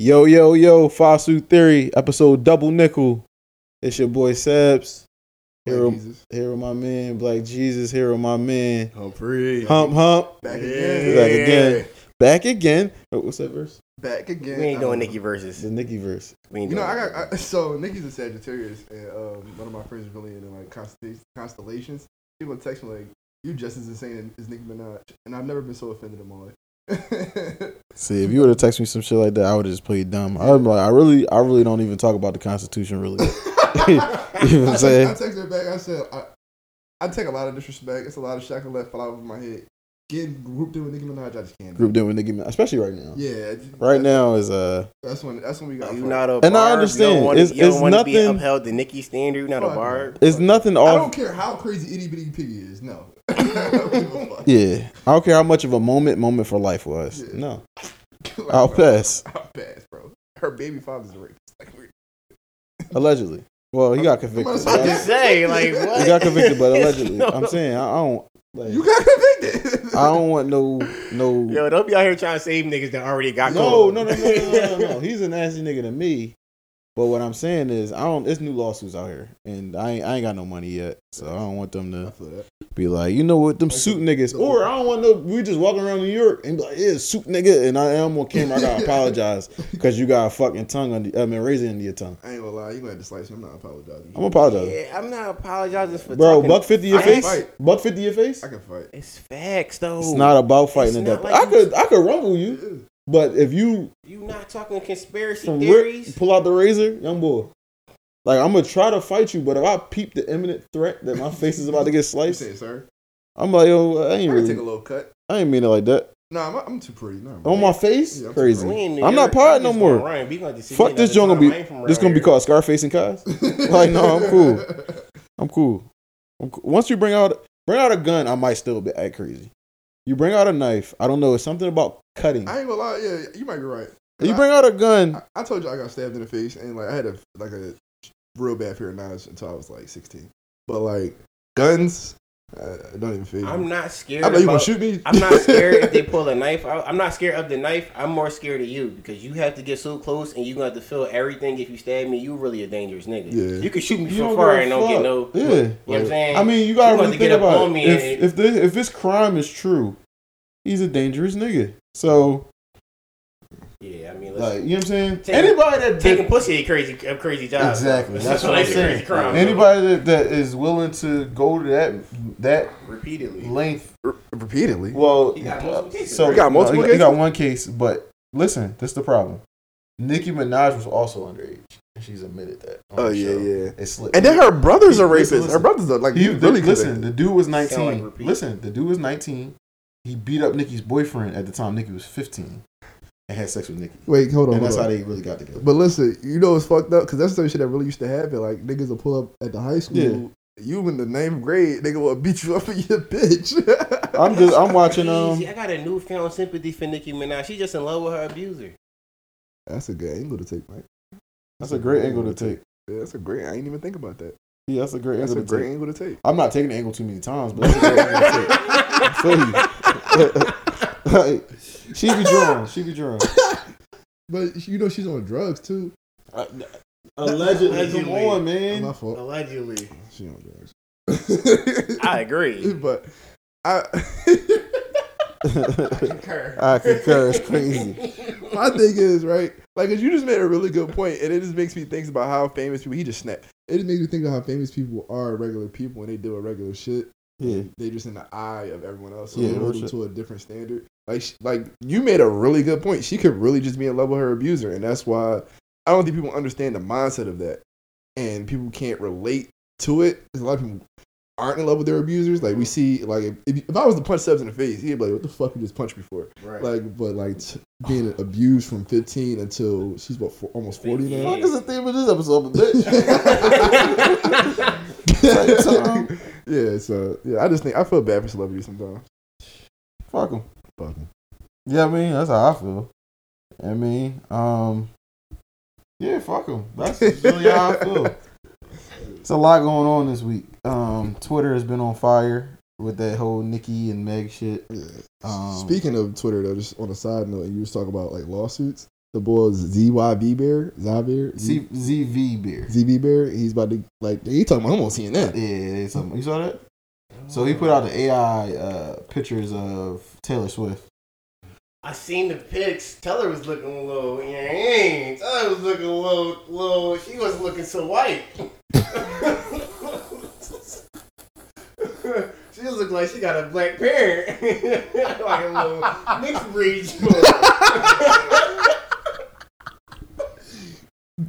Yo, yo, yo, Fosu Theory, episode double nickel. It's your boy Sebs. Here, Black with- Jesus. here with my man, Black Jesus. Here with my man, Humphrey. Hump Hump. Back again. Back again. Back again. Oh, what's that verse? Back again. We ain't doing Um, Nikki versus. The Nicki verse. We ain't You know, doing I got I, so Nikki's a Sagittarius, and um, one of my friends is really into like constellations. constellations. People text me like, "You just as insane as Nicki Minaj," and I've never been so offended in my life. See, if you would have texted me some shit like that, I would have just played dumb. I'm like, I really, I really don't even talk about the Constitution, really. You know what I'm I, saying? I texted back. I said, I, I take a lot of disrespect. It's a lot of can let fall out of my head. Getting grouped in with Nicki Minaj, I just can't. do Grouped in with Nicki, Minaj, especially right now. Yeah. Right now is uh, That's when. That's when we got. You fucked. not a And I understand. You don't wanna, It's- you it's wanna be nothing- upheld the Nikki standard. You're not Fuck a no. barb. it's nothing I don't care how crazy itty bitty piggy is. No. I don't give a fuck. Yeah, I don't care how much of a moment moment for life was. Yeah. No, Like, I'll bro, pass. I'll pass, bro. Her baby father's a rapist. Like, we're- Allegedly. Well, he got convicted. I'm about to say- like what? He got convicted, but allegedly. No. I'm saying I, I don't. Like, you got convicted. I don't want no no. Yo, don't be out here trying to save niggas that already got No, caught. no, no, no, no, no, no, no. He's a nasty nigga to me. But what I'm saying is, I don't. It's new lawsuits out here, and I ain't, I ain't got no money yet, so I don't want them to be like, you know what, them suit niggas. Or I don't want no. We just walking around New York and be like, yeah, suit nigga, and I am on camera. I gotta apologize because you got a fucking tongue under. I mean, razor under your tongue. I ain't gonna lie. You gonna have to slice me. I'm not apologizing. I'm apologizing. Yeah, I'm not apologizing for Bro, talking. buck fifty your I face. fight. Buck fifty your face. I can fight. It's facts though. It's not about fighting It's to not death. like I you- could I could rumble you, but if you You not talking conspiracy from theories? rip, pull out the razor, young boy. Like I'm gonna try to fight you, but if I peep the imminent threat that my face is about to get sliced, saying, sir? I'm like, yo, I I ain't can really, take a little cut. I ain't mean it like that. Nah, I'm, I'm too pretty. Nah, On my face, Yeah, I'm crazy. We I'm not York, part no more. gonna run. We gonna just sit Fuck this another joint gonna time. I ain't be this gonna be called Scarface and Cos. Like, no, I'm cool. I'm cool. I'm cool. Once you bring out bring out a gun, I might still be act crazy. You bring out a knife, I don't know. It's something about cutting. I ain't gonna lie. Yeah, you might be right. You I- bring out a gun, I, I told you I got stabbed in the face, and like I had a like a real bad fear of knives until I was like 16. But like guns, uh, don't even feel. I'm not scared. I know you gonna about- shoot me. I'm not scared if they pull a knife out. I'm not scared of the knife. I'm more scared of you because you have to get so close and you gonna have to feel everything. If you stab me, you really a dangerous nigga. Yeah. You can shoot me You from far and don't get no. Yeah. You know what I'm saying? I mean, you gotta You really to think get up about on it. me If and- if this if this crime is true, he's a dangerous nigga. So yeah, I mean, like, you know what I'm saying? Taking- Anybody that taking pussy a crazy, a crazy job. Exactly. That's, That's what what I'm I'm saying. saying. Crime, anybody that, that is willing to go to that that repeatedly. length. repeatedly. Well, He got multiple cases, so right? He got multiple no, he, he got one case, but listen, this is the problem. Nicki Minaj was also underage, and she's admitted that. Oh the yeah, show. yeah. It slipped. And then her brother's a Listen, rapist. listen. Her brother's a, like He, really listen, the dude was 19. like listen, the dude was 19. He beat up Nicki's boyfriend at the time Nicki was 15 and had sex with Nikki. Wait, hold on. And hold that's on. how they really got together. But listen, you know it's fucked up? Because that's the shit that really used to happen. Like, niggas will pull up at the high school. Yeah. You in the ninth grade, nigga will beat you up for your bitch. I'm just, I'm watching, um, Crazy. I got a newfound sympathy for Nicki Minaj. She's just in love with her abuser. That's a good angle to take, Mike. that's a great angle to take. Yeah, that's a great. I ain't even think about that. Yeah, that's a great That's a angle to great take. angle to take. I'm not taking the angle too many times, but that's a great angle to take. I feel you. like, she be drawn. She be drawn. But you know she's on drugs too. Uh, allegedly. Come Allegedly. on, man. My fault. Allegedly. She on drugs. I agree. but I I concur. It's crazy. my thing is right. Like, 'cause you just made a really good point, and it just makes me think about how famous people. He just snapped. It just makes me think of how famous people are regular people when they do a regular shit. Yeah. They just in the eye of everyone else, so Yeah, they hold them to a different standard. Like, sh- like you made a really good point. She could really just be in love with her abuser, and that's why I don't think people understand the mindset of that, and people can't relate to it. 'Cause a lot of people aren't in love with their abusers. Like we see, like if, if, if I was to punch Sebs in the face, he'd be like, "What the fuck you just punched me for?" Right. Like, but like t- being abused from 15 until she's what for, almost 40 now. Fuck is the theme of this episode, bitch? Same time. yeah, so yeah, I just think I feel bad for celebrities sometimes. Fuck them. Fuck 'em. Yeah, I mean that's how I feel. I mean, um, yeah, fuck them. That's really how I feel. It's a lot going on this week. Um, Twitter has been on fire with that whole Nicki and Meg shit. Yeah. Um, Speaking of Twitter, though, just on a side note, you was talking about like lawsuits. the boy ZYV Bear, Xavier, C- ZV Bear, ZV Bear. He's about to like he talking about him on CNN. Yeah, something. You saw that? So he put out the AI uh, pictures of Taylor Swift. I seen the pics. Taylor was looking a little. Yeah, Taylor was looking a little, little. She wasn't looking so white. she just looked like she got a black parent, like a little mixed breed.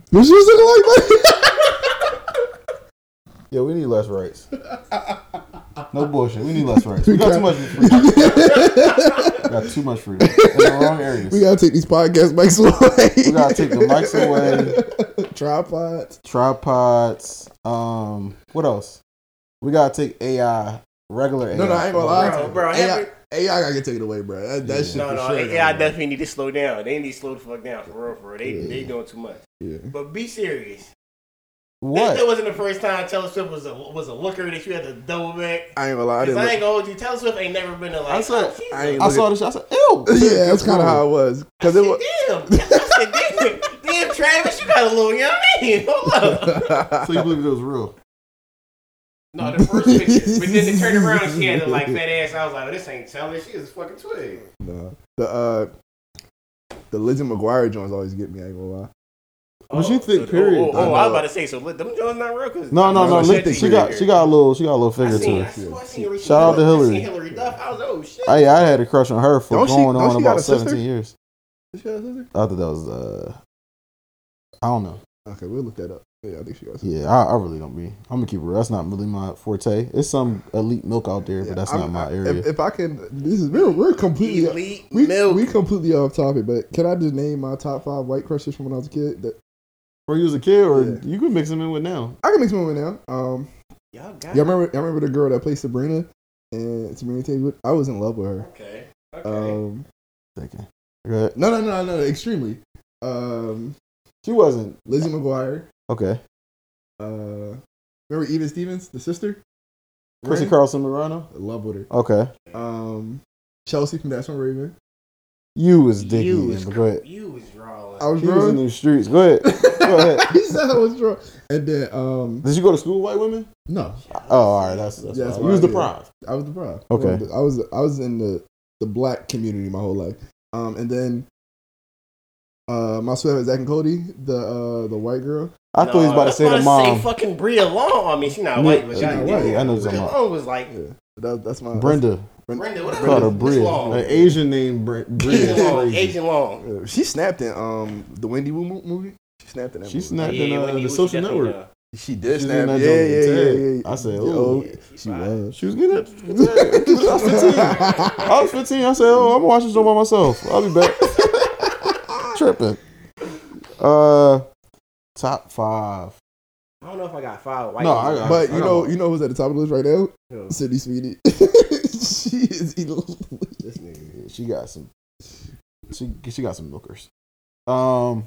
What she was looking like? that? Yeah, we need less rights. No bullshit. We need less rights. We got too much freedom. We got too much freedom in the wrong areas. we gotta take these podcast mics away. We gotta take the mics away. Tripods. Tripods. Um, what else? We gotta take AI, regular AI. No, no, I ain't gonna lie. Bro, bro, AI, every- AI gotta get taken away, bro. That, that Yeah. shit no, for no, sure. yeah, I definitely need to slow down. They need to slow the fuck down for real, for real. They Yeah. they doing too much. Yeah. But be serious. That, What? that wasn't the first time Taylor Swift was a was a looker that you had to double back. I ain't gonna lie. I Cause didn't I, ain't gonna hold you. Taylor Swift ain't never been a like. I said- oh, she's I a- ain't I saw this. shit, I said, ew. yeah, that's kind of how it was. Cause it was. Damn, I said, damn, damn, Travis, you got a little, you know what I mean? Hold up. So you believe it was real? No, the first picture, but then they turned around and she had the like fat ass. I was like, oh, this ain't Taylor. She is a fucking twig. no. The uh, the Lizzie McGuire joints always get me. I ain't gonna lie. What you think, so- period? Oh, oh, I oh, I, know. was about to say, so li- them Jones not real? Cause No, no, No, no. she Look, think she we got here. she got a little she got a little I figure seen, to I her. seen, I seen Rachel Shout out to Hilary. I Hilary. seen Hilary Duff. I was oh shit. I, I had a crush on her for Don't going don't on about seventeen years. Does she have a sister? I thought that was uh, I don't know. Okay, we'll look that up. Yeah, I think she got. a. Yeah, I, I really don't be. I'm gonna keep it real. That's not really my forte. It's some elite milk out there, Yeah, but that's I'm- not my area. If, if I can, this is we're, we're completely Elite we milk. we completely off topic. But can I just name my top five white crushes from when I was a kid? That Or you was a kid, or Yeah. you can mix them in with now. I can mix them in with now. Um, Y'all got y'all remember? Y'all remember the girl that played Sabrina and Sabrina Taylor? I was in love with her. Okay. Okay. Um, Thinking. Good. no, no, no, no, extremely. Um, She wasn't Lizzie McGuire. okay. Uh, remember Even Stevens, the sister? Chrissy Ren? Carlson Morano. Love with her. Okay. Um, Chelsea from That's One Raven. You was digging, you was, but go ahead. you was drawing. I was He was in the streets. Go ahead. Go ahead. he said I was drawing. And then, um, Did you go to school with white women? no, Oh, all right. That's that's. Yeah, that's you was the right. I was the prime. Okay. I was I was in the the black community my whole life. Um, and then uh, my sweat Zack and Cody, the uh, the white girl. I thought he was about to say the mom. Say fucking Bria Long. I mean, she not Yeah, white, but she God not damn. white. I know what you're Bria Long was like Yeah, that, that's my Brenda. Brenda. What Called her Bria. An Asian name, Bri- Bria. Asian Long. crazy. Asian Long. she snapped in um the Wendy Wu movie. She snapped in that. She movie. snapped Yeah, in uh, the social definitely network. young. She did She's snap. in that yeah, joint yeah, with yeah, yeah. I said, Yeah, oh. Yeah, she she was. She was getting it. I was 15. I was 15. I said, oh, I'm watching this show by myself. I'll be back. Tripping. Uh, top five. I don't know if I got five white. No, I got- But I you got know, one. you know who's at the top of the list right now? Who? Sydney Sweeney. she is elite. This nigga, she got some. She she got some milkers. Um,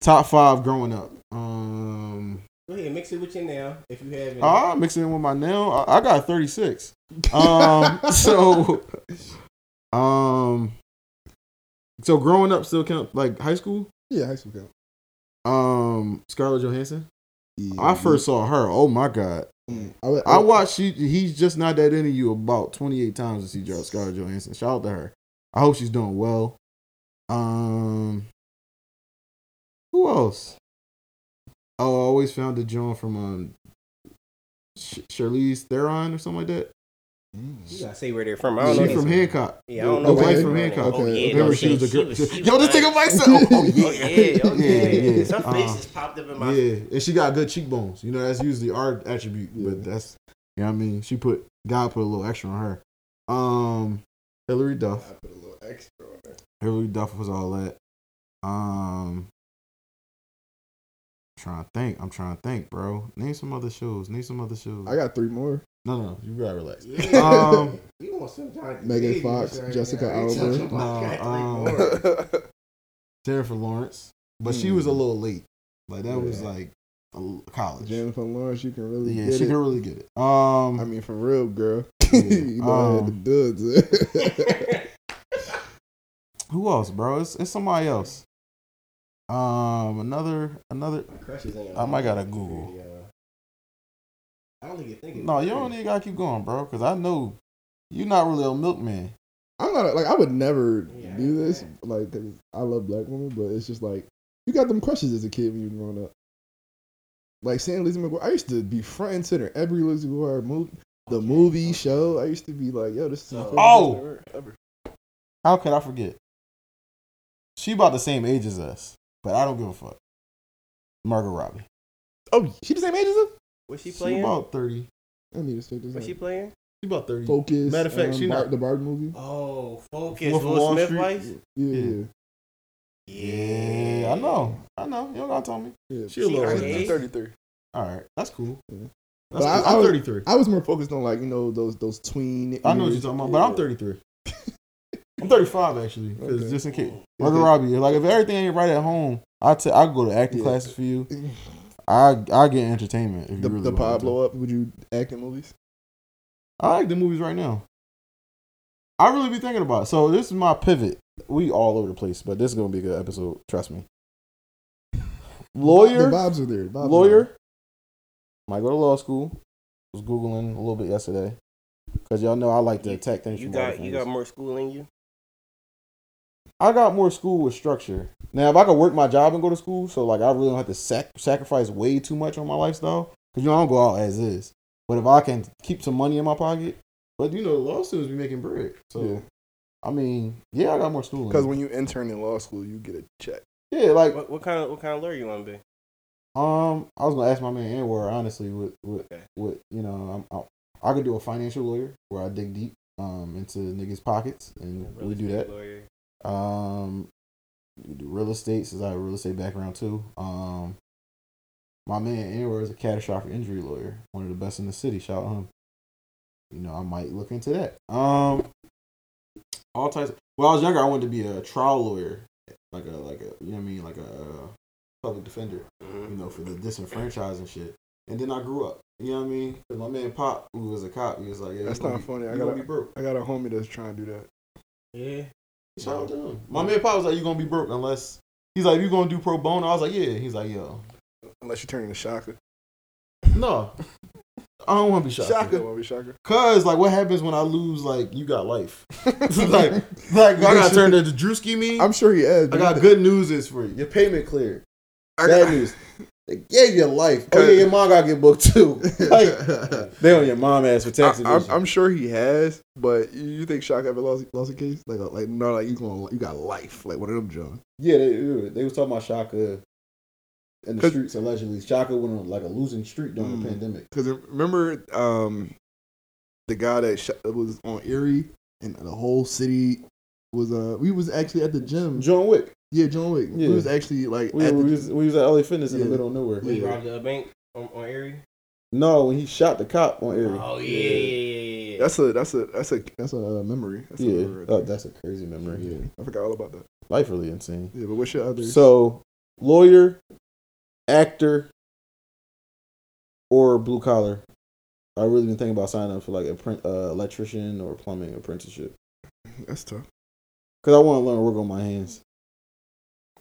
top five growing up. Um, Go ahead, mix it with your nail if you have it. I mix it in with my nail. I, I got 36. Um, so, um, so growing up still count like high school. Yeah, high school count. Um, Scarlett Johansson. Yeah, I first saw her. Oh my god! Mm. I, I watched. She, he's just not that into you about 28 times to see Jar- Scarlett Johansson. Shout out to her. I hope she's doing well. Um, who else? Oh, I always found the John from um, Sh- Charlize Theron or something like that. You gotta say where they're from. I don't know. She these from. Hancock. Yeah, I don't know. wife from Hancock. Oh, yeah, Remember no, she was a girl. was- she Yo, this nigga. Mike said, "Oh, oh, Oh yeah, yeah, oh Yeah, yeah. yeah. Some Uh, popped up in my. yeah." And she got good cheekbones. You know, that's usually our attribute, but that's you know what I mean. She put God put a little extra on her. Um, Hilary Duff. I put a little extra on there. Hilary Duff was all that. Um, trying to think. I'm trying to think, bro. Name some other shows. Name some other shows. I got three more. no, no, you gotta relax. Yeah. Um, You want some Johnny Megan Fox, right Jessica Alba. talking about No, um. Jennifer Lawrence, but she was a Hmm. little late. Like that was like a l- college. Jennifer Lawrence, you can really yeah, get she it. can really get it. Um, I mean, for real, girl. Yeah. you know, I had the Um, duds. who else, bro? It's, it's somebody else. Um, another another. Crushes ain't I might gotta Google. Yeah. I don't think you think. No, you don't even gotta keep going, bro. Cause I know you're not really a milkman. I'm not like I would never Yeah, do this, Like like 'cause I love black women, but it's just like you got them crushes as a kid when you were growing up. Like saying Lizzie McGuire, I used to be front and center every Lizzie McGuire movie, the movie show. I used to be like, yo, this is my So- favorite Oh! ever. How could I forget? She about the same age as us, but I don't give a fuck. Margot Robbie. Oh, she the same age as us? What's she playing? She playing? about thirty. I need to check this What's out. she playing? She about thirty. Focus. Matter of fact, um, she Bar- not- the Barbie movie. Oh, focus. Wolf of Will Wall Smith Street. wife? Yeah, Yeah. yeah. Yeah, I know. I know. You don't gotta tell me. yeah. She a little our older. age? than us. 33. All right, that's cool. Yeah. That's But I- cool. I I'm was- 33. I was more focused on like you know those those tween. I know what you're talking about, but I'm 33. I'm 35 actually, because Okay. just in case. Okay. Robbie, like if everything ain't right at home, I t- I go to acting Yeah. classes for you. I I get entertainment. If you The, really the pod blow up. Would you act in movies? I like the movies right now. I really be thinking about it. So this is my pivot. We all over the place, but this is gonna be a good episode. Trust me. Lawyer, The vibes are there. The vibes are lawyer. Might go to law school. Was googling a little bit yesterday because y'all know I like to You- attack things. You got you got more school in you. I got more school with structure. Now, if I could work my job and go to school, so like I really don't have to sac- sacrifice way too much on my lifestyle, because you know I don't go out as is. But if I can keep some money in my pocket, but you know, law students be making bread. So Yeah. I mean, yeah, I got more schooling. Because when you intern in law school, you get a check. yeah, like What, what kind of what kind of lawyer you want to be? um, I was gonna ask my man Anwar honestly, with with Okay. with you know, I'm, I, I could do a financial lawyer where I dig deep um into niggas' pockets, and we do that. Lawyer. Um, do real estate since I have a real estate background too. Um, my man Anwar is a catastrophic injury lawyer, one of the best in the city. Shout out him. You know, I might look into that. Um, all types. Of, when I was younger, I wanted to be a trial lawyer, like a like a you know what I mean, like a uh, public defender. Mhm. You know, for the disenfranchised shit. And then I grew up. You know what I mean? 'Cause my man Pop, who was a cop, he was like, "Yeah, That's not be- funny. I gotta- be broke." I got a homie that's trying to do that. Yeah. Shout out to him. My man Pop was like, "You gonna be broke unless." He's like, "You gonna do pro bono?" I was like, "Yeah." He's like, "Yo, Unless you turn into Shaka. no, I don't want to be shocked." Shaka. Want to be Shaka? Cause like, what happens when I lose? Like, you got life. like, like I got turned into Drewski me. I'm sure he has. I got good news is for you. Your payment cleared. Bad news. They gave you life. Oh yeah, your mom gotta get booked too. like, they on your mom ass for tax I, am I'm sure he has, but you think Shaka ever lost lost a case? Like, uh, like no, like you going you got life, like one of them John. Yeah, they, they was talking about Shaka in the streets allegedly. Shaka went on like a losing streak during Mm. the pandemic. Because remember, um, the guy that sh- was on Erie and the whole city was uh we was actually at the gym. John Wick. Yeah, John Wick. Yeah. We was actually like We, at we the, was, we was at LA Fitness in the middle of nowhere. We Yeah. robbed a bank on, on Erie. No, when he shot the cop on Erie. Oh yeah, yeah, yeah, yeah, yeah. That's a that's a that's a that's a uh, memory. That's a yeah, memory right oh, that's a crazy memory. yeah. I forgot all about that. Life really insane. Yeah, but what's your other? So, lawyer, actor, or blue collar. I really been thinking about signing up for like a print, uh, electrician or plumbing apprenticeship that's tough. because I want to learn to work on my hands.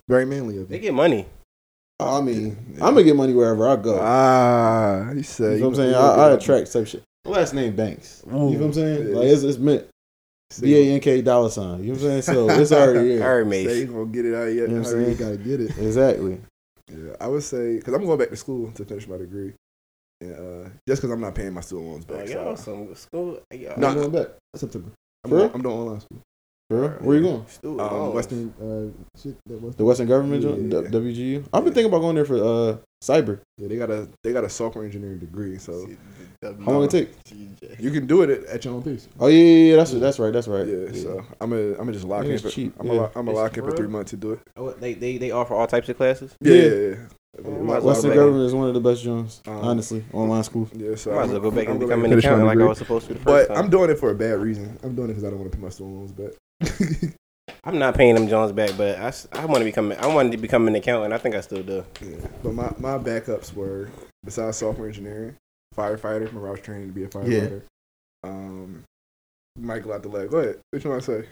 Very manly of you. They get money. I mean, Yeah. I'm gonna get money wherever I go. Ah, he said. you know what I'm saying? I, I attract type shit. My last name Banks. You know what I'm saying? Yeah. Like it's, it's meant B A N K dollar sign. You know what I'm saying? So it's already All here. right, Say mate. you gonna get it out yet? You know what I'm however you saying? gotta get it. Exactly. Yeah, I would say because I'm going back to school to finish my degree, and uh, just because I'm not paying my student loans Oh, back. y'all so some school. Y'all, No, I'm going back. September. I'm, For doing. I'm doing online school. For real? Where you going? student Um, loans. Western uh, shit. That Western, The Western Government Yeah, joint? yeah, D- WGU? I've been thinking about going there for uh cyber. yeah, they got a they got a software engineering degree, so How long it take? you can do it at, at your own pace. Oh yeah, yeah, yeah. That's that's right. That's right. Yeah, so I'm gonna I'm gonna just lock Yeah, in for cheap, I'm yeah. gonna I'm gonna lock in for three months to do it. Oh, they, they they offer all types of classes. Yeah, Yeah. yeah. yeah. Might might as well Western well- Government is one of the best joints. Um, honestly, online school. Yeah, so I might as I'm- well go back I'm and become an accountant like I was supposed to the first But time. I'm doing it for a bad reason. I'm doing it because I don't want to pay my student loans back. I'm not paying them Jones back, but I want to become I wanted to become an accountant. I think I still do. Yeah. But my, my backups were besides software engineering, firefighter. Remember I was training to be a firefighter. Um, Michael out the leg. Go ahead. What you want to say?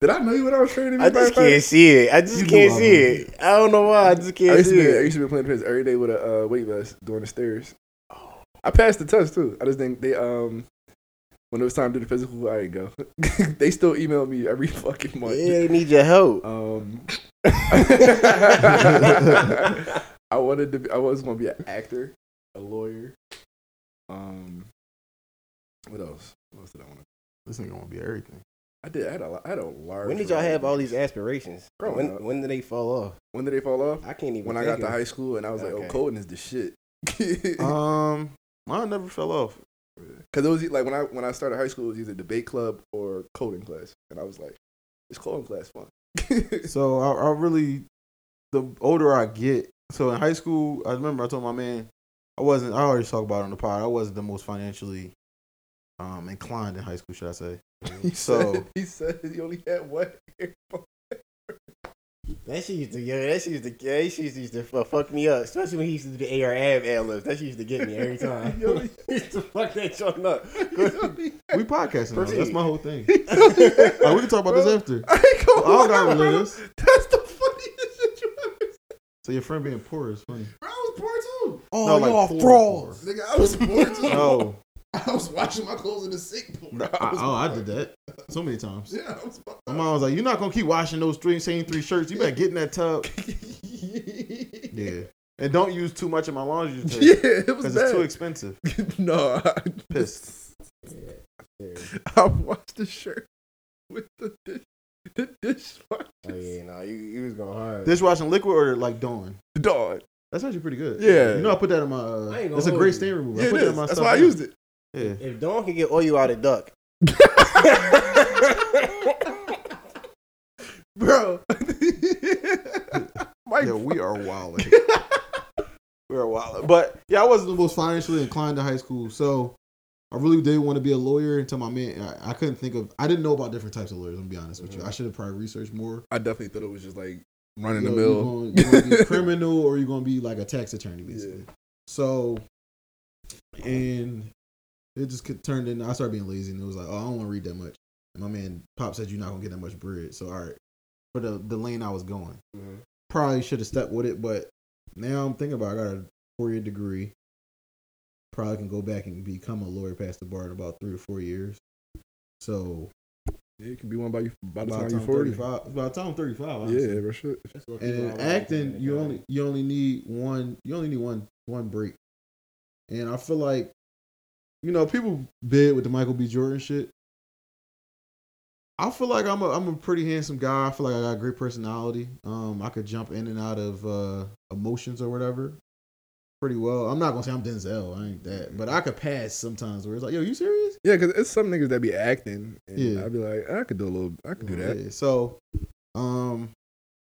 Did I know you when I was training to be I a just can't see it. I just You can't see was. it. I don't know why. I just can't used, to see be, I used to be playing defense every day with a uh, weight vest doing the stairs. I passed the test too. I just think they um when it was time to do the physical, I didn't go. they still email me every fucking month. Yeah, they need your help. Um, I wanted to. Be, I was going to be an actor, a lawyer. Um, what else? What else did I want to? This ain't gonna be everything. I did. I had a. I had a large. When did y'all have all these aspirations? Growing When up. when did they fall off? When did they fall off? I can't even. When I got think to high school, and I was like, "Oh, coding is the shit." Um, mine never fell off. It was like when I when I started high school, it was either debate club or coding class, and I was like, "It's coding class fun." So I, I really, the older I get, so in high school, I remember I told my man, I wasn't. I already talked about it on the pod. I wasn't the most financially, um, inclined in high school, should I say? he So- said, "He said he only had one." earphone. That shit used to, yeah, that shit used to, yeah, that shit used to fu- fuck me up. Especially when he used to do the AR ab ad libs. That shit used to get me every time. Yo, he used to fuck that joint up. He only had- We podcasting. Now. That's my whole thing. he only had- Like, we can talk about this after. I ain't gonna I don't gotta lie, bro. relive this. That's the funniest shit you ever said. So your friend being poor is funny. Bro, I was poor too. Oh, Oh, like y'all poor, frauds. Nigga, I was poor too. No, I was washing my clothes in the sink. Bro. No, I, was oh, I did that so many times. Yeah, was. My mom was like, "You're not gonna keep washing those three same three shirts. You better get in that tub." Yeah, and don't use too much of my laundry yeah, detergent it was because it's too expensive. no, I, Pissed. I washed the shirt with the dish, the dishwasher. Oh yeah, no, you, you was going hard. Dishwashing liquid or like Dawn? Dawn. That's actually pretty good. Yeah. you know I put that in my. Uh, I ain't gonna it's a great you. stain remover. Yeah, I it put that in my That's why I used it. Yeah, if Dawn can get oil out of duck, Bro. Yeah, we are wild. we are wild. But yeah, I wasn't the most financially inclined in high school, so I really did want to be a lawyer until my man. I, I couldn't think of. I didn't know about different types of lawyers. I'm gonna be honest with you. Mm-hmm. I should have probably researched more. I definitely thought it was just like running the mill. gonna, you gonna be criminal or you're gonna be like a tax attorney, basically. Yeah. So, and it just could- turned into I started being lazy, and it was like, oh, I don't want to read that much. And my man Pop said you're not gonna get that much bread, so all right. For the the lane I was going, Mhm. probably should have stuck with it, but now I'm thinking about it. I got a four year degree. Probably can go back and become a lawyer past the bar in about three or four years. So Yeah, you can be one by you by the by time the you're time 40. 35, by the time I'm 35, honestly. Yeah, bro, shit. And in acting, you only you only need one you only need one one break. And I feel like, you know, people bid with the Michael B. Jordan shit. I feel like I'm a I'm a pretty handsome guy. I feel like I got a great personality. Um, I could jump in and out of uh, emotions or whatever, pretty well. I'm not gonna say I'm Denzel. I ain't that, but I could pass sometimes where it's like, yo, you serious? Yeah, because it's some niggas that be acting. And Yeah. I'd be like, I could do a little, I could do that. Yeah, So, um,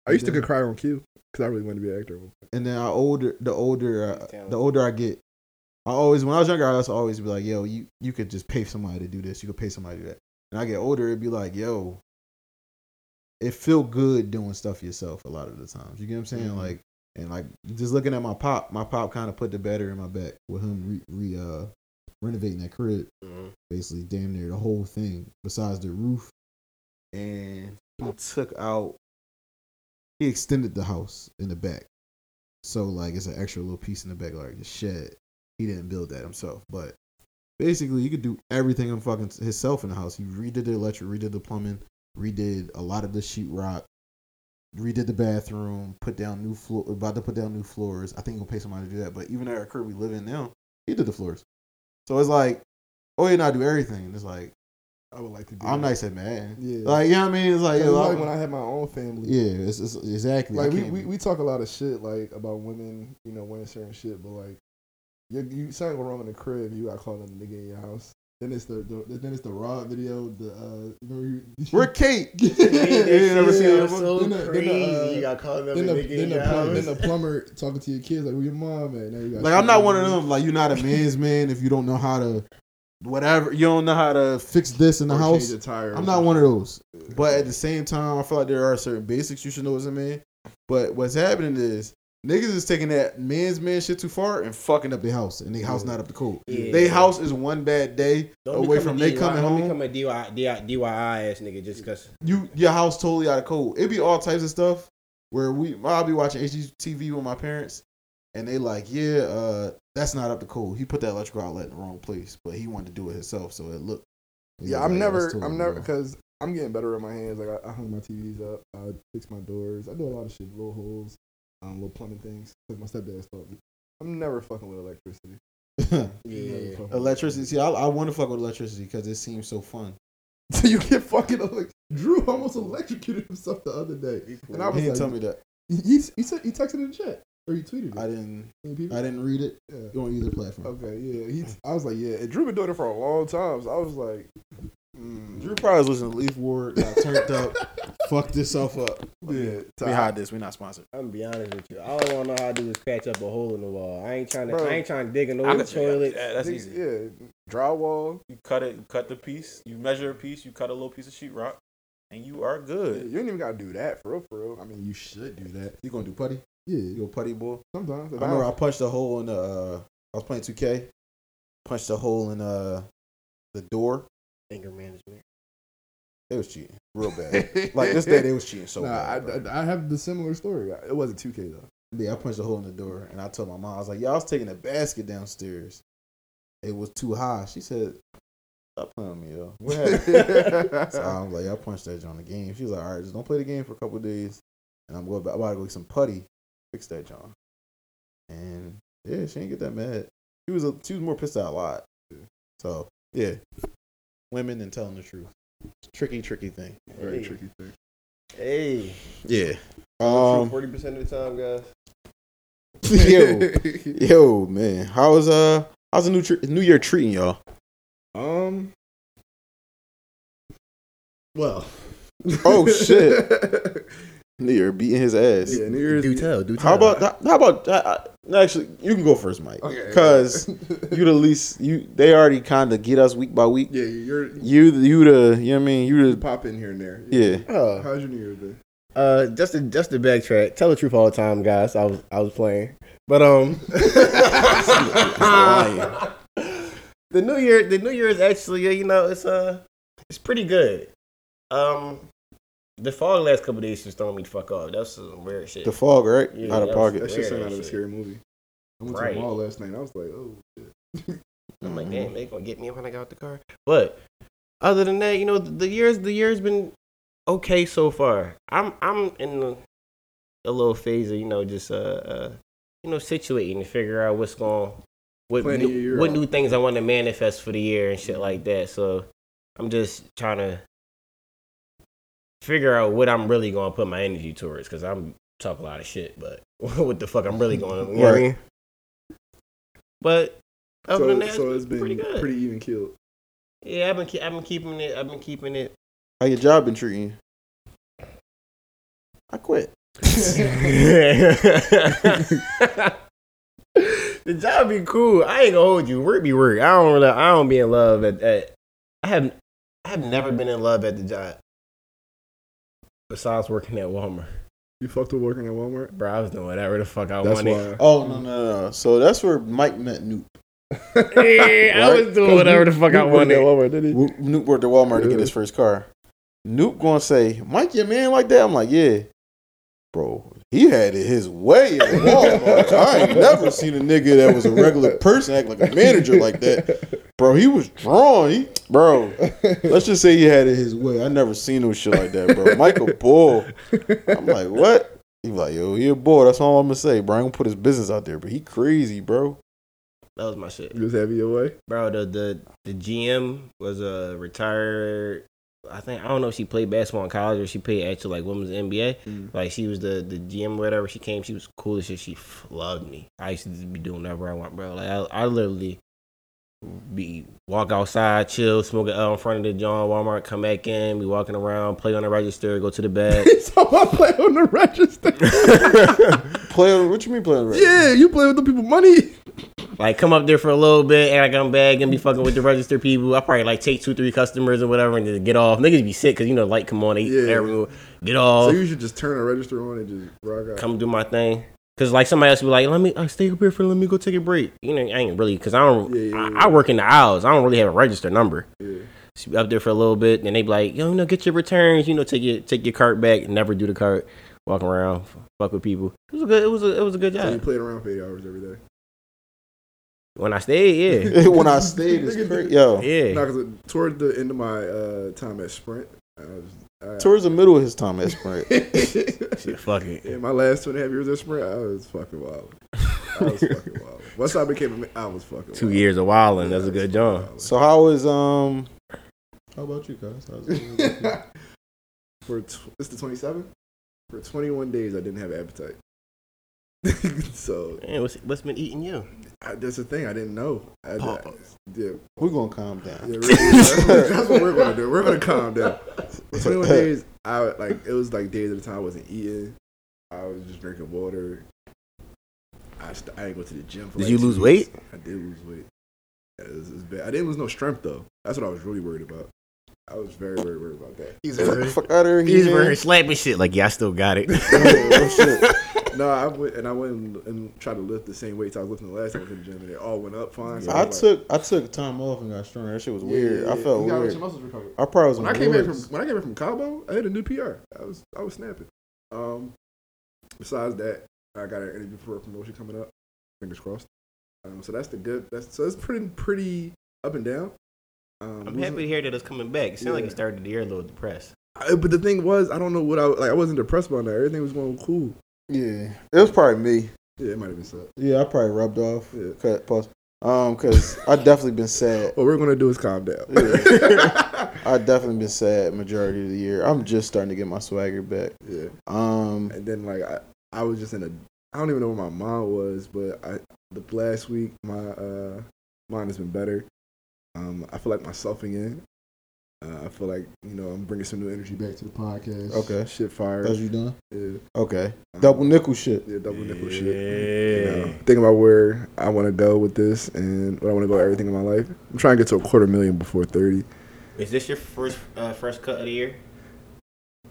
I used to Yeah. get cry on cue because I really wanted to be an actor. and then I older the older uh, the older I get, I always when I was younger I used to always be like, yo, you you could just pay somebody to do this, you could pay somebody to do that. And I get older, it'd be like, yo, it feel good doing stuff yourself a lot of the times. You get what I'm saying? Mhm. Like and like just looking at my pop, my pop kind of put the better in my back with him re, re uh renovating that crib, Mhm. basically damn near the whole thing besides the roof, and he took out he extended the house in the back. So like it's an extra little piece in the back, like the shed. He didn't build that himself, but basically he could do everything in fucking himself in the house. He redid the electric, redid the plumbing, redid a lot of the sheetrock, redid the bathroom, put down new floor, about to put down new floors. I think he'll pay somebody to do that. But even at our crib we live in now, he did the floors. So it's like, oh, you not do everything. It's like I would like to do I'm that. nice at man. Yeah. Like you know what I mean? It's like, It's like when I had my own family. yeah, it's, it's exactly. Like we, we, we talk a lot of shit like about women, you know, wearing certain shit, but like you, you something go wrong in the crib, you got called on the nigga in your house. Then it's the, the then it's the raw video. The uh, remember you, We're Kate. Yeah, you never seen that so one? so Then the- then the, uh, you got called up then the, nigga then, in the your plumber, then the plumber talking to your kids like, "Where your mom at?" Now you got Like I'm not one of them. Like you're not a man's man if you don't know how to, whatever. You don't know how to fix this in the house. change a tire I'm not one of those. But at the same time, I feel like there are certain basics you should know as a man. But what's happening is Niggas is taking that man's man shit too far and fucking up their house, and their house not up to code. Yeah. Their house is one bad day Don't away from a they DIY coming don't home. become a DIY, DIY, DIY ass nigga just because. you your house totally out of code. It be all types of stuff where we I'll be watching HGTV with my parents, and they like, yeah, uh, that's not up to code. He put that electrical outlet in the wrong place, but he wanted to do it himself, so it looked. Yeah, I'm never, totally I'm never, because I'm getting better at my hands. Like I, I hung my TVs up, I fix my doors, I do a lot of shit, little holes, um, little plumbing things. Because my stepdad taught me. I'm never fucking with electricity. Never Yeah. fucking electricity. See, I, I want to fuck with electricity because it seems so fun. So you get fucking like Drew almost electrocuted himself the other day, and I was he was didn't like, tell me that. he he said he texted in the chat or he tweeted it. I didn't. I didn't read it Yeah. on either platform. Okay, yeah. He, I was like, yeah. And Drew been doing it for a long time. So I was like, mm, Drew probably was listening to Leaf Ward, got turned up, fucked himself up. yeah. We hide this. We're not sponsored. I'm gonna be honest with you. All I wanna know how to do is patch up a hole in the wall. I ain't trying to. Bro. I ain't trying to dig in I no could tell you, toilet. yeah, that's easy. Yeah, drywall. You cut it, you cut the piece, you measure a piece, you cut a little piece of sheetrock, and you are Yeah, good. you ain't even gotta do that for real, for real. I mean, you should do that. You gonna do putty? Yeah, You a putty boy? sometimes. I remember I punched a hole in the. Uh, I was playing 2K. Punched a hole in uh the door. Anger management. They was cheating real bad. like this day, they was cheating so nah, bad. I, I, I have the similar story. It wasn't 2K though. Yeah, I punched a hole in the door, and I told my mom, I was like, "Yeah, I was taking a basket downstairs. It was too high." She said, "Stop playing with me, yo." So I was like, "I punched that on the game." She was like, "All right, just don't play the game for a couple of days, and I'm going back. I'm about to go get some putty, fix that, John." And yeah, she didn't get that mad. She was a, she was more pissed out a lot. So yeah, women and telling the truth, tricky, tricky thing. Very Hey. tricky thing. Hey. Yeah. Um. Forty percent of the time, guys. yo, yo, man, how was uh, how's the new tre- New Year treating y'all? Um. Well. Oh, shit. New Year beating his ass. yeah, New Year's. Do tell. Do tell. How about how about uh, uh, actually? You can go first, Mike, Okay. because you the least you. They already kind of get us week by week. yeah, you're You you the you know what I mean you you the pop in here and there. yeah. Oh, How's your New Year's day? uh, just to just to backtrack. Tell the truth all the time, guys. I was I was playing, but um, the New Year the New Year is actually uh, you know it's uh it's pretty good. Um, the fog last couple days just throwing me the fuck off. That's some weird shit. The fog, right? Yeah, Out of that was- pocket. That shit Weird sounded out of a scary movie. I went to the mall last night. I was like, oh shit. I'm like, damn, they gonna get me when I got out the car. But other than that, you know, the, the years the year's been okay so far. I'm I'm in the, a little phase of you know just uh, uh you know situating to figure out what's going what new, what new things I want to manifest for the year and shit like that. So I'm just trying to figure out what I'm really gonna put my energy towards because I'm talk a lot of shit, but what the fuck I'm really going to you know Right. mean? But other So, than that, so it's it's been pretty pretty, even killed. Yeah, I've been ke- I've been keeping it. I've been keeping it. How your job been treating you? I quit. the job be cool. I ain't gonna hold you. Work be work. I don't really. I don't be in love at. at I have. I have never been in love at the job. Besides working at Walmart, You fucked with working at Walmart. bro. I was doing whatever the fuck I That's wanted. why. Oh no no no! no. So that's where Mike met Noop. Yeah, I was doing whatever the fuck I Luke worked at wanted. Walmart, did he? Wo- Noop worked at Walmart to get his first car. Noop gonna say, Mike, your man like that? I'm like, yeah. Bro, he had it his way at Walmart. I ain't never seen a nigga that was a regular person act like a manager like that. Bro, he was drawn. He, bro, let's just say he had it his way. I never seen no shit like that, bro. Michael Bull. I'm like, what? He like, yo, he a boy. That's all I'm gonna say, bro. I ain't gonna put his business out there, but he crazy, bro. That was my shit. You was having your way. bro. The the the GM was a retired. I think I don't know if she played basketball in college or she played actually like women's NBA. Mm. Like she was the the GM or whatever. She came. She was cool as shit. She loved me. I used to be doing whatever I want, bro. Like I, I literally be walk outside, chill, smoke it out in front of the John Walmart, come back in, be walking around, play on the register, go to the bed. so I play on the register. Play on what you mean play on the yeah, you play with the people money. Like come up there for a little bit, act like I'm back and be fucking with the register people. I probably like take two, three customers or whatever and just get off. Niggas be sick because you know light come on, they Yeah. get off. So you should just turn the register on and just rock out. come do my thing. Cause like somebody else would be like, let me uh, stay up here for let me go take a break. You know, I ain't really cause I don't. Yeah, yeah, I. I work in the aisles. I don't really have a register number. Yeah. So be up there for a little bit, and they be like, yo, you know, get your returns. You know, take your take your cart back. Never do the cart. Walk around, fuck with people. It was a good. It was a. It was a good So you job. played around for eight hours every day. When I stayed, yeah, when I stayed, it's crazy. Yo, yeah. No, because toward the end of my uh, time at Sprint, I was. I, towards the middle of his time at Sprint. Shit, fuck it. In my last two and a half years at Sprint, I was fucking wild. I was fucking wild. Once I became a man, I was fucking Two wild. years of wilding. That's a I was good job. wild. So how is um? How about you guys? How's it For tw- it's the 27th. For 21 days, I didn't have appetite. so Man, what's what's been eating you? I, that's the thing. I didn't know. I, I, yeah, We're gonna calm down. Yeah, really, that's, what, that's what we're gonna do. We're gonna calm down. 21 days, I like it was like days at a time I wasn't eating. I was just drinking water. I st- I didn't go to the gym. For Did like you two lose weeks. weight? I did lose weight. Yeah, it was, it was bad. I didn't lose no strength though. That's what I was really worried about. I was very very worried about that. He's Fuck, fuck out of here, He's man. very slapping shit. Like, yeah, I still got it. Oh, shit. No, I went and I went and, and tried to lift the same weights I was lifting the last time I was in the gym, and it all went up fine. So I was took I took time off and got stronger. That shit was weird. yeah, I felt You weird. your muscles recover. I probably was when on I came back drugs. from when I came back from Cabo, I hit a new PR. I was I was snapping. Um, besides that, I got an interview for a promotion coming up. Fingers crossed. Um, so that's the good. That's so it's pretty pretty up and down. Um, I'm happy to hear that it's coming back. It sounds like Yeah. you started the year a little depressed. I- but the thing was, I don't know what I like. I wasn't depressed about that. Everything was going cool. Yeah, it was probably me. Yeah, it might have been so. Yeah, I probably rubbed off. Yeah. Cut pause. Um, cause I definitely been sad. What we're gonna do is calm down. I definitely been sad majority of the year. I'm just starting to get my swagger back. yeah. Um, And then like I, I was just in a I don't even know where my mind was, but I the last week my uh mind has been better. Um, I feel like myself again. Uh, I feel like you know I'm bringing some new energy back to the podcast. Okay. shit fire. that's you done? Yeah, Okay. Um, Double nickel shit. yeah, double nickel Yeah. shit. You know, thinking about where I want to go with this and what I want to go with everything in my life. I'm trying to get to a quarter million before 30. Is this your first uh, first cut of the year?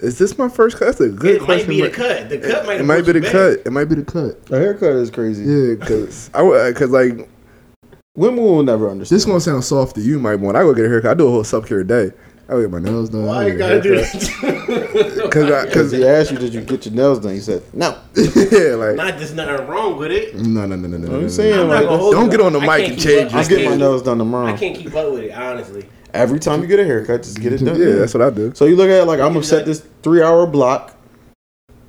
Is this my first cut? That's a good it might question. be the It- cut. The cut might. It might be the you cut. It might be the cut. A haircut is crazy. Yeah, because I because like Women will never understand. This gonna sound soft to you, my boy. When I go get a haircut, I do a whole self care day. I get my nails done. Why I you gotta get do a haircut. that? Cause, Because he asked you, did you get your nails done? You said no. yeah, like Not there's nothing wrong with it. no, no, no, no, no. no, I'm no, saying, no. I'm like, gonna Don't get on the I mic and change up- your I get my nails done tomorrow. I can't keep up with it, honestly. Every time you get a haircut, just get it done. Yeah, that's what I do. So you look at it like I'm gonna set this three hour block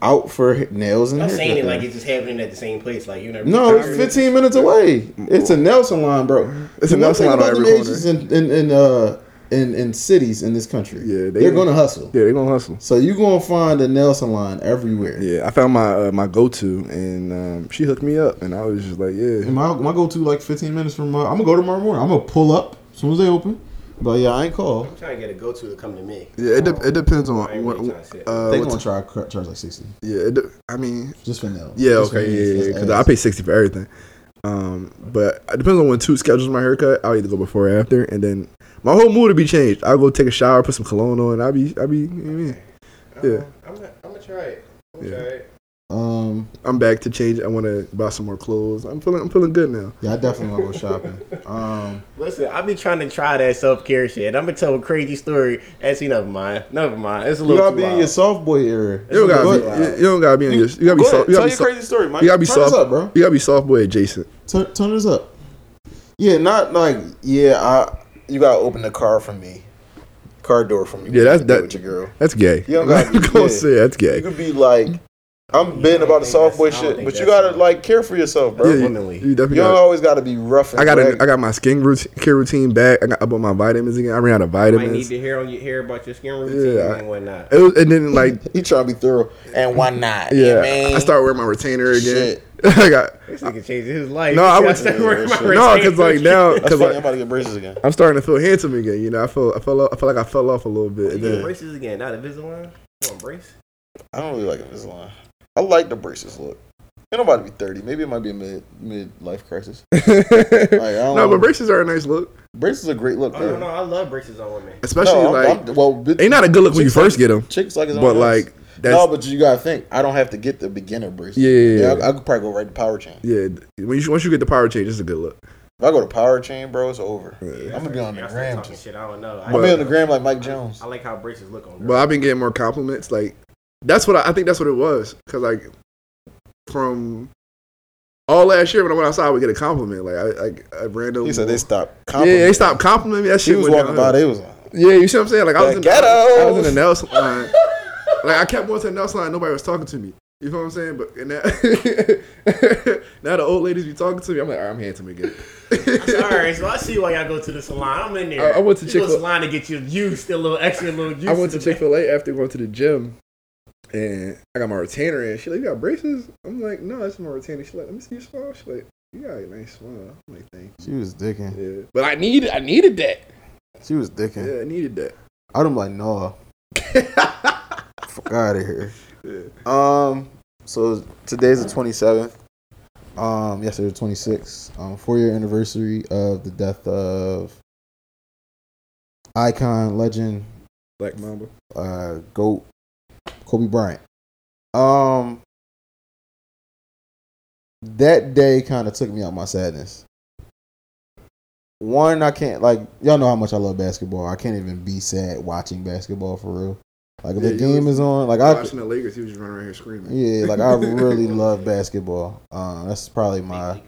out for nails and I'm haircut. saying it like it's just happening at the same place. Like you never. no, it's 15 minutes away. It's a nail salon, bro. It's a The nail one thing salon on about every them corner. in in in, uh, in in cities in this country. Yeah, they, are gonna hustle. Yeah, they're gonna hustle. So you gonna find a nail salon everywhere. Yeah, I found my uh, my go to, and um, she hooked me up, and I was just like, yeah. And my my go to like 15 minutes from. Uh, I'm gonna go tomorrow morning. I'm gonna pull up as soon as they open. But yeah, I ain't cool. I'm trying to get a go to to come to me. Yeah, it, de- it depends on I ain't what. really trying to say it. Uh, they what gonna t- try to charge like 60 yeah, it de- I mean, just for nails. Yeah, Just for okay, nails. yeah, yeah, That's because ass. I pay sixty for everything. Um, but it depends on when two schedules my haircut. I'll either go before or after, and then my whole mood will be changed. I'll go take a shower, put some cologne on. I'll be, I'll be, you know what I mean? Yeah. Uh, I'm gonna, I'm gonna try it. I'm gonna Yeah. try it. Um, I'm back to change. I want to buy some more clothes. I'm feeling, I'm feeling good now. yeah, I definitely wanna go shopping. Um, Listen, I be trying to try that self care shit. I'm gonna tell a crazy story. Actually, never mind. Never mind. It's a little. you gotta too be in your soft boy era. You don't gotta be, ahead. you, you don't gotta be on your, you gotta be soft. ahead. You Tell gotta be, your so, crazy story, Mike. you gotta be Turn soft. up, bro. you gotta be soft boy adjacent. Turn, turn this up. Yeah, not like yeah. I you gotta open the car for me, car door for me. Yeah, that's- You can that- with your girl. That's gay. You don't gotta I'm be- gonna yeah. say that's You gay. could be like, I'm been about the soft boy shit, but you gotta like care for yourself, bro. Yeah, you you, Womanly. you don't Gotta, always gotta be rough. And I got a, braggy. I got my skin routine, care routine back. I got I bought my vitamins again. I ran out of vitamins. might need vitamins. to hear on you hear about your skin routine Yeah. and whatnot. It was, and then like He trying to be thorough. And why not? Yeah, man. I started wearing my retainer again. Shit. I got This nigga changed his life. No, I You would- see, started wearing my No, no, retainer. because like now, That's because funny. I'm like, about to get braces again. I'm starting to feel handsome again. You know, I feel I fell off, I feel like I fell off a little bit. You And get then, braces again, not a Invisalign. You want brace? I don't really like Invisalign. I like the braces look. Ain't nobody be 30. Maybe it might be a mid mid life crisis. Like, I don't no, know. but braces are a nice look, braces are a great look. Oh bro. no, no, I love braces on women. especially No, I'm- like I'm- well, bit- they not a good look when you first like- get them. Chicks like his But own like ass. That's, no, but you gotta think. I don't have to get the beginner braces. Yeah, yeah, yeah. I, I could probably go right to power chain. yeah. When you once you get the power chain, it's a good look. If I go to power chain, bro, it's over. Yeah. I'm gonna be on the Y'all gram. shit. I don't know. I, I'm gonna be on the gram like Mike Jones. I like how braces look on. But. I've been getting more compliments. Like that's what I, I think. That's what it was. Cause like from all last year when I went outside, I would get a compliment. Like I like a random. He said they stopped. Yeah, they stopped complimenting me. That He shit was walking by. They was like, Yeah, you see what I'm saying? Like I was The in ghettos. I was in the Nelson line. like I kept going to the Nelson line. Nobody was talking to me. You know what I'm saying? But and now, now the old ladies be talking to me. I'm like, All right, I'm handsome again. All right, so I see why y'all go to the salon. I'm in there. I- I went to You go Chick-fil- salon to get you juiced, a little extra, little juice. I went to the Chick Fil A after going to the gym, and I got my retainer in. She like, you got braces? I'm like, no, that's my retainer. She like, let me see your smile. She like, you got a nice smile. I'm like, thank you. she was dicking. Yeah, but I needed, I needed that. She was dicking. Yeah, I needed that. I'd have like, no, fuck out of here. Yeah. Um, so today's the 27th. Um, yesterday the 26th. Um, four year anniversary of the death of icon, legend, Black Mamba. uh, goat, Kobe Bryant. Um, that day kind of took me out my sadness. One, I can't like y'all know how much I love basketball. I can't even be sad watching basketball for real. Like if Yeah, the game was is on, like I Watching the Lakers, he was just running around here screaming. yeah, like I really love basketball. Um, that's probably my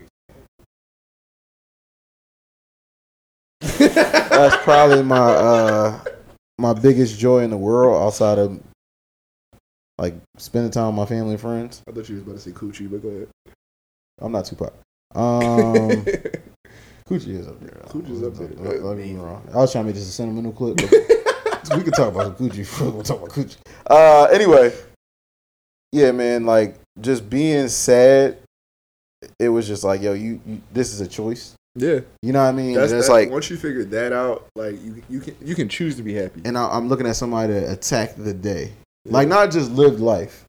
that's probably my uh my biggest joy in the world outside of like spending time with my family and friends. I thought you was about to say coochie, but go ahead. I'm not Tupac. Um, Coochie is up there. Coochie's up there. Don't- don't get me wrong. I was trying to make this a sentimental clip, but we can talk about the Coochie. We'll talk about Coochie. Uh, anyway, yeah, man. Like just being sad. It was just like, yo, you, you this is a choice. yeah, You know what I mean? that's and it's that- like, once you figure that out, like you, you can you can choose to be happy. and I, I'm looking at somebody to attack the day, like not just lived life.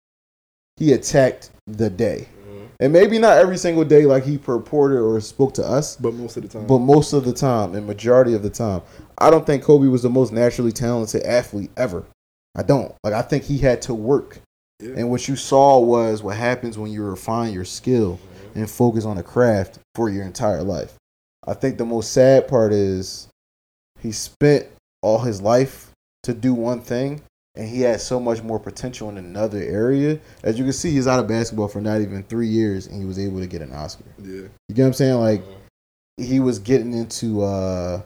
He attacked the day, Mhm. and maybe not every single day like he purported or spoke to us, but most of the time, but most of the time and majority of the time, I don't think Kobe was the most naturally talented athlete ever. I don't. Like I think he had to work. Yeah. And what you saw was what happens when you refine your skill and focus on a craft for your entire life. I think the most sad part is he spent all his life to do one thing and he had so much more potential in another area. As you can see, he's out of basketball for not even three years and he was able to get an Oscar. yeah, You get what I'm saying? Like he was getting into uh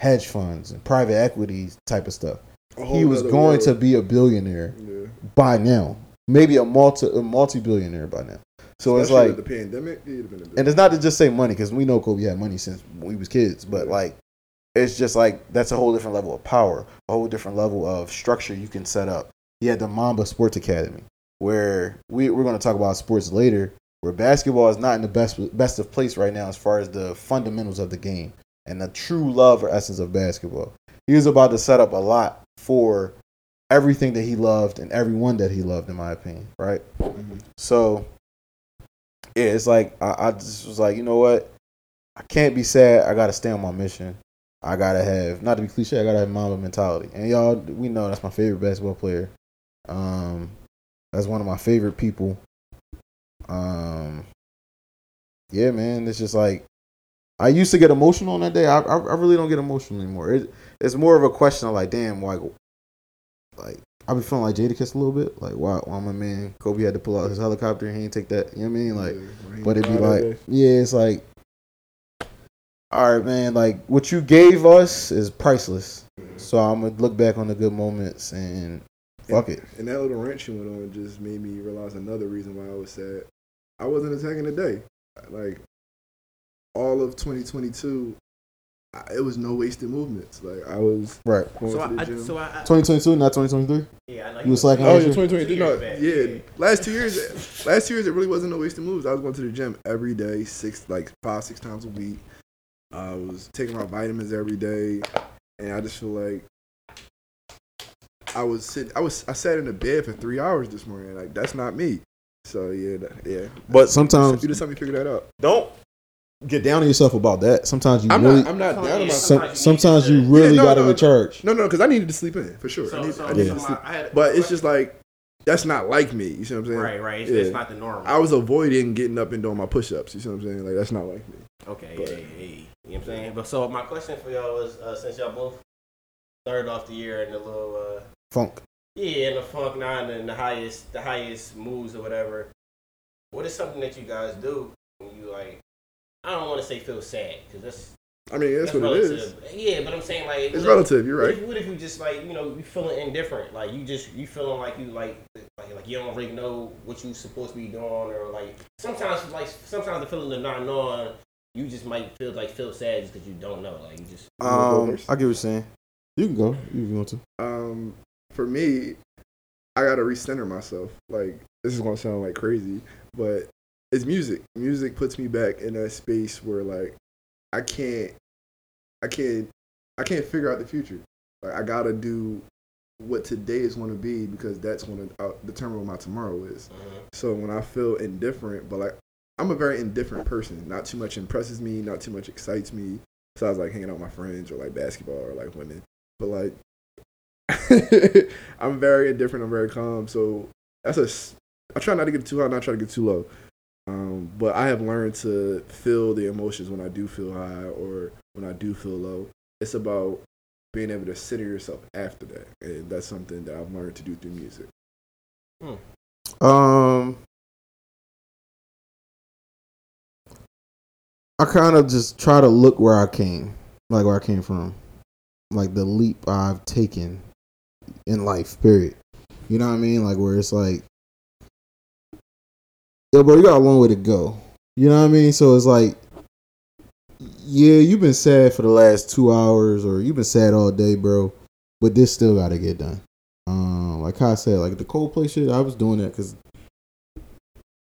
hedge funds and private equity type of stuff. He was going world. to be a billionaire Yeah. by now. Maybe a multi a multi billionaire by now. So it's like the pandemic. And it's not to just say money because we know Kobe had money since we was kids, but Yeah. like it's just like that's a whole different level of power, a whole different level of structure you can set up. He had the Mamba Sports Academy, where we, we're going to talk about sports later, where basketball is not in the best best of place right now as far as the fundamentals of the game and the true love or essence of basketball. He was about to set up a lot for everything that he loved and everyone that he loved, in my opinion, right? Mhm. So yeah, it's like I, I just was like, you know what? I can't be sad. I gotta stay on my mission. I gotta have not to be cliche. I gotta have Mamba mentality. And y'all, we know that's my favorite basketball player. Um, that's one of my favorite people. Um, yeah, man, it's just like I used to get emotional on that day. I I, I really don't get emotional anymore. It, it's more of a question of like, damn, why? Like I be feeling like Jadakiss a little bit. Like why? Why my man Kobe had to pull out his helicopter and he didn't take that? You know what I mean? Like. Yeah, But it'd be like, yeah, it's like, all right, man. Like what you gave us is priceless. So I'm gonna look back on the good moments and fuck it. And that little rant you went on just made me realize another reason why I was sad. I wasn't attacking the day. Like all of 2022, I, it was no wasted movements. Like I was Right. going So to I, the I, gym. so I, I 2022, not 2023. yeah, I know You was slacking Oh last yeah, year? 2022. No, Two back. yeah. Last two years, last two years it really wasn't no wasted moves. I was going to the gym every day, six like five, six times a week. I was taking my vitamins every day, and I just feel like I was sitting. I was I sat in the bed for three hours this morning. Like that's not me. So yeah, that, yeah. But sometimes you just help me figure that out. don't get down on yourself about that. Sometimes you I'm really, not. I'm not down on myself. sometimes you really Yeah, no, gotta no. recharge. No, no, because I needed to sleep in for sure. I So, need, so, I need so to sleep. I had a But it's question. just like that's not like me. You see what I'm saying? Right, right. It's, Yeah. it's not the norm. I was avoiding getting up and doing my push-ups. You see what I'm saying? Like that's not like me. Okay, But- hey, hey, you know what I'm saying? But so my question for y'all was, uh, since y'all both started off the year in a little, uh, Funk. yeah, in the funk nine and the highest, the highest moves or whatever, what is something that you guys do when you like? I don't want to say feel sad because that's I mean, that's, that's what it relative. is. Yeah, but I'm saying like It's what relative. You're What right. if, what if you just like you know you feeling indifferent? Like you just you feeling like you like like like you don't really know what you supposed to be doing or like sometimes like sometimes the feeling of not knowing you just might feel like feel sad just because you don't know like you just You Um. I get what you're saying. You can go if you want to. Um, for me, I gotta recenter myself. Like this is gonna sound like crazy, but it's music. Music puts me back in that space where like I can't, I can't, I can't figure out the future. Like I gotta do what today is going to be because that's going to uh, determine what my tomorrow is. So when I feel indifferent, but like I'm a very indifferent person. Not too much impresses me. Not too much excites me. So I was like hanging out with my friends or like basketball or like women. But like I'm very indifferent. I'm very calm. So that's a I try not to get too high, not try to get too low. Um, but I have learned to feel the emotions when I do feel high or when I do feel low. It's about being able to center yourself after that, and that's something that I've learned to do through music. Um, I kind of just try to look where I came, like where I came from, like the leap I've taken in life. Period. You know what I mean? Like where it's like, yo, bro, you got a long way to go. You know what I mean? So it's like, yeah, you've been sad for the last two hours, or you've been sad all day, bro. But this still got to get done. Um, like I said, like the Coldplay shit, I was doing that because,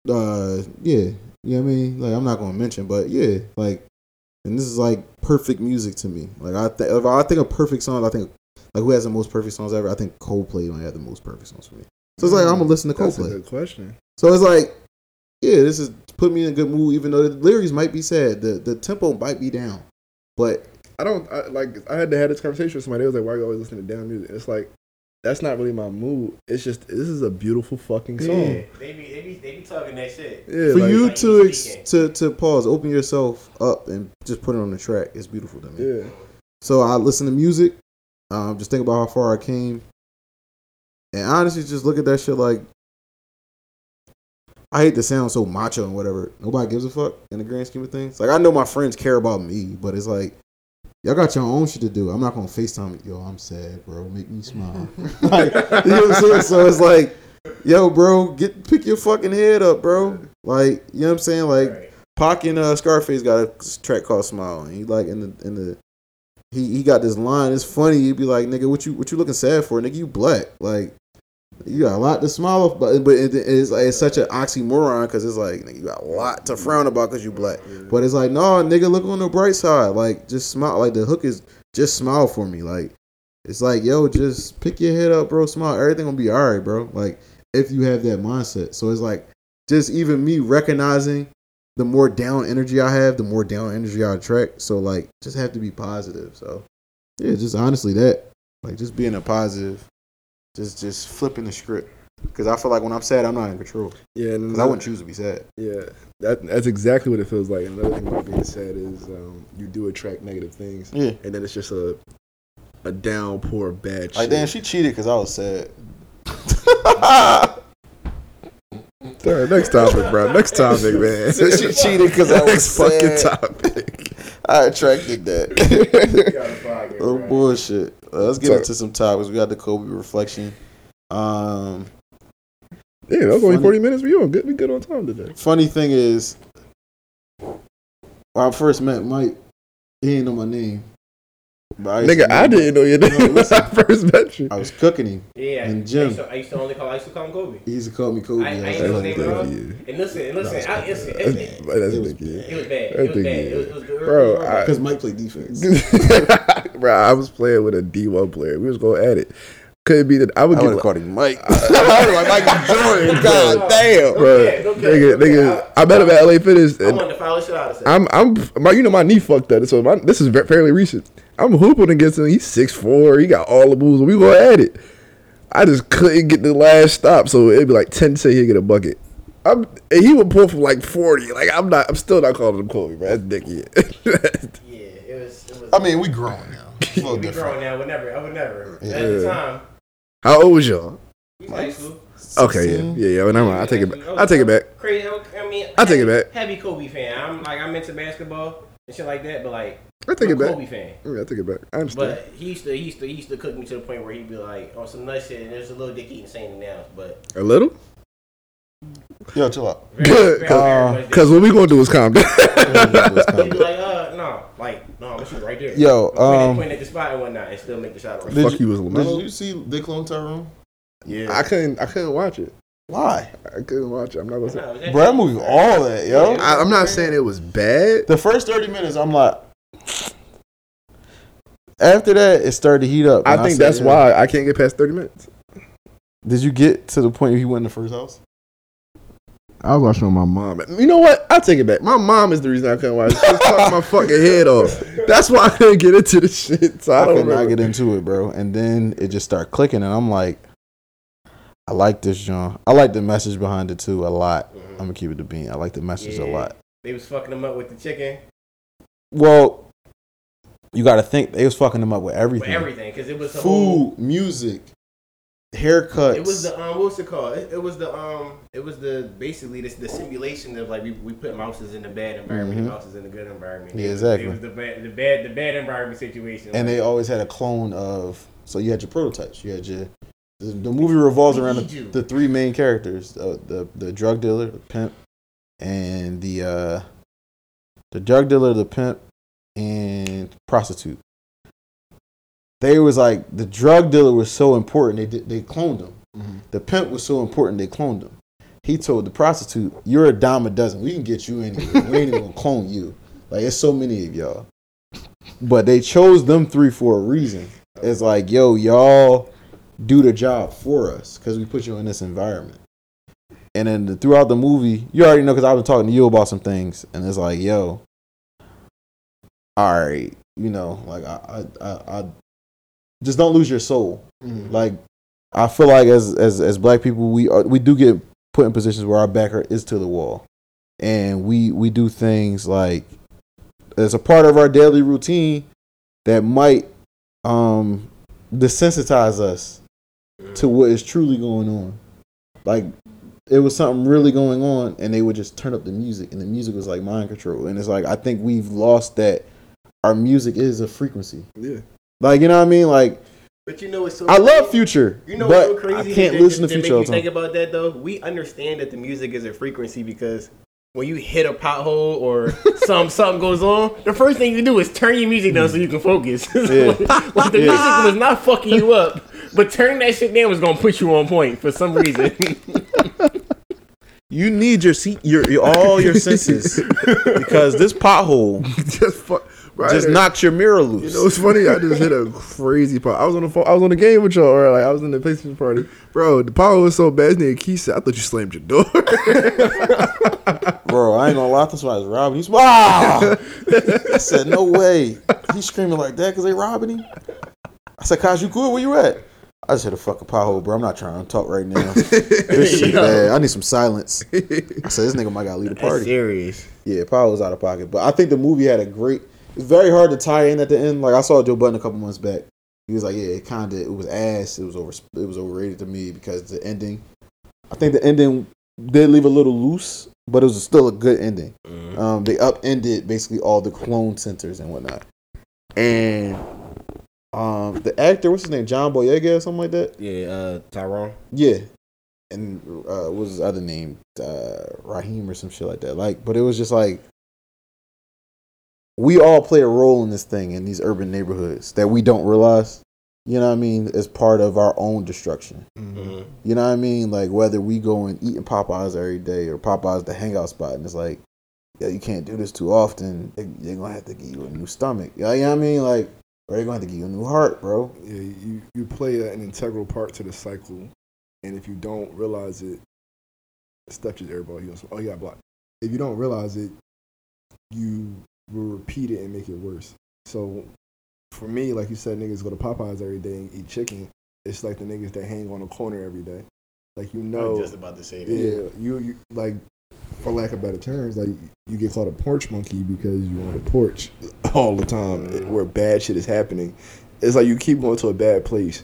uh, yeah, you know what I mean. Like I'm not gonna mention, but yeah, like, and this is like perfect music to me. Like I, th- if I think of perfect songs, I think like who has the most perfect songs ever. I think Coldplay might have the most perfect songs for me. So it's like I'm gonna listen to That's a Coldplay. good question. So it's like, yeah, this is put me in a good mood, even though the lyrics might be sad, the the tempo might be down, but I don't I, like. I had to have this conversation with somebody. They was like, "Why are you always listening to down music?" It's like that's not really my mood. It's just this is a beautiful fucking song. yeah Yeah, they be they be they be talking that shit. for like, you like to ex- to to pause, open yourself up, and just put it on the track, it's beautiful to me. yeah, So I listen to music, um, just think about how far I came, and honestly, just look at that shit like. I hate to sound so macho and whatever. Nobody gives a fuck in the grand scheme of things. Like I know my friends care about me, but it's like y'all got your own shit to do. I'm not gonna Facetime. Yo, I'm sad, bro. Make me smile. like, you know what I'm saying? So it's like, yo, bro, get pick your fucking head up, bro. Like, you know what I'm saying? Like, Right. Pac and uh, Scarface got a track called "Smile," and he like in the in the he he got this line. It's funny. He'd be like, "Nigga, what you what you looking sad for? Nigga, you black. Like, you got a lot to smile off, but but it, it's like it's such an oxymoron because it's like you got a lot to frown about because you black. But it's like, no, nigga, look on the bright side. Like, just smile. Like the hook is just smile for me. Like, it's like, yo, just pick your head up, bro. Smile. Everything gonna be all right, bro. Like, if you have that mindset. So it's like, just even me recognizing the more down energy I have, the more down energy I attract. So like, just have to be positive. So yeah, just honestly that, like, just being a positive, just just flipping the script. Because I feel like when I'm sad, I'm not in control. yeah. Because I wouldn't choose to be sad. Yeah, that that's exactly what it feels like. Another thing about being sad is um, you do attract negative things, Yeah. and then it's just a a downpour of bad shit. Like, damn, she cheated because I was sad. All right, next topic, bro. Next topic, man. So she cheated 'cause I was next fucking topic. I attracted that. Gotta fuck it, oh bullshit. Let's get So- into some topics. We got the Kobe reflection. Um, Yeah, that was only forty minutes. We on good. We good on time today. funny thing is, when I first met Mike, he didn't know my name. But Nigga, to I didn't know your name No, when. I first met you. I was cooking him. Yeah, In I gym. used, to, I used to only call I used to call him Kobe. He used to call me Kobe. I- I was ain't like, know "Oh, his name damn." at. And listen, and listen, I, listen it, it, it, That's It was thinking. it was bad. It was bad. It was, is. it was, Bro, it was I- Because Mike played defense. Bro, I was playing with a D one player. We was going at it. Couldn't be that I would I get would called him Mike. I would like Michael Jordan. God damn. bro, Okay, okay, nigga, nigga. I met him at LA Fitness. I And wanted to follow shit out of it. I'm, I'm, my, you know, my knee fucked up. So my, this is fairly recent. I'm hooping against him. He's six four. He got all the moves. We go at it. I just couldn't get the last stop, so it'd be like ten say he'd get a bucket. I'm, and he would pull from like forty. Like I'm not, I'm still not calling him Kobe, bro. That's Dicky. Yeah, it was. It was I mean, we grown now. It's a little we different. grown now. Would never. I would never. At Yeah. the time, How old was y'all? we was high school. Okay, yeah, yeah, yeah. Well, never mind. I take it back. was- I take it back. Crazy. I mean, I take it back. Heavy Kobe fan. I'm like I'm into basketball and shit like that, but like I take I'm it a back. Kobe fan. Yeah, I take it back. I understand. But he used to he used to he used to cook me to the point where he'd be like on some nut shit and there's a little dick eating saying now, but a little. Yo, chill out. Good, cause- very much dick. Cause what we gonna do is calm down. He'd be like, uh, no, like, no, I'm gonna shoot right there. Yo, Point at- um, point at the spot and whatnot, and still make the shot. Right. Did Fuck you- you was Did Lamelo. you see They Cloned Tyrone? Yeah, I couldn't. I couldn't watch it. Why? I couldn't watch it. I'm not gonna say. No, that- Bro, that movie all that, yo. I, I'm not saying it was bad. The first 30 minutes, I'm like. After that, it started to heat up. I think said, that's yeah. why I can't get past 30 minutes. Did you get to the point where he went in the first house? I was watching with my mom. You know what? I take it back. My mom is the reason I couldn't watch. She was talking my fucking head off. That's why I couldn't get into the shit. So I, I, don't could not get into it, bro. And then it just started clicking, and I'm like, I like this, John. I like the message behind it too a lot. Mhm. I'm gonna keep it to being. I like the message a lot. They was fucking him up with the chicken, Well, you got to think they was fucking them up with with everything. everything, because it was the whole. Food, music, haircuts. It was the um, what's it called? It, it was the um, it was the basically this the simulation of like we, we put mouses in the bad environment, and Mhm. mouses in the good environment. Yeah, exactly. It was the bad, the bad, the bad environment situation. and like, they always had a clone of. So you had your prototypes. You had your. The, the movie revolves around the, the three main characters: uh, the the drug dealer, the pimp, and the uh, the drug dealer, the pimp, and prostitute. They was like the drug dealer was so important they did, they cloned him. Mhm. The pimp was so important they cloned him. He told the prostitute, "You're a dime a dozen. We can get you anywhere. We ain't even gonna clone you. Like it's so many of y'all." But they chose them three for a reason. It's like, yo, y'all do the job for us because we put you in this environment. And then the, throughout the movie, you already know because I've been talking to you about some things, and it's like, yo, all right, you know, like I, I, I, I just don't lose your soul. Mhm. Like I feel like as as as black people, we are, we do get put in positions where our back is to the wall, and we we do things like as a part of our daily routine that might um desensitize us to what is truly going on. Like it was something really going on, and they would just turn up the music, and the music was like mind control, and it's like I think we've lost that. Our music is a frequency. Yeah. Like you know what I mean? Like But you know it's so. I love? Future, You know what's so crazy? I can't that- listen to that make you Think about that though. We understand that the music is a frequency because when you hit a pothole or some something goes on, the first thing you do is turn your music down mm. so you can focus. Yeah. like the Yeah. music was not fucking you up, but turning that shit down was gonna put you on point for some reason. You need your seat, your, your all your senses, because this pothole just fuck. Right just there. knocked your mirror loose. You loose. know, it's funny. I just hit a crazy part. I was on the phone. I was on the game with y'all, or like I was in the PlayStation party, bro. The pothole was so bad. This nigga Keith said, "I thought you slammed your door." Bro, I ain't gonna lie, that's why I was robbing. He's wow. I said, no way. He's screaming like that because they robbing him. I said, Kaj, you good? Where you at? I just hit a fucking pothole, bro. I'm not trying to talk right now. This shit bad. I need some silence. I said, this nigga might gotta leave the That's party. serious. Yeah, was out of pocket. But I think the movie had a great. It's very hard to tie in at the end. Like I saw Joe Budden a couple months back. He was like, "Yeah, it kind of it was ass. It was over. It was overrated to me because the ending. I think the ending did leave a little loose, but it was still a good ending. Mhm. Um, they upended basically all the clone centers and whatnot. And um, the actor, what's his name, John Boyega or something like that. Yeah, uh, Tyrone. Yeah. And uh, what was his other name? Uh, Raheem or some shit like that. Like, but it was just like we all play a role in this thing in these urban neighborhoods that we don't realize. You know what I mean? As part of our own destruction. Mhm. You know what I mean? Like whether we go and eat in Popeyes every day or Popeyes the hangout spot, and it's like, yeah, you can't do this too often. They, they're gonna have to give you a new stomach. You know what I mean? Like, or they're gonna have to give you a new heart, bro. yeah, you you play an integral part to the cycle, and if you don't realize it, stuff just everybody. You know, oh, yeah, block. If you don't realize it, you will repeat it and make it worse. So, for me, like you said, niggas go to Popeyes every day and eat chicken. it's like the niggas that hang on the corner every day. Like you I know, just about to say that. yeah, you, you like for lack of better terms, like you get called a porch monkey because you're on the porch all the time where bad shit is happening. It's like you keep going to a bad place.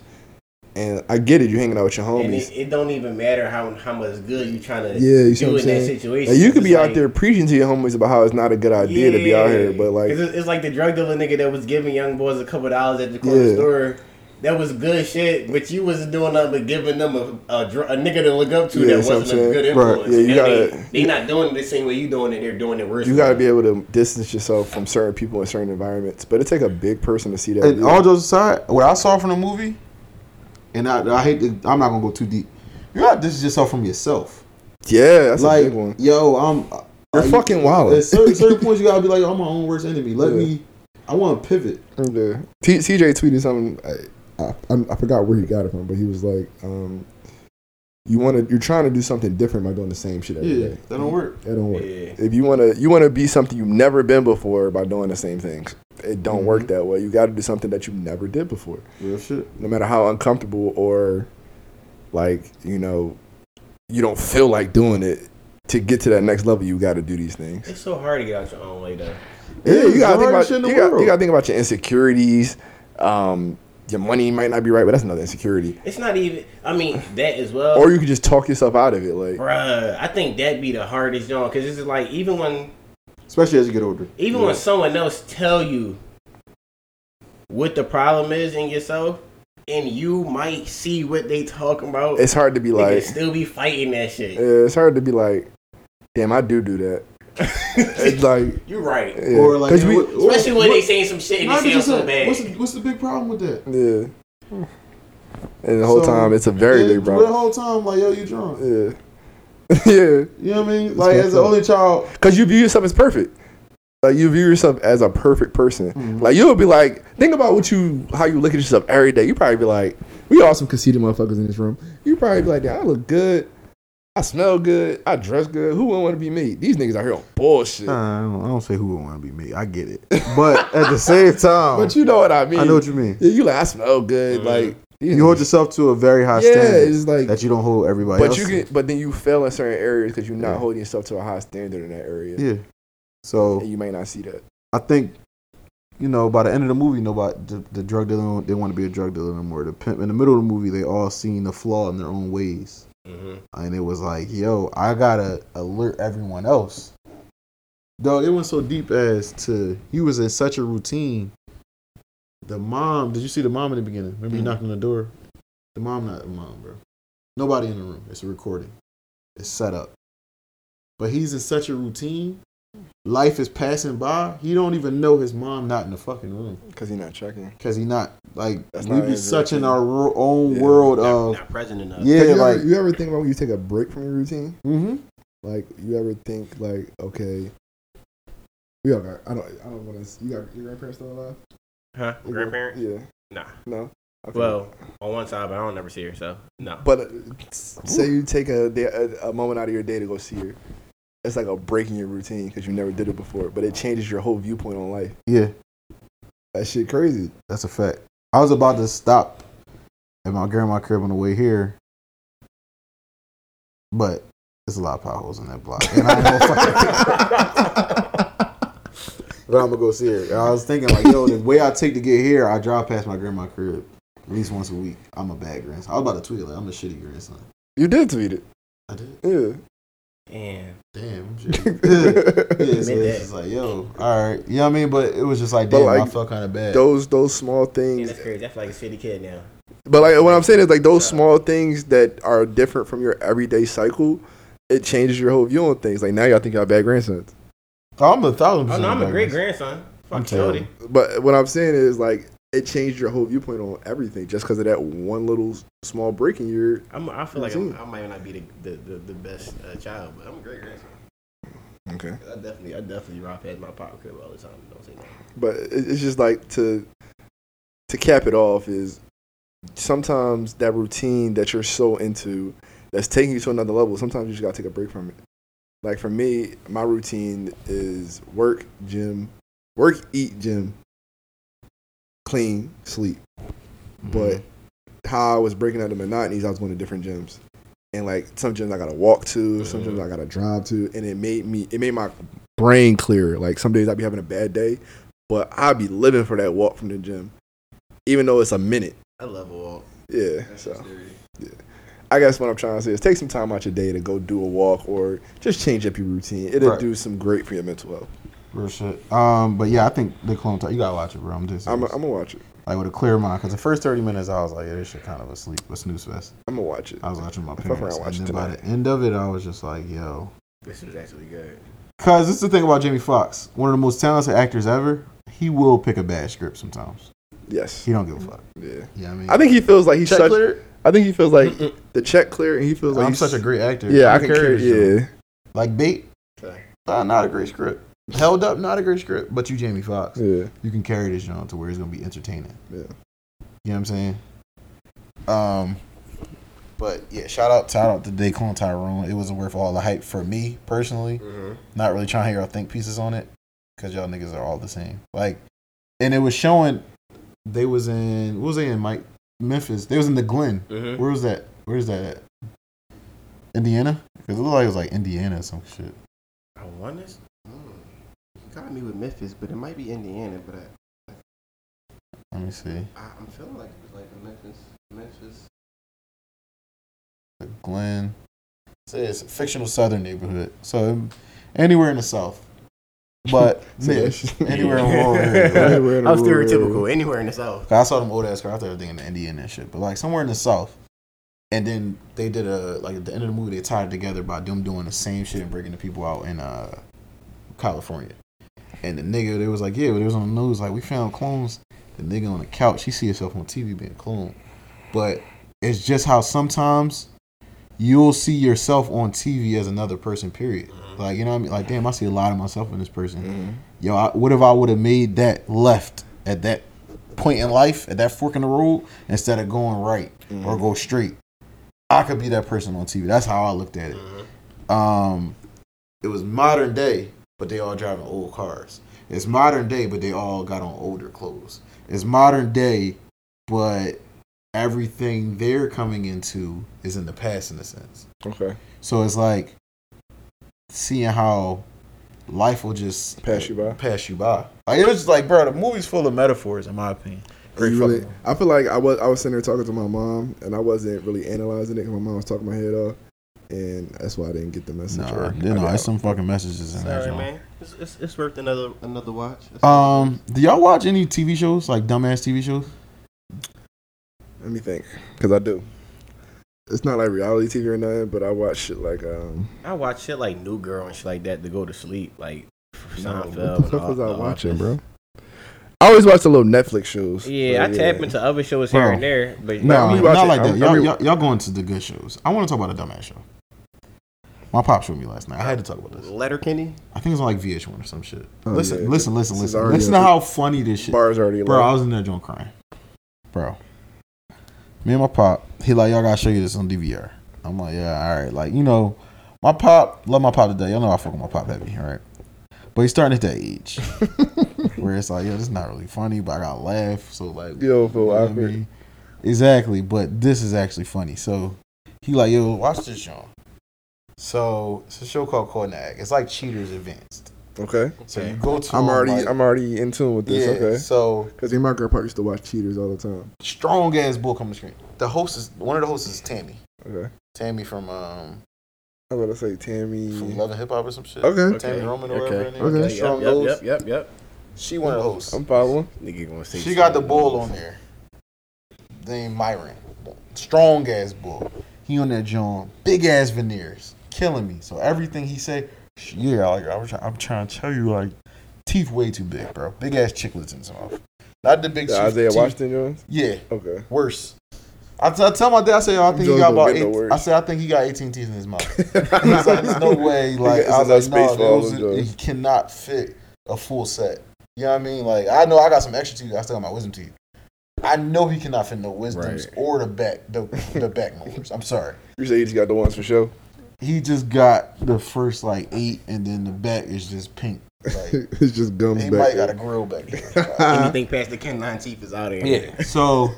And I get it, you hanging out with your homies. it, it don't even matter how how much good you're trying to Yeah, you do in that situation. Like, you could be out there preaching to your homies about how it's not a good idea to be out here, but like, it's, it's like the drug dealer nigga that was giving young boys a couple dollars at the corner Yeah. store. That was good shit, but you wasn't doing nothing but giving them a, a, a nigga to look up to Yeah, that that's what I'm wasn't a saying. good Right. Yeah, you And gotta- they, they not doing it the same way you doing it. They're doing it worse. you got to be able to distance yourself from certain people in certain environments. But it take a big person to see that. And all jokes aside, what I saw from the movie, and I, I hate to, I'm not gonna go too deep. You got to distance yourself from yourself. yeah, that's like, a big one. yo, I'm. You're like, fucking wild. At certain, certain points, you gotta be like, I'm my own worst enemy. Let Yeah. me. I want to pivot. Yeah. T- TJ tweeted something. I, I, I forgot where he got it from, but he was like, um, "You want to? You're trying to do something different by doing the same shit every Yeah, day. that don't work. That don't work. Yeah. If you want to, you want to be something you've never been before by doing the same things. It don't work Mhm. that way. You got to do something that you never did before, Real shit. no matter how uncomfortable or like you know, you don't feel like doing it. To get to that next level, you got to do these things. It's so hard to get out your own way though. Yeah, Yeah, you gotta think about hardest shit in the you got, gotta think about your insecurities. Um, your money might not be right, but that's another insecurity. It's not even. I mean that as well. Or you could just talk yourself out of it. Like, Bruh, I think that'd be the hardest job because it's just like even when Especially as you get older. even Yeah. when someone else tell you what the problem is in yourself, and you might see what they talking about, it's hard to be like, still be fighting that shit. yeah, it's hard to be like, damn, I do do that. It's like, You're right. yeah. Or like, 'Cause we, or- Especially when what- they saying some shit and not they even sound so that. bad. What's the, what's the big problem with that? yeah. And the whole So, time, it's a very Yeah, big problem. The whole time, like, yo, you drunk. Yeah, yeah. You know what I mean? Like, as the only child. Because you view yourself as perfect. Like you view yourself as a perfect person. Mhm. Like you'll be like, think about what you, how you look at yourself every day. You probably be like, we all some conceited motherfuckers in this room. You probably be like, yeah, I look good, I smell good, I dress good. Who wouldn't want to be me? These niggas out here on bullshit. Nah, I don't, I don't say who wouldn't want to be me. I get it. But at the same time, But you know what I mean. I know what you mean. Yeah, you like, I smell good. Mhm. Like these You hold yourself to a very high yeah, standard it's like. that you don't hold everybody But else. you can, but then you fail in certain areas because you're not Yeah. holding yourself to a high standard in that area. yeah. So And you may not see that. I think, you know, by the end of the movie, nobody the, the drug dealer they want to be a drug dealer no more. The pimp in the middle of the movie, they all seen the flaw in their own ways, hmm and it was like, yo, I gotta alert everyone else. Dog, it went so deep as to he was in such a routine. The mom, did you see the mom in the beginning? Remember you Mhm. knocked on the door? The mom, not the mom, bro. Nobody in the room. It's a recording. It's set up. But he's in such a routine. Life is passing by. He don't even know his mom not in the fucking room Because you're not checking. because he not like That's we not be his such in routine. our ro- own Yeah. world Not, of not present enough. yeah, you, like ever, you ever think about when you take a break from your routine? mm-hmm. Like you ever think like, okay, we all got. I don't. I don't want to. You got your grandparents still alive? Huh? Your Grandparent? Yeah. Nah. No. Okay. Well, on one side, but I don't never see her, so no. but uh, say you take a, day, a a moment out of your day to go see her. It's like a break in your routine because you never did it before, but it changes your whole viewpoint on life. yeah, That shit crazy. that's a fact. I was about to stop at my grandma crib on the way here, but there's a lot of potholes in that block, and I ain't But I'm gonna go see her. And I was thinking like, yo, the way I take to get here, I drive past my grandma crib at least once a week. I'm a bad grandson. I was about to tweet like I'm a shitty grandson. You did tweet it. I did. Yeah. Damn. Damn, I'm yeah, so it's just like, yo, all right, you know what I mean? But it was just like, But, damn, I felt kind of bad. those those small Yeah, things. that's crazy. I feel like a city kid now. But like what I'm saying is like those small things that are different from your everyday cycle, it changes your whole view on things. Like now y'all think y'all bad grandsons. Oh, I'm a thousand Oh percent. no, I'm a great grandson. grandson. I'm Fuck Jody. But what I'm saying is like it changed your whole viewpoint on everything just because of that one little small break in your. I'm, I feel like I'm, I might not be the the, the, the best uh, child, but I'm a great grandson. Okay. I definitely I definitely rock past my pop crib all the time. Don't say no. But it's just like to to cap it off is sometimes that routine that you're so into that's taking you to another level. Sometimes you just gotta take a break from it. Like for me, my routine is work, gym, work, eat, gym, clean, sleep. Mm-hmm. But how I was breaking up the monotonies. I was going to different gyms, and like some gyms I gotta walk to, some gyms I gotta drive to, and it made me it made my brain clearer. Like some days I'd be having a bad day, but I'd be living for that walk from the gym, even though it's a minute. I love a walk. Yeah, so. yeah. I guess what I'm trying to say is take some time out your day to go do a walk or just change up your routine. It'll Right. do some great for your mental health. Real shit. Um, but yeah, I think the clone type. You gotta watch it, bro. I'm just I'm I'm gonna watch it. like with a clear mind because the first 30 minutes I was like, yeah, this shit kind of asleep, a snooze fest. I'm gonna watch it. I was watching my Fuck parents, watch and it then by the end of it, I was just like, yo. This is actually good. Cause this is the thing about Jamie Foxx, one of the most talented actors ever. He will pick a bad script sometimes. Yes. He don't give a fuck. Yeah. Yeah, I mean, I think he feels like he's check such. cleared. I think he feels like the check clear, and he feels like I'm he's such a great actor. Yeah, I can can carry. Yeah. Like bait, Okay. uh, not a great script. Held up, not a great script. But you, Jamie Foxx, Yeah. you can carry this joint to where it's gonna be entertaining. Yeah. You know what I'm saying? Um, but yeah, shout out, shout out to Daquan Tyrone. It wasn't worth all the hype for me personally. Mm-hmm. Not really trying to hear y'all think pieces on it because y'all niggas are all the same. Like, and it was showing they was in what was they in Mike Memphis? They was in the Glen. Mm-hmm. Where was that? Where's that at? Indiana? Because it looked like it was like Indiana or some shit. I won this. You got me with Memphis, but it might be Indiana. But I, Let me see. I, I'm feeling like it was like a Memphis, Memphis. The Glen. It says fictional southern neighborhood. So anywhere in the south. But So anywhere in rural area. right? Anywhere in the I'm stereotypical. Anywhere in the south. 'Cause I saw them old ass cars. I thought they were thinking Indiana and shit. But like somewhere in the south. And then they did a like at the end of the movie they tied it together by them doing the same shit and breaking the people out in uh California. And the nigga they was like, Yeah, but it was on the news, like we found clones. The nigga on the couch, he see himself on TV being cloned. But it's just how sometimes you'll see yourself on TV as another person, period. Like, you know what I mean? Like, damn, I see a lot of myself in this person. Mhm. Yo, I, what if I would have made that left at that point in life, at that fork in the road, instead of going right or go straight? I could be that person on TV. That's how I looked at it. Um, it was modern day, but they all driving old cars. It's modern day, but they all got on older clothes. It's modern day, but everything they're coming into is in the past in a sense. Okay. So it's like seeing how life will just Pass you by. Pass you by. Like it was just like, bro, the movie's full of metaphors, in my opinion. Great really. I feel like I was I was sitting there talking to my mom, and I wasn't really analyzing it because my mom was talking my head off, and that's why I didn't get the message. Nah, or- you know, got- it's some fucking messages in that Sorry, joint. man. It's, it's, it's worth another another watch. It's Um, do y'all watch any TV shows like dumbass TV shows? Let me think, because I do. It's not like reality TV or nothing, but I watch shit like um. I watch shit like New Girl and shit like that to go to sleep. Like No, Seinfeld. what the fuck was I The watching, Office. bro? I always watch the little Netflix shows. Yeah, I but tap into other shows Bro. here and there, but No, we not like that. Y'all, y'all, y'all going to the good shows. I want to talk about a dumbass show. My pop showed me last night. I had to talk about this. Letterkenny. I think it's on like VH1 or some shit. Oh, listen, yeah. listen, listen, This is listen. Listen to how funny this shit. Bars already Bro, low. I was in that joint crying. Bro. Me and my pop, he like, y'all gotta show you this on DVR. I'm like, yeah, all right. Like, you know, my pop, love my pop today. Y'all know I fuck with my pop heavy, all right? But he's starting at that age where it's like, yo, this is not really funny, but I gotta laugh. So, like, Yo, feel you know I mean? Exactly, but this is actually funny. So he like, yo, watch this show. So it's a show called Cornag. It's like Cheaters Advanced. Okay. So you go to I'm them, already like- I'm already in tune with this. yeah. Okay. So Because me and my grandpa used to watch Cheaters all the time. strong ass bull coming screen. The host is one of the hosts is Tammy. Okay. Tammy from um I was about to say Tammy. from Love and Hip Hop or some shit. Okay. Tammy Roman or whatever her name. Okay. is. Yep, Strong yep, nose. yep, yep, yep. She one of the hosts. I'm following. Nigga gonna say She got the bull on there. Named Myron. Strong ass bull. He on that John. Big ass veneers. Killing me. So everything he say, yeah, like, I was I'm trying to tell you, like, teeth way too big, bro. Big ass chicklets in his mouth. Not the big The teeth- Isaiah teeth- Washington Jones. Yeah, Okay. worse. I, t- I tell my dad, I say, I think he got about get no I say, I think he got 18 teeth in his mouth. He's like, there's no way. Like, I was like, no, for there was- them he cannot fit a full set. You know what I mean? Like, I know I got some extra teeth. I still got my wisdom teeth. I know he cannot fit no wisdoms Right. or the back, the, the back molars. I'm sorry. You say just got the ones for show. He just got the first like eight, and then the back is just pink. Like, it's just gums he back. might there. got a grill back there. Anything past the canine teeth is out of here. Yeah. So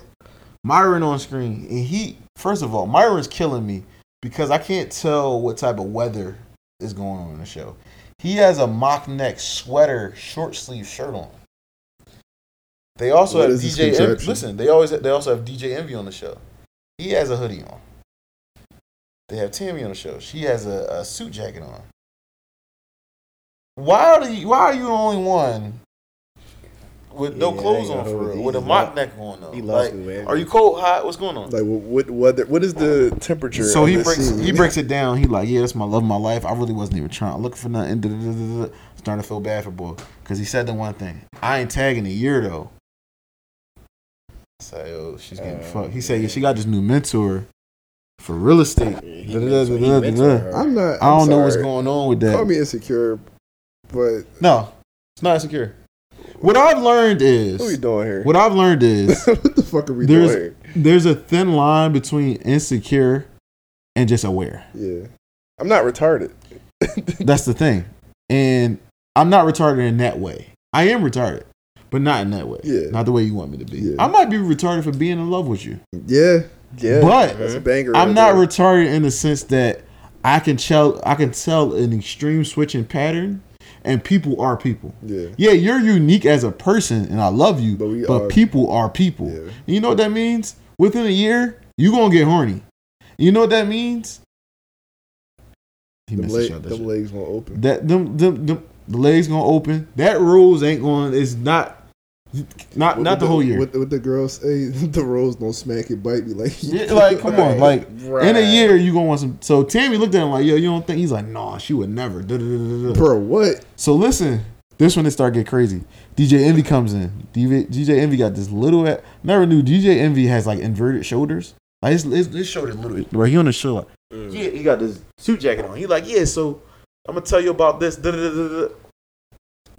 Myron on screen, and he first of all, Myron's killing me because I can't tell what type of weather is going on in the show. He has a mock neck sweater, short sleeve shirt on. They also What have DJ. Envy. Listen, they always they also have DJ Envy on the show. He has a hoodie on. They have Tammy on the show. She has a, a suit jacket on. Why are you? Why are you the only one with no Yeah, I clothes on for real, with a mock neck on though? he lost Like, me, man. are you cold, hot? What's going on? Like what? What? What, what is the temperature? So he breaks scene? he breaks it down. He like, yeah, that's my love of my life. I really wasn't even trying looking for nothing. Da, da, da, da, da. Starting to feel bad for boy because he said the one thing. I ain't tagging a year though. So yo, she's getting Uh, fucked. He said yeah, she got this new mentor for real estate. Yeah, he Da, da, da. I'm not. I I'm don't know what's going on with that. Call that. me insecure, but No, it's not insecure. What I've learned is what are we is doing here? what I've learned is what the fuck are we There's- doing there's a thin line between insecure and just aware. Yeah, I'm not retarded. That's the thing. And I'm not retarded in that way. I am retarded, but not in that way. Yeah. Not the way you want me to be. Yeah. I might be retarded for being in love with you. yeah, yeah. But that's a banger. I'm right not there. retarded in the sense that I can tell I can tell an extreme switching pattern and people are people. yeah, Yeah, you're unique as a person and I love you, But but, are- people are people. Yeah. You know what that means? Within a year, you going to get horny. You know what that means? He the, leg, the legs won't open. that them, them, them the legs gonna open. That rules ain't going. It's not, not What- not what the whole year. What, what the girls say? The rose don't smack it, bite me. Like, Yeah, like come on, like in a year you gonna want some. So Tammy looked at him like, yo, you don't think? He's like, nah, she would never. Da, da, da, da, da. bro, what? So listen, this when it start get crazy. DJ Envy comes in. DJ, DJ Envy got this little. a- Never knew DJ Envy has like inverted shoulders. Like his, his, his shoulders little. Right, he on the show like, Mm. yeah, he got this suit jacket on. He like, yeah, so I'm gonna tell you about this. Da, da, da, da, da.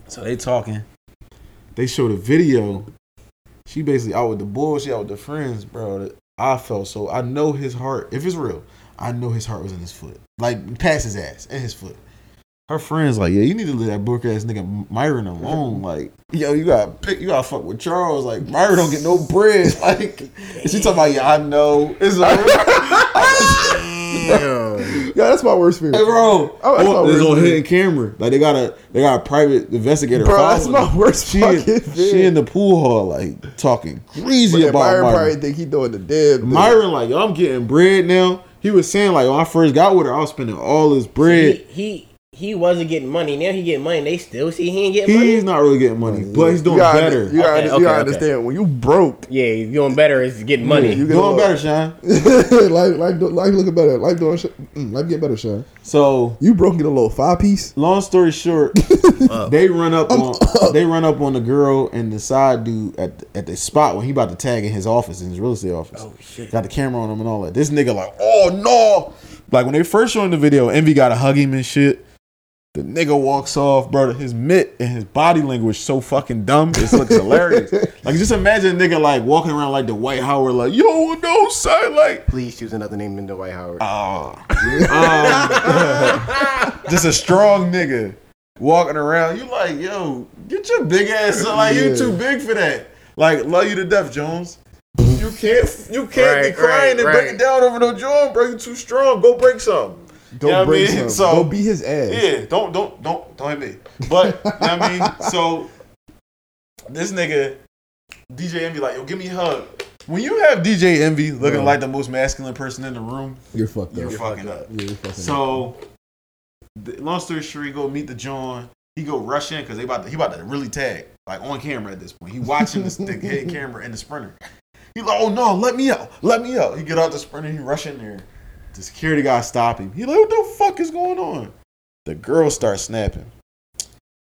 So they talking. They showed a video. She basically out with the boys. She out with the friends, bro. I felt so. I know his heart. If it's real, I know his heart was in his foot, like past his ass and his foot. Her friends like, yeah, you need to leave that broke ass nigga Myron alone. Like, yo, you got pick, you got to fuck with Charles. Like, Myron don't get no bread. Like, she talking about, yeah, I know. It's like. Yeah, that's my worst fear. Hey, bro, Oh, that's oh, my it's worst on hidden camera. Like they got a they got a private investigator. Bro, that's my worst She fucking in, fear. she in the pool hall like talking crazy But about Myron Myron. probably think he doing the dead. Myron like, yo, I'm getting bread now. He was saying like, when I first got with her, I was spending all his bread. he he wasn't getting money. Now he getting money. They still see he ain't getting money. He's not really getting money, but he's doing you gotta, better. You gotta, Okay, you okay, gotta okay. understand when you broke, Yeah, he's doing better. Is getting money. you get doing better, Sean. life, life, life looking better. Life doing, mm, life get better, Sean. So You broke get a little five piece. long story short, they run up on they run up on the girl and the side dude at the, at the spot when he about to tag in his office in his real estate office. oh shit. Got the camera on him and all that. This nigga like, oh no! Like when they first showing the video, Envy got to hug him and shit. The nigga walks off, bro. His mitt and his body language so fucking dumb. It looks hilarious. Like just imagine a nigga like walking around like the Dwight Howard, like yo no son, like Please choose another name than the Dwight Howard. oh, um, just a strong nigga walking around. You like yo, get your big ass. on. Like you too big for that. Like love you to death, Jones. You can't you can't be crying right, and breaking down over no joint, bro. You too strong. Go break some. Go You know what I break mean? some. So- Go beat his ass. Yeah, don't don't don't don't hit me. But you know what I mean, so this nigga DJ Envy like, yo, give me a hug. When you have DJ Envy looking Bro. like the most masculine person in the room, You're fucked you're up. fucking up. Yeah, you're fucking up. So, the, long story short, he go meet the John. He go rush in because they about to, he about to really tag like on camera at this point. He watching the, the head camera and the sprinter. He like, oh no, let me out, let me out. He get out the sprinter, he rush in there. The security guy stop him. He like, what the fuck is going on? The girl starts snapping.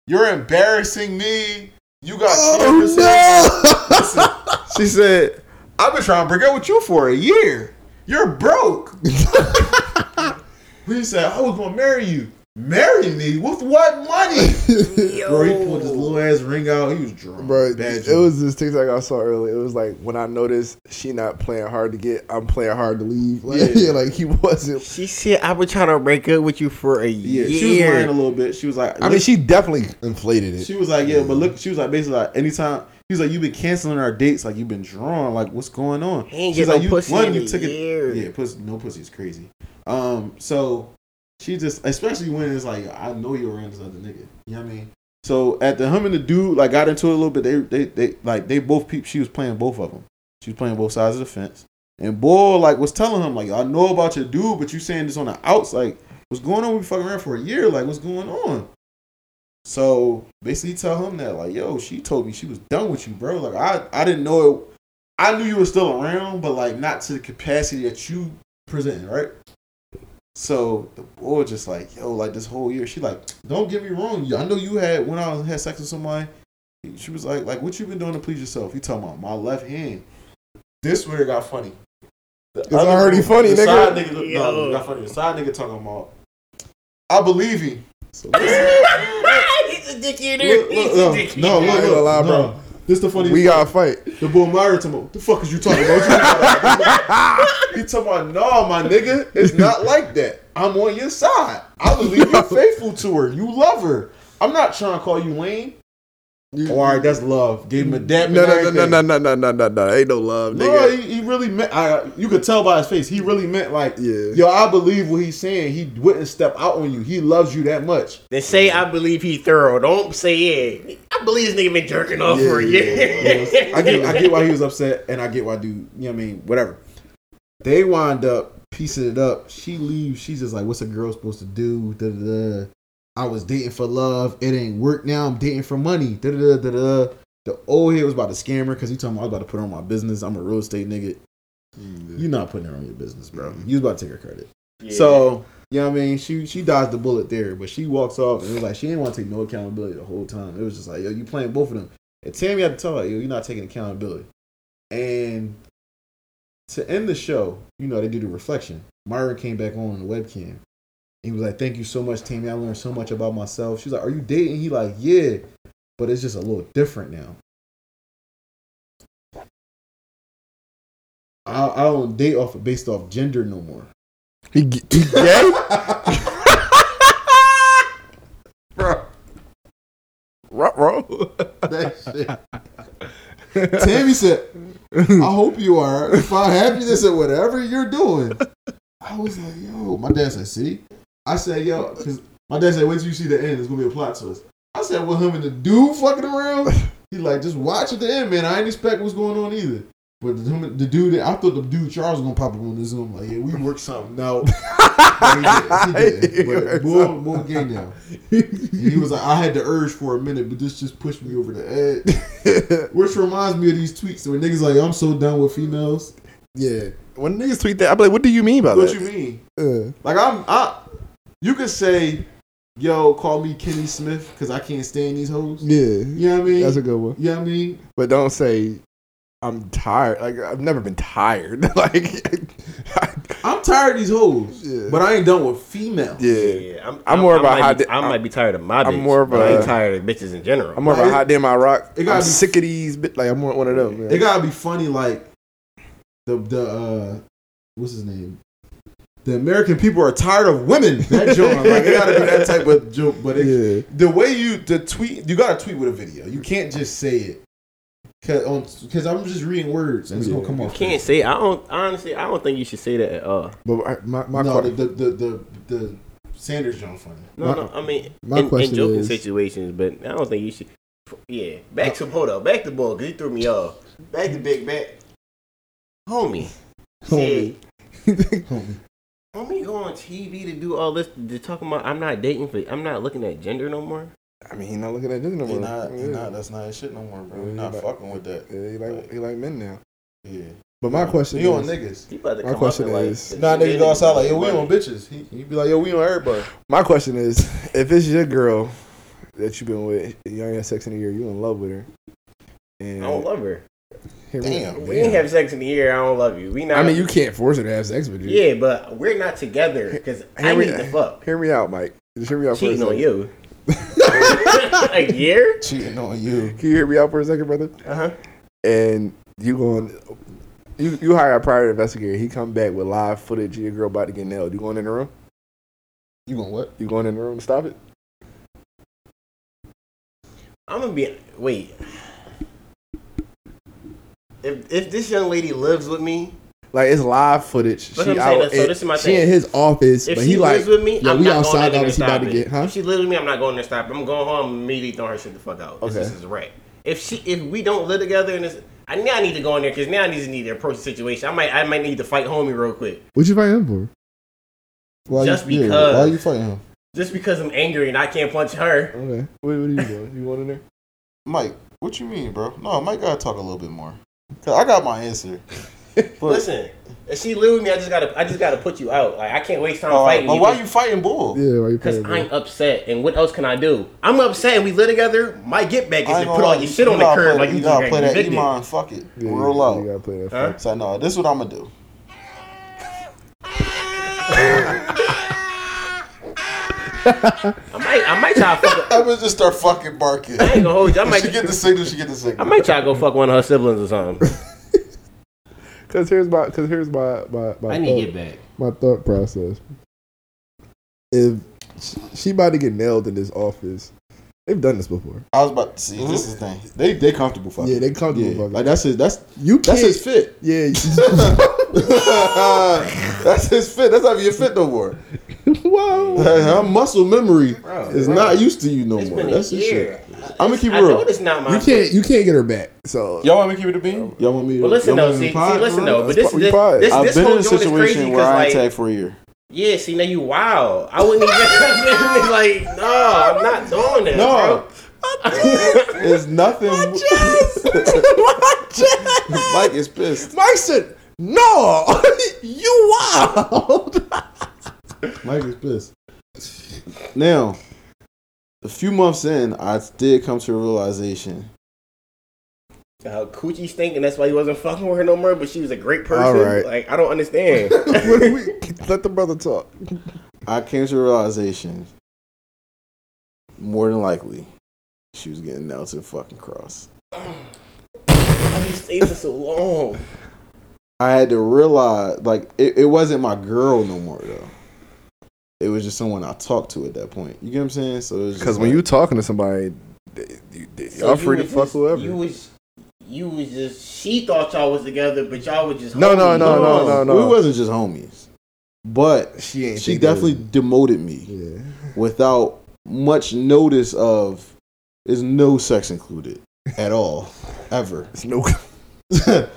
You're embarrassing me. You got cameras here." oh Listen, she said, I've been trying to break up with you for a year. You're broke. he said, I was gonna marry you. Marry me? With what money? no! Bro, he pulled his little ass ring out. He was drunk. Bro, Bad it was this TikTok I saw earlier. It was like when I noticed she not playing hard to get, I'm playing hard to leave. Like, Yeah. yeah. like he wasn't. She said, "I've been trying to break up with you for a yeah, year." she was lying a little bit. She was like, I mean, she definitely inflated it. she was like, yeah, but look, she was like, basically like, anytime He's like, you've been canceling our dates, like you've been drawn, like what's going on? He ain't She's get no like, you pussy one, in you a took it- Yeah, pussy, no pussy is crazy. Um, so she just, especially when it's like, I know you're around this other nigga. You know what I mean? So at the him and the dude like got into it a little bit. They they they like they both peep. She was playing both of them. She was playing both sides of the fence. And boy like was telling him like, I know about your dude, but you saying this on the outs. Like, what's going on? We fucking around for a year. Like, what's going on? So basically, tell him that like, yo, she told me she was done with you, bro. Like, I I didn't know it. I knew you were still around, but like not to the capacity that you presenting, right? So the boy just like, yo, like this whole year, she like, don't get me wrong. I know you had when I was had sex with somebody. She was like, like, what you been doing to please yourself? You talking about my left hand. This where it got funny. The It's already funny, the nigga. Side nigga, no, Yo. it got funny. The side nigga talking about, I believe him. So listen, He's a dick eater. look, He's no, a dick no, eater. look, I ain't gonna look, lie, no. bro. This the funny. We gotta fight. The boy Myra talking the fuck is you talking about? You he talking about, no, my nigga, it's not like that. I'm on your side. I believe you're faithful to her. You love her. I'm not trying to call you lame. All right, that's love. Gave him a dap. No, no, no, no, no, no, no, no, no. Ain't no love, No, nigga. he, he really meant. I, you could tell by his face. He really meant like, Yeah. yo, I believe what he's saying. He wouldn't step out on you. He loves you that much. Then say I believe he thorough. Don't say yeah. I believe this nigga been jerking off Yeah, for a yeah, year. I get, I get why he was upset, and I get why dude. You know what I mean? Whatever. They wind up piecing it up. She leaves. She's just like, "What's a girl supposed to do?" Da, da, da. I was dating for love. It ain't work now. I'm dating for money. Da, da, da, da. The old head was about to scam her because he told me I was about to put her on my business. I'm a real estate nigga. Mm-hmm. You're not putting her on your business, bro. Mm-hmm. You was about to take her credit. So, you know what I mean? She she dodged the bullet there, but she walks off and it was like she didn't want to take no accountability the whole time. It was just like, yo, you playing both of them. And Tammy had to tell her, yo, you're not taking accountability. And to end the show, you know, they do the reflection. Myra came back on the webcam. He was like, Thank you so much, Tammy. I learned so much about myself. She's like, Are you dating? He like, Yeah, but it's just a little different now. I, I don't date off based off gender no more. He, he gay? Bro, Bro. that shit. Tammy said, I hope you are. Find happiness at whatever you're doing. I was like, yo, my dad said, see? I said, yo, because my dad said, wait till you see the end. It's going to be a plot twist. I said, well, him and the dude fucking around? He like, just watch at the end, man. I ain't expect what's going on either. But the, the dude, I thought the dude Charles was going to pop up on this Zoom. Like, yeah, we worked something out. But he didn't. He didn't. But bull, bull now. And he was like, I had the urge for a minute, but this just pushed me over the edge. Which reminds me of these tweets where niggas like, I'm so done with females. yeah. When niggas tweet that, I'm like, what do you mean by What that? What you mean? Uh, Like I'm, I, you could say, yo, call me Kenny Smith because I can't stand these hoes. yeah. You know what I mean? That's a good one. you know what I mean? But don't say, I'm tired. Like, I've never been tired. like, I'm tired of these hoes, Yeah. but I ain't done with females. yeah. Yeah, I'm, I'm more of a might hot be- I might be tired of my bitch. I'm more of but I a- ain't tired of bitches in general. I'm more of Like, a hot damn I rock. it gotta I'm be- sick of these. Like I'm more one of them. Man. It gotta be funny, like the the uh, what's his name? The American people are tired of women. That joke, like it gotta be that type of joke. But it, yeah. the way you the tweet, you gotta tweet with a video. You can't just say it. Cause, Cause I'm just reading words and it's Yeah. gonna come off. you can't say. I don't honestly. I don't think you should say that at all. But I- my my no, que- the, the the the the Sanders John funny. No, My- no. I mean, my in, in joking is- situations, but I don't think you should. Yeah, back to hold up, back to ball because he threw me off. Back to Big Back, homie. Homie. Said, Homie. Homie, go on TV to do all this to talk about. I'm not dating for. I'm not looking at gender no more. I mean, he not looking at this no He more. not, he yeah. not, that's not his shit no more, bro. He Yeah, not but- fucking with that. Yeah, he like he like men now. Yeah. But my question He on niggas. He about to My come question up and like, is- Nah, niggas go outside like, yo, we on bitches. He, he be like, yo, we on everybody. my question is, if it's your girl that you've been with, you ain't had sex in a year, you in love with her, I and don't love her. Hear me Damn. out. We ain't have sex in a year. I don't love you. We not. I mean, you can't force her to have sex with you. Yeah, but we're not together because I Hear me- need to fuck. Hear me out, Mike. Just hear me out Cheating for a on you. a year? Cheating on you. Can you hear me out for a second, brother? Uh huh. And you going, you you hire a private investigator. He come back with live footage of your girl about to get nailed. You going in the room? You going what? You going in the room to stop it? I'm gonna be. Wait. If if this young lady lives with me, Like it's live footage. But she out. that- so in- this is my she thing. in his office, if but she he like, lives with me, yeah, I'm we not outside. going in there to Obviously, about stop to get, huh? If she lives with me, I'm not going there to stop. it. I'm going home immediately throwing her shit the fuck out. Okay. This is a wreck. If she if we don't live together and it's I now need to go in there because now I just need to approach the situation. I might I might need to fight homie real quick. What you fight him for? Why Just you, yeah, because. why you fighting him, Just because I'm angry and I can't punch her. Okay. What, what are you doing? You want in there? Mike? What you mean, bro? No, Mike gotta talk a little bit more. 'Cause I got my answer. But, Listen, if she live with me, I just gotta I just gotta put you out. Like I can't waste time uh, fighting but you. why you fighting Bull? Yeah, why you Because? I'm upset, and what else can I do? I'm upset, and we live together. My get back is to put gonna all your shit on the curb play, like you you just gotta got play that convicted. Iman. Fuck it, Yeah, real you gotta play that. Huh? fuck. So no, this is what I'm gonna do. I might I might try to fuck. I'm gonna just start fucking barking. I ain't gonna hold you. I might she get the signal. She get the signal. I might try to go fuck one of her siblings or something. Cause here's my, cause here's my, my, my I need to thought, get back. my thought process. If she, she about to get nailed in this office, they've done this before. I was about to see. This is the thing. They they comfortable fucking. Yeah, they comfortable Yeah, fucking. like that's his. That's You that's his fit. Yeah. that's his fit. That's not your fit no more. wow. Her muscle memory Bro, is bro. not used to you no It's more. been a That's his year. shit. I'm gonna keep it I know real. it's not my. You can't. You can't get her back. So Y'all want me to keep it a bean? Y'all want me to? But listen though, see, to pod see, listen though. But this, We this, this, I've this been whole in a situation where I ain't because like, tagged for a year. yeah, see, now you wow. I wouldn't even like, no, I'm not doing that, No. bro. It's nothing. my chest my Mike is pissed. Mike said, "No, you wild." Mike is pissed. Now, a few months in, I did come to a realization. How coochie stink, and that's why he wasn't fucking with her no more. But she was a great person. All right. Like I don't understand. Do we- Let the brother talk. I came to a realization. More than likely, she was getting nailed to the fucking cross. Why you stay for so long? I had to realize, like, it, it wasn't my girl no more though. It was just someone I talked to at that point. You get what I'm saying? So it was Because when like- you talking to somebody, they, you, they, So y'all free to fuck just- whoever. You was, you was just. She thought y'all was together, but y'all was just. No, no, homies. no, no, no, no. we wasn't just homies, but she ain't. she definitely that- demoted me Yeah. without much notice of. There's no sex included at all, ever. It's no.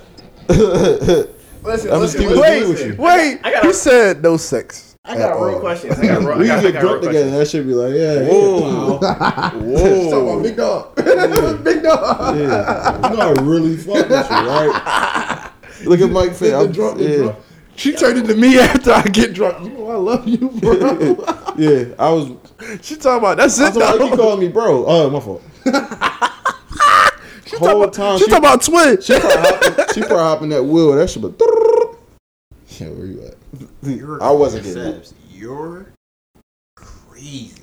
Listen, I'm just keeping it listen, real with you. Wait, I got he a- said no sex. I got at real all. questions. I got real. we I got, get drunk together. questions. That should be like, yeah, Whoa. yeah, Talking about big dog. big dog. yeah. You know I really fuck with you, right? Look at Mike face. I'm drunk, yeah. drunk. She turned into me after I get drunk. You know I love you, bro. yeah, I was. she talking about that's I it. was like, you though. calling me bro? Oh, my fault. She whole talking about, time she she- talking about twin. She probably hopping, she probably hopping that wheel. That shit, but yeah, where you at? I wasn't getting it. Sebs, You're crazy.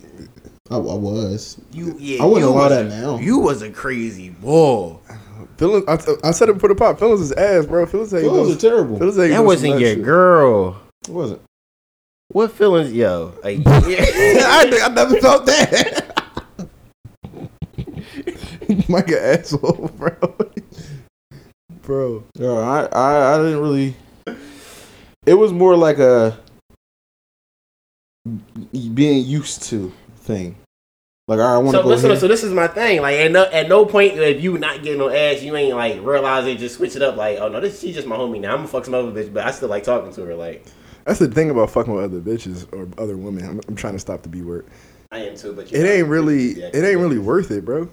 I, I was. You yeah. I wouldn't allow was that a- now. You was a crazy boy. Feelings, I, I said it for the pop. Feelings is ass, bro. Feelings ain't Those no- are terrible. Feelings ain't That wasn't your shit. girl. It wasn't. What feelings, yo? Like, yeah. I, I never felt that. Mike an asshole, bro. bro. Yo, I, I, I didn't really. It was more like a being used to thing. Like, all right, I want to so go listen, so this is my thing. Like, at no, at no point if you not getting no ass, you ain't like realize it. Just switch it up. Like, oh no, this she's just my homie now. I'm gonna fuck some other bitch, but I still like talking to her. Like, That's the thing about fucking with other bitches or other women. I'm, I'm trying to stop the B word. I am too, but you It know, ain't really. yeah, It ain't really worth it, bro.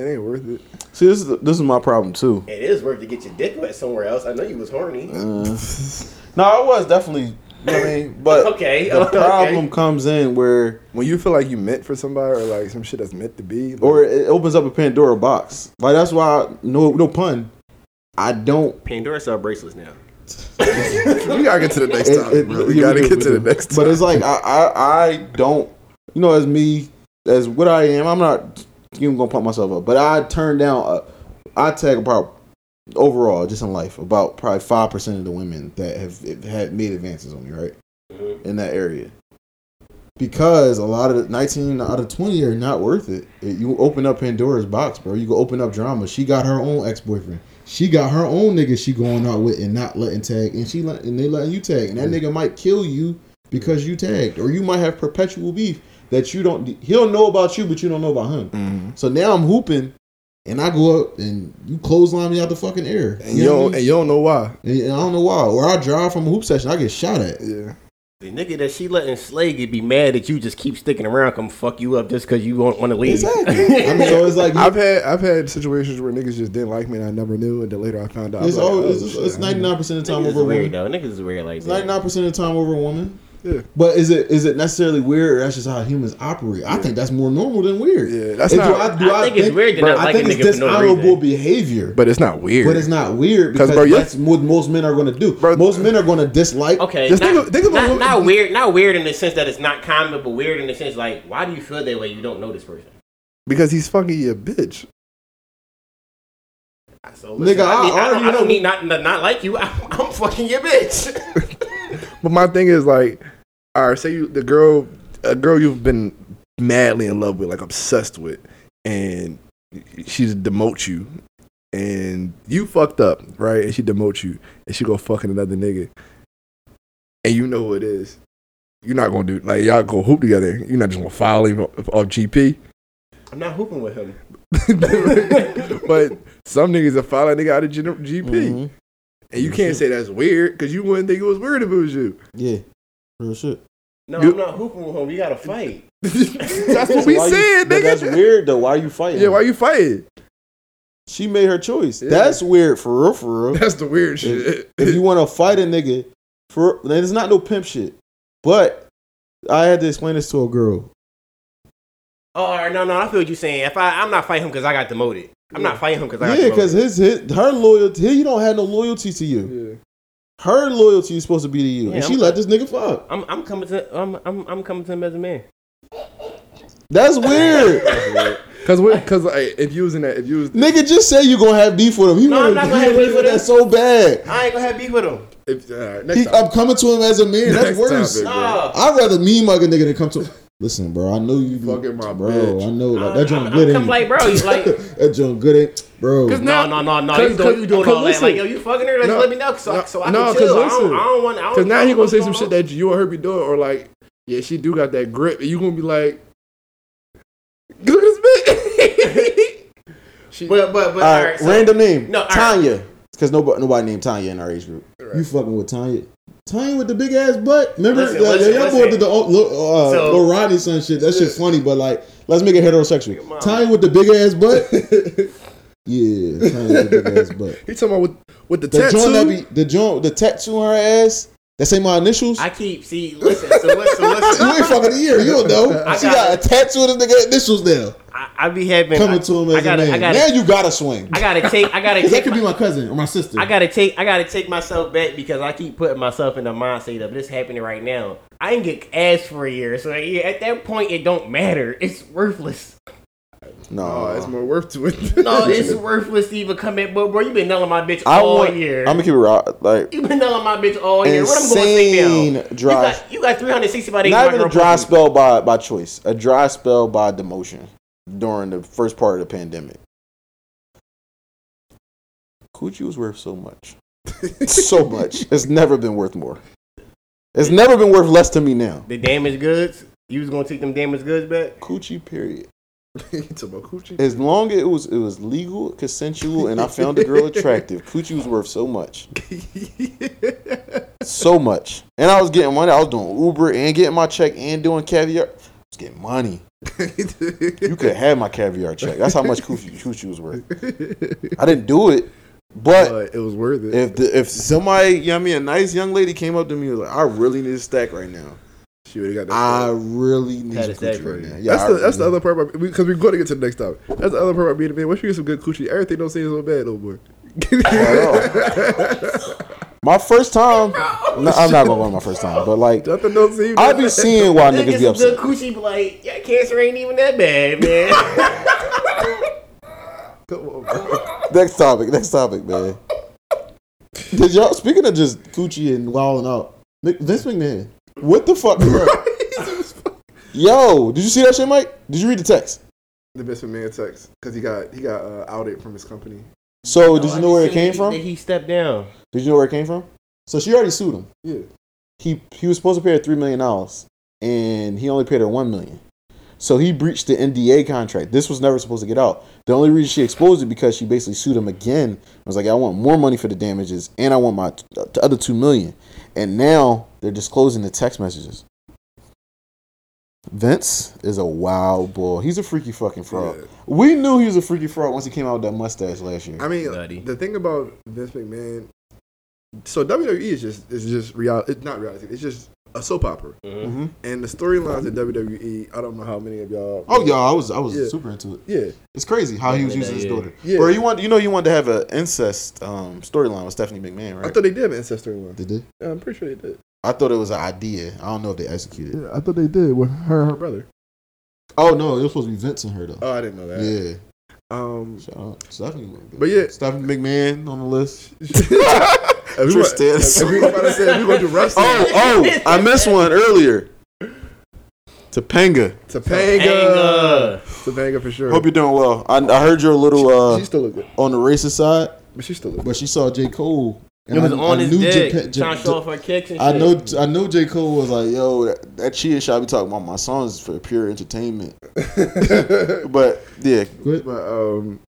It ain't worth it. See, this is this is my problem too. It is worth to get your dick wet somewhere else. I know you was horny. Uh, no, I was definitely. You know what I mean? But Okay, the okay. problem comes in where, When you feel like you meant for somebody or like some shit that's meant to be, like, or it opens up a Pandora box. Like that's why, no, no pun. I don't. Pandora sell bracelets now. we gotta get to the next it- topic, it- bro. We gotta do, get we to the do. next. But it's like I, I, I don't. You know, as me, as what I am, I'm not even gonna pump myself up. But I turn down. Uh, I tag about overall, just in life, about probably five percent of the women that have, had made advances on me, right, Mhm. in that area. because a lot of the 19 out of 20 are not worth it. It- You open up Pandora's box, bro. You go open up drama. She got her own ex boyfriend. She got her own nigga she going out with and not letting tag, and she let and they letting you tag, and that nigga might kill you because you tagged, or you might have perpetual beef that you don't. He'll know about you, but you don't know about him. Mm-hmm. So now I'm hooping, and I go up and you clothesline me out the fucking air, And you don't and you don't know why. and I don't know why. Or I drive from a hoop session, I get shot at. Yeah. The nigga that she letting slay get be mad that you just keep sticking around, come fuck you up just because you won't want to leave. Exactly. I mean, so it's like I've had I've had situations where niggas just didn't like me and I never knew, and then later I found out. it's like, always oh, it's, shit, it's I didn't- 99 percent of the time over a weird woman. though. Niggas is weird like that. 99 percent of the time over a woman. Yeah. But is it is it necessarily weird? Or that's just how humans operate. I think that's more normal than weird. Yeah, that's If not- do I think it's weird to not I like think a it's nigga for no behavior. But it's not weird. But it's not weird because bro, you- that's what most men are going to do. Bro- most men are going to dislike. Okay, Just not, think of- think about not, not weird, not weird in the sense that it's not common, but weird in the sense like, why do you feel that way? You don't know this person. because he's fucking your bitch. So Nigga, I I, need, I, already don't, I don't need not not not like you. I'm, I'm fucking your bitch. But my thing is like, all right, say you the girl, a girl you've been madly in love with, like obsessed with, and she demotes you, and you fucked up, right? And she demotes you, and she go fucking another nigga, and you know who it is. You're not gonna do like y'all go hoop together. You're not just gonna file him off, off GP. I'm not hooping with him. but some niggas are filing nigga out of G- GP, Mhm. And you can't say that's weird because you wouldn't think it was weird if it was you. Yeah, real shit. No, You- I'm not hooping with him. We gotta fight. that's what we Why you- said, but nigga. That's weird though. Why are you fighting? Yeah, why you fighting? She made her choice. Yeah. That's weird for real. For real. That's the weird shit. if you want to fight a nigga, for then it's not no pimp shit. But I had to explain this to a girl. Oh no, no, I feel what you're saying. If I, I'm not fighting him because I got demoted. I'm not fighting him because I Yeah, because his, his her loyalty, he don't have no loyalty to you. yeah. Her loyalty is supposed to be to you, Yeah, and she I'm- let this nigga fuck. I'm, I'm coming to, I'm, I'm, I'm coming to him as a man. That's weird. Cause, what- cause like, if you was in that, if you was, nigga, just say you gonna have beef with him. He No, wanna, I'm not gonna have beef with that him. so bad. I ain't gonna have beef with him. if, all right, next He. I'm coming to him as a man. That's Next worse. topic, bro. I'd rather me mug a nigga than come to. Listen, bro. I know you Fucking my bro. bitch. I know like, that I'm, joint I'm good. ain't like, bro, you like, that joint good, ain't bro. Cause no, no, no, no. cause- You doing, you doing cause all that? listen. Like, yo, you fucking her? Let's No, let me know, so, no, so I no, can 'cause chill. I listen. don't, I don't want. I don't, Cause now he gonna say some shit that you or her be doing, or like, yeah, she do got that grip, and you gonna be like, look at this bitch. she. But, but, but, All all right, right. So, random name. No, all right. Tanya. Because nobody nobody named Tanya in our age group. Right. You fucking with Tanya. Tanya with the big ass butt. Remember, Listen, uh, listen, y'all boy did the uh, Lil- uh, So- Lil Rodney son shit. That shit funny, but like, let's make it heterosexual. Come on. Tanya with the big ass butt. yeah, Tanya with the big ass butt. he talking about with with the, The tattoo. joint that be the joint the tattoo on her ass. That say my initials. I keep see. Listen, so listen, listen. you ain't fucking here. You don't know. I she got got a tattoo of the nigga initials now. I, I be having Coming I, to him I as gotta, a man. I gotta, now you gotta swing. I gotta take. I gotta 'Cause that take. could be My, my cousin or my sister. I gotta take. I gotta take myself back because I keep putting myself in the mindset of this happening right now. I ain't get asked for a year, so yeah, at that point it don't matter. It's worthless. no, Oh, it's more worth to it. No, it's worthless to even come in. But bro, you been nailing my bitch I all want. year. I'm gonna keep it raw. Like you been nailing my bitch all year. What I'm going to say insane now? dry. You got, you got 365 days. not even a dry spell by by choice. A dry spell by demotion during the first part of the pandemic. Coochie was worth so much, so much. It's never been worth more. It's never been worth less to me now. The damaged goods. You was gonna take them damaged goods back? Coochie, period. He talking about coochie. As long as it was it was legal, consensual, and I found the girl attractive, Coochie was worth so much. So much. And I was getting money. I was doing Uber and getting my check and doing caviar. I was getting money. You could have my caviar check. That's how much Coochie, Coochie was worth. I didn't do it, but but it was worth it. if the, if somebody, you know what I mean, a nice young lady came up to me and was like, I really need a stack right now. she would have got that. I really need Had a stack Coochie right now. Yeah, that's I the that's the other part about because we're going to get to the next topic. That's the other part about being a man. Once you get some good coochie, everything don't seem so bad no more. My first time, no, I'm not gonna go on my first time, but like, Nothing don't seem. I be seeing why niggas Niggas be upset. good coochie, be like, yeah, cancer ain't even that bad, man. Come on, bro. Next topic. Next topic, man. Did y'all speaking of just Coochie and wilding out? Vince McMahon, what the fuck? bro? Yo, did you see that shit, Mike? Did you read the text? The Vince McMahon text because he got he got uh, outed from his company. So, did Oh, you know where it came seen from? He stepped down. Did you know where it came from? So she already sued him. Yeah, He he was supposed to pay her three million dollars, and he only paid her one million. So he breached the NDA contract. This was never supposed to get out. The only reason she exposed it because she basically sued him again. I was like, I want more money for the damages, and I want my t- the other two million. And now they're disclosing the text messages. Vince is a wild boy. He's a freaky fucking fraud. Yeah. We knew he was a freaky fraud once he came out with that mustache last year. I mean, Nutty. the thing about Vince McMahon, so WWE is just is just reality. It's not reality. It's just a soap opera. Mhm. hmm And the storylines at WWE, I don't know how many of y'all. Oh yeah, I was I was Yeah. super into it. yeah, It's crazy how he was using his daughter. Yeah. Bro, you want you know you wanted to have an incest um, storyline with Stephanie McMahon, right? I thought they did have an incest storyline. Did they? Yeah, I'm pretty sure they did. I thought it was an idea. I don't know if they executed. Yeah, I thought they did with her and her brother. Oh no, it was supposed to be Vince and her though. Oh, I didn't know that. yeah, Um, shout out Stephanie. But yeah. Stephanie McMahon on the list. if we, Tristan. we about to say if we going to do wrestling, Oh oh, I missed one earlier. Topanga. Topanga, Topanga. Topanga for sure. Hope you're doing well. I, I heard you're a little uh, she still look good, on the racist side, but she still look good. but she saw J Cole. And It was I- on I his knew dick, Japan- trying to show off her kicks and I shit. know, I know. J Cole was like, "Yo, that, that cheating shot be talking about my songs for pure entertainment." But yeah, But um,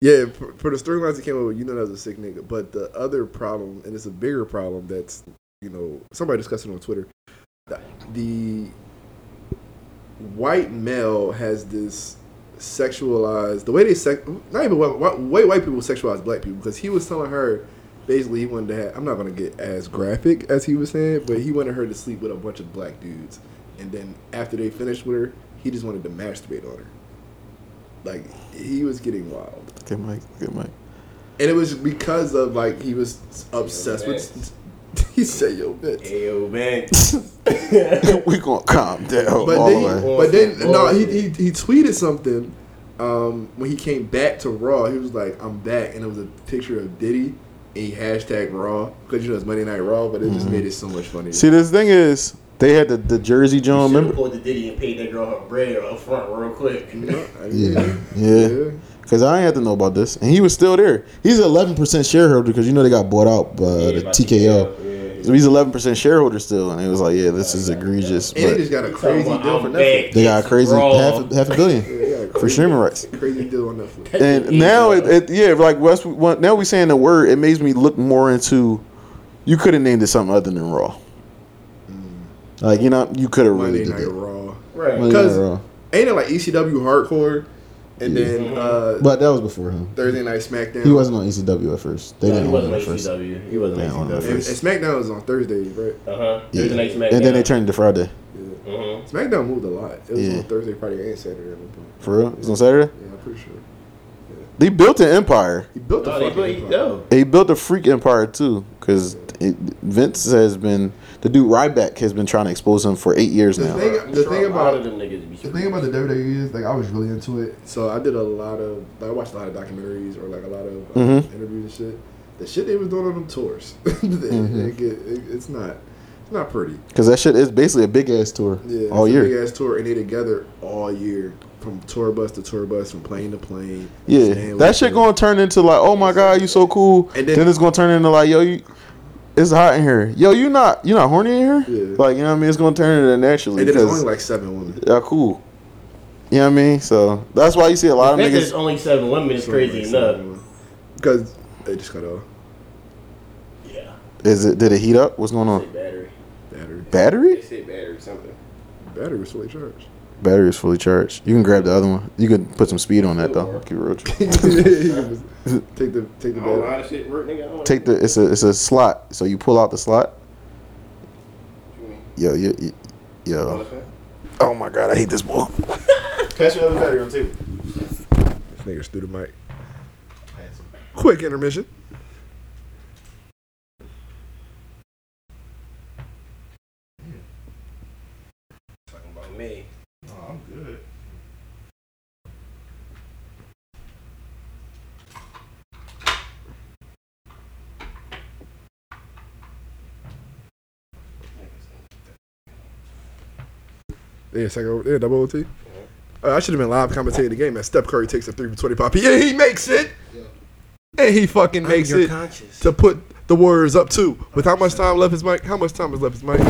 yeah, for, for the storylines that came over, you know that was a sick nigga. But the other problem, and it's a bigger problem, that's you know somebody discussed it on Twitter. The, the white male has this sexualized the way they sex not even what, what way white people sexualize black people because he was telling her basically he wanted to have I'm not gonna get as graphic as he was saying but he wanted her to sleep with a bunch of black dudes and then after they finished with her he just wanted to masturbate on her like he was getting wild good Mike, good Mike. and it was because of like he was obsessed with he said yo bitch Ayo, man. we gonna calm down. But then, the way. but then, no, he, he he tweeted something um, when he came back to Raw. He was like, "I'm back," and it was a picture of Diddy and hashtag Raw because you know it's Monday Night Raw, but it just mm-hmm. made it so much funnier. See, this thing is, they had the, the Jersey John. Should Remember? pulled the Diddy and paid that girl her bread up front real quick. You know, I Yeah, mean, yeah. Because I ain't had to know about this, and he was still there. He's eleven percent shareholder because you know they got bought out by the by TKO. Yeah. So he's eleven percent shareholder still, and he was like, "Yeah, this is egregious." And he But just got a crazy deal for I'm Netflix. back. they got a crazy half a, half a billion Yeah, they got a for streaming rights. Crazy deal on Netflix. And now it, it yeah, like West one- now we're saying the word, it makes me look more into. You could have named it something other than Raw. Mm. Like you know, you could have really Monday did Night that. Raw. right. Because- Ain't it like ECW hardcore? And then uh, But that was before him. Thursday Night SmackDown. He wasn't on ECW at first. They No, didn't he own wasn't him on at first. ECW. He wasn't They on him at And, and. SmackDown was on Thursdays, right? Uh huh. Yeah. Thursday night SmackDown. And then they turned to Friday. Yeah. Mhm. SmackDown moved a lot. It was Yeah. on Thursday, Friday, and Saturday at one point. For real? It's on Saturday? Yeah, I'm pretty sure. They built an empire. He built the No, fucking empire. no. They built a freak empire too. Because Vince has been, the dude Ryback has been trying to expose him for eight years The now. thing- the sure thing about- them niggas The thing about the WWE is like I was really into it, so I did a lot of like I watched a lot of documentaries or like a lot of uh, Mhm. interviews and shit. The shit they was doing on them tours, it, Mm-hmm. it get- it- it's not, it's not pretty. Because that shit is basically a big ass tour Yeah, all it's year. a big ass tour, and they together all year from tour bus to tour bus, from plane to plane. Yeah, that with shit them. gonna turn into like, oh my god, you so cool. And then, then- it's gonna turn into like, yo, you, it's hot in here. Yo, you not, you not horny in here? Yeah. Like, you know what I mean? It's gonna turn into that naturally. And then there's only like seven women. yeah, cool. You know what I mean? So that's why you see a lot of The fact that there's only seven women It's crazy enough. Because they just got off Yeah. Is it? Did it heat up? What's going on? battery. battery. Battery? They say battery something. Battery was fully charged. Battery is fully charged. You can grab the other one. You can put some speed on that though. Keep it real. true. take the take the I don't know battery. how this shit work, nigga. I don't Take the. It's a. It's a slot. So you pull out the slot. Yo, yo, yo. yo. Oh my god, I hate this ball. Catch your other battery on the table. This nigga's through the mic. Quick intermission. Talking about me. Yeah, second, yeah, double OT. Uh, I should have been live commentating the game. And Steph Curry takes a three for twenty five. Yeah, he makes it, and he fucking makes You're it conscious. to put the Warriors up two. With how much time left is Mike? How much time is left is Mike?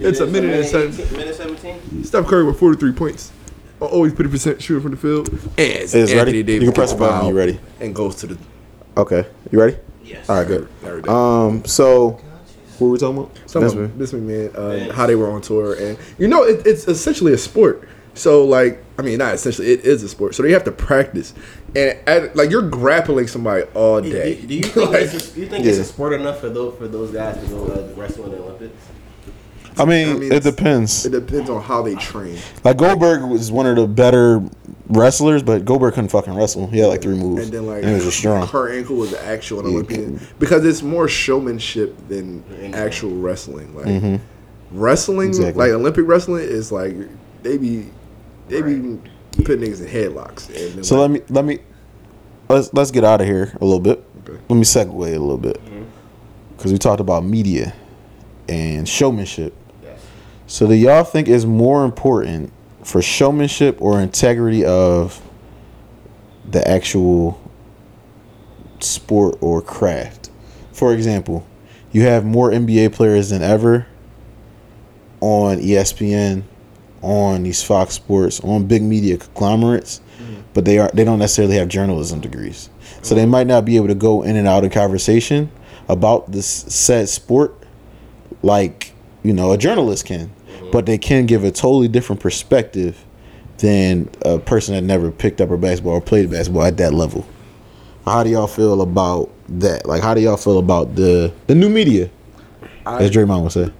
It's a minute and seven. Minute seventeen. Steph Curry with forty three points. Always fifty percent shooting from the field. And It's Anthony ready? Davis You can press gets a button you're ready. And goes to the. Okay, you ready? Yes. All right, good. Every day. Um, so what were we talking about? Some Vince of McMahon. this McMahon, uh, how they were on tour, and you know, it, it's essentially a sport. So, like, I mean, not essentially, it is a sport. So you have to practice, and at, like you're grappling somebody all day. do, do you think, Like, it's, a, you think it's a sport enough for those for those guys to go uh, wrestle in the Olympics? I mean, I mean, it depends. it depends on how they train. Like Goldberg was one of the better wrestlers, but Goldberg couldn't fucking wrestle. He had like three moves, And then like he was just strong. Kurt Angle was the actual Yeah. Olympian because it's more showmanship than actual wrestling. Like wrestling, Mm-hmm. Exactly. like Olympic wrestling is like they be they be putting niggas in headlocks. And then, So like, let me let me let's let's get out of here a little bit. Okay. Let me segue a little bit because we talked about media and showmanship. Yes. So do y'all think is more important for showmanship or integrity of the actual sport or craft? For example, you have more NBA players than ever on ESPN, on these Fox Sports, on big media conglomerates, mm. but they are they don't necessarily have journalism degrees. So they might not be able to go in and out of conversation about this said sport like you know a journalist can but they can give a totally different perspective than a person that never picked up a basketball or played basketball at that level how do y'all feel about that like how do y'all feel about the the new media I, as Draymond would say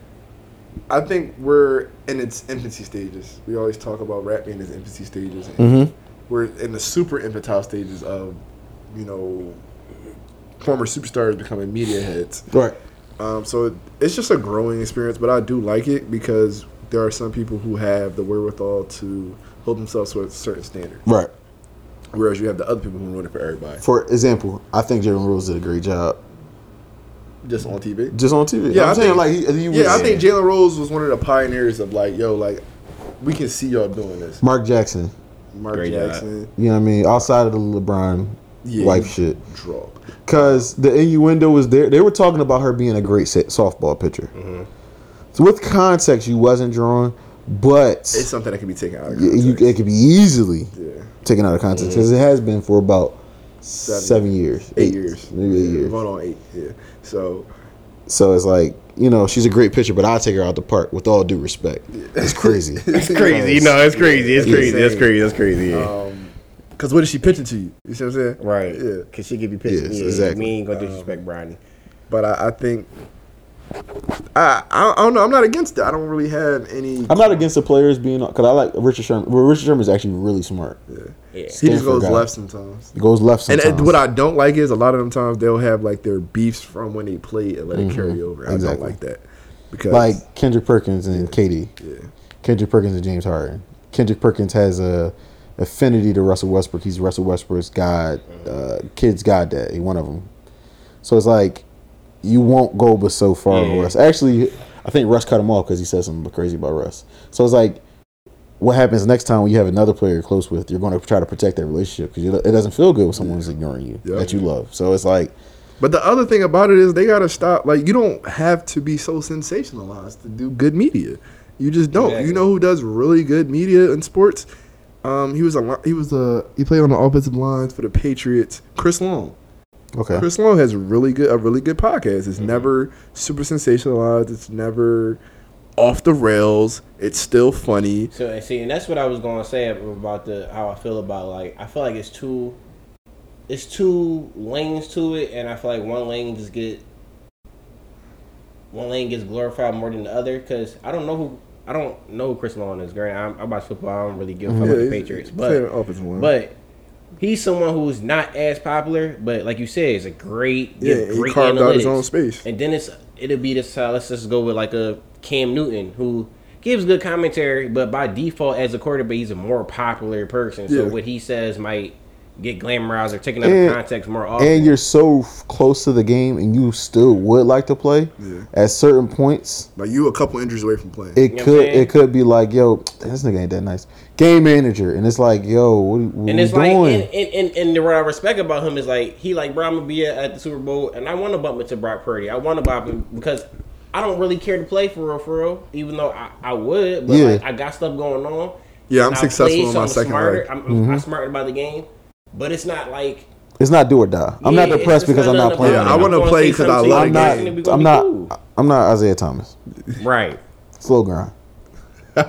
I think we're in its infancy stages. We always talk about rap being in its infancy stages. And mm-hmm We're in the super infantile stages of, you know, former superstars becoming media heads. right Um, so it's just a growing experience, but I do like it because there are some people who have the wherewithal to hold themselves to a certain standard, right whereas you have the other people who run it for everybody, for example I think Jalen Rose did a great job just on TV. just on TV Yeah, I'm I saying think- like he, he was, Yeah, I think Jalen Rose was one of the pioneers of like, yo, like we can see y'all doing this. Mark Jackson Mark Great job. Jackson, you know what I mean outside of the LeBron yeah, wife shit draw. Because the innuendo was there. They were talking about her being a great sa- softball pitcher. Mm-hmm. So with context, you wasn't drawn, but It's something that can be taken out of context. you, it could be easily yeah, taken out of context because it has been for about seven, years, eight, years, maybe eight Yeah, years. Going on eight, yeah. So So it's like you know she's a great pitcher, but I'll take her out the park with all due respect. It's crazy. It's crazy. No, it's crazy. It's crazy. It's crazy. That's crazy. Yeah. Um, cause what is she pitching to you? You see what I'm saying? right. Yeah. Cause she could be pissed. Yes, yeah, exactly. Me ain't gonna disrespect Bronny. But I, I think I, I I don't know. I'm not against it. I don't really have any. I'm not against the players being because I like Richard Sherman. Well, Richard Sherman is actually really smart. Yeah. He just goes guy. left sometimes. He goes left And, sometimes. and what I don't like is a lot of them times they'll have like their beefs from when they played and let it carry over. I Mm-hmm. Exactly. don't like that because like Kendrick Perkins and KD. yeah, Kendrick Perkins and James Harden. Kendrick Perkins has a affinity to Russell Westbrook. He's Russell Westbrook's god, uh, kid's goddaddy, one of them. So it's like you won't go but so far Yeah. Russ. Actually, I think Russ cut him off because he said something crazy about Russ. So it's like, what happens next time when you have another player you're close with? You're going to try to protect that relationship because it doesn't feel good when someone's ignoring you Yeah. that you love. So it's like, But the other thing about it is they gotta stop. Like you don't have to be so sensationalized to do good media. You just don't. Exactly. You know who does really good media in sports? Um, he was a li- he was a he played on the offensive lines for the Patriots. Chris Long. Okay, Chris Long has really good a really good podcast. It's mm-hmm. never super sensationalized. It's never off the rails. It's still funny. So and see, and that's what I was gonna say about the how I feel about like I feel like it's two, it's two lanes to it, and I feel like one lane just get, one lane gets glorified more than the other because I don't know who I don't know who Chris Long is. Granted, I'm, I'm about football. I don't really give a fuck about the Patriots, but but he's someone who's not as popular. But like you said, is a great yeah, give he great carved out his own space. And then it's it'll be this. Uh, let's just go with like a Cam Newton who gives good commentary, but by default as a quarterback, he's a more popular person. So Yeah. what he says might get glamorized or taken out of context more often. and you're so f- close to the game, and you still would like to play. Yeah. At certain points, Like you a couple injuries away from playing. it know could it could be like, yo, this nigga ain't that nice. Game manager, and it's like, yo, what, what and we it's like, doing? and, and, and, and what I respect about him is like, he like, bro, I'm gonna be at, at the Super Bowl, and I want to bump into Brock Purdy. I want to bump him because I don't really care to play for real, for real. Even though I, I would, but Yeah. like, I got stuff going on. Yeah, I'm I successful played in my something second smarter. I'm, I'm, Mm-hmm. I'm smarter about the game, but it's not like it's not do or die. I'm not depressed it's because I'm not playing. Yeah, I wanna play because I something love to the you, I'm game. and we not. gonna I'm not. cool. I'm not Isaiah Thomas. right. Slow grind.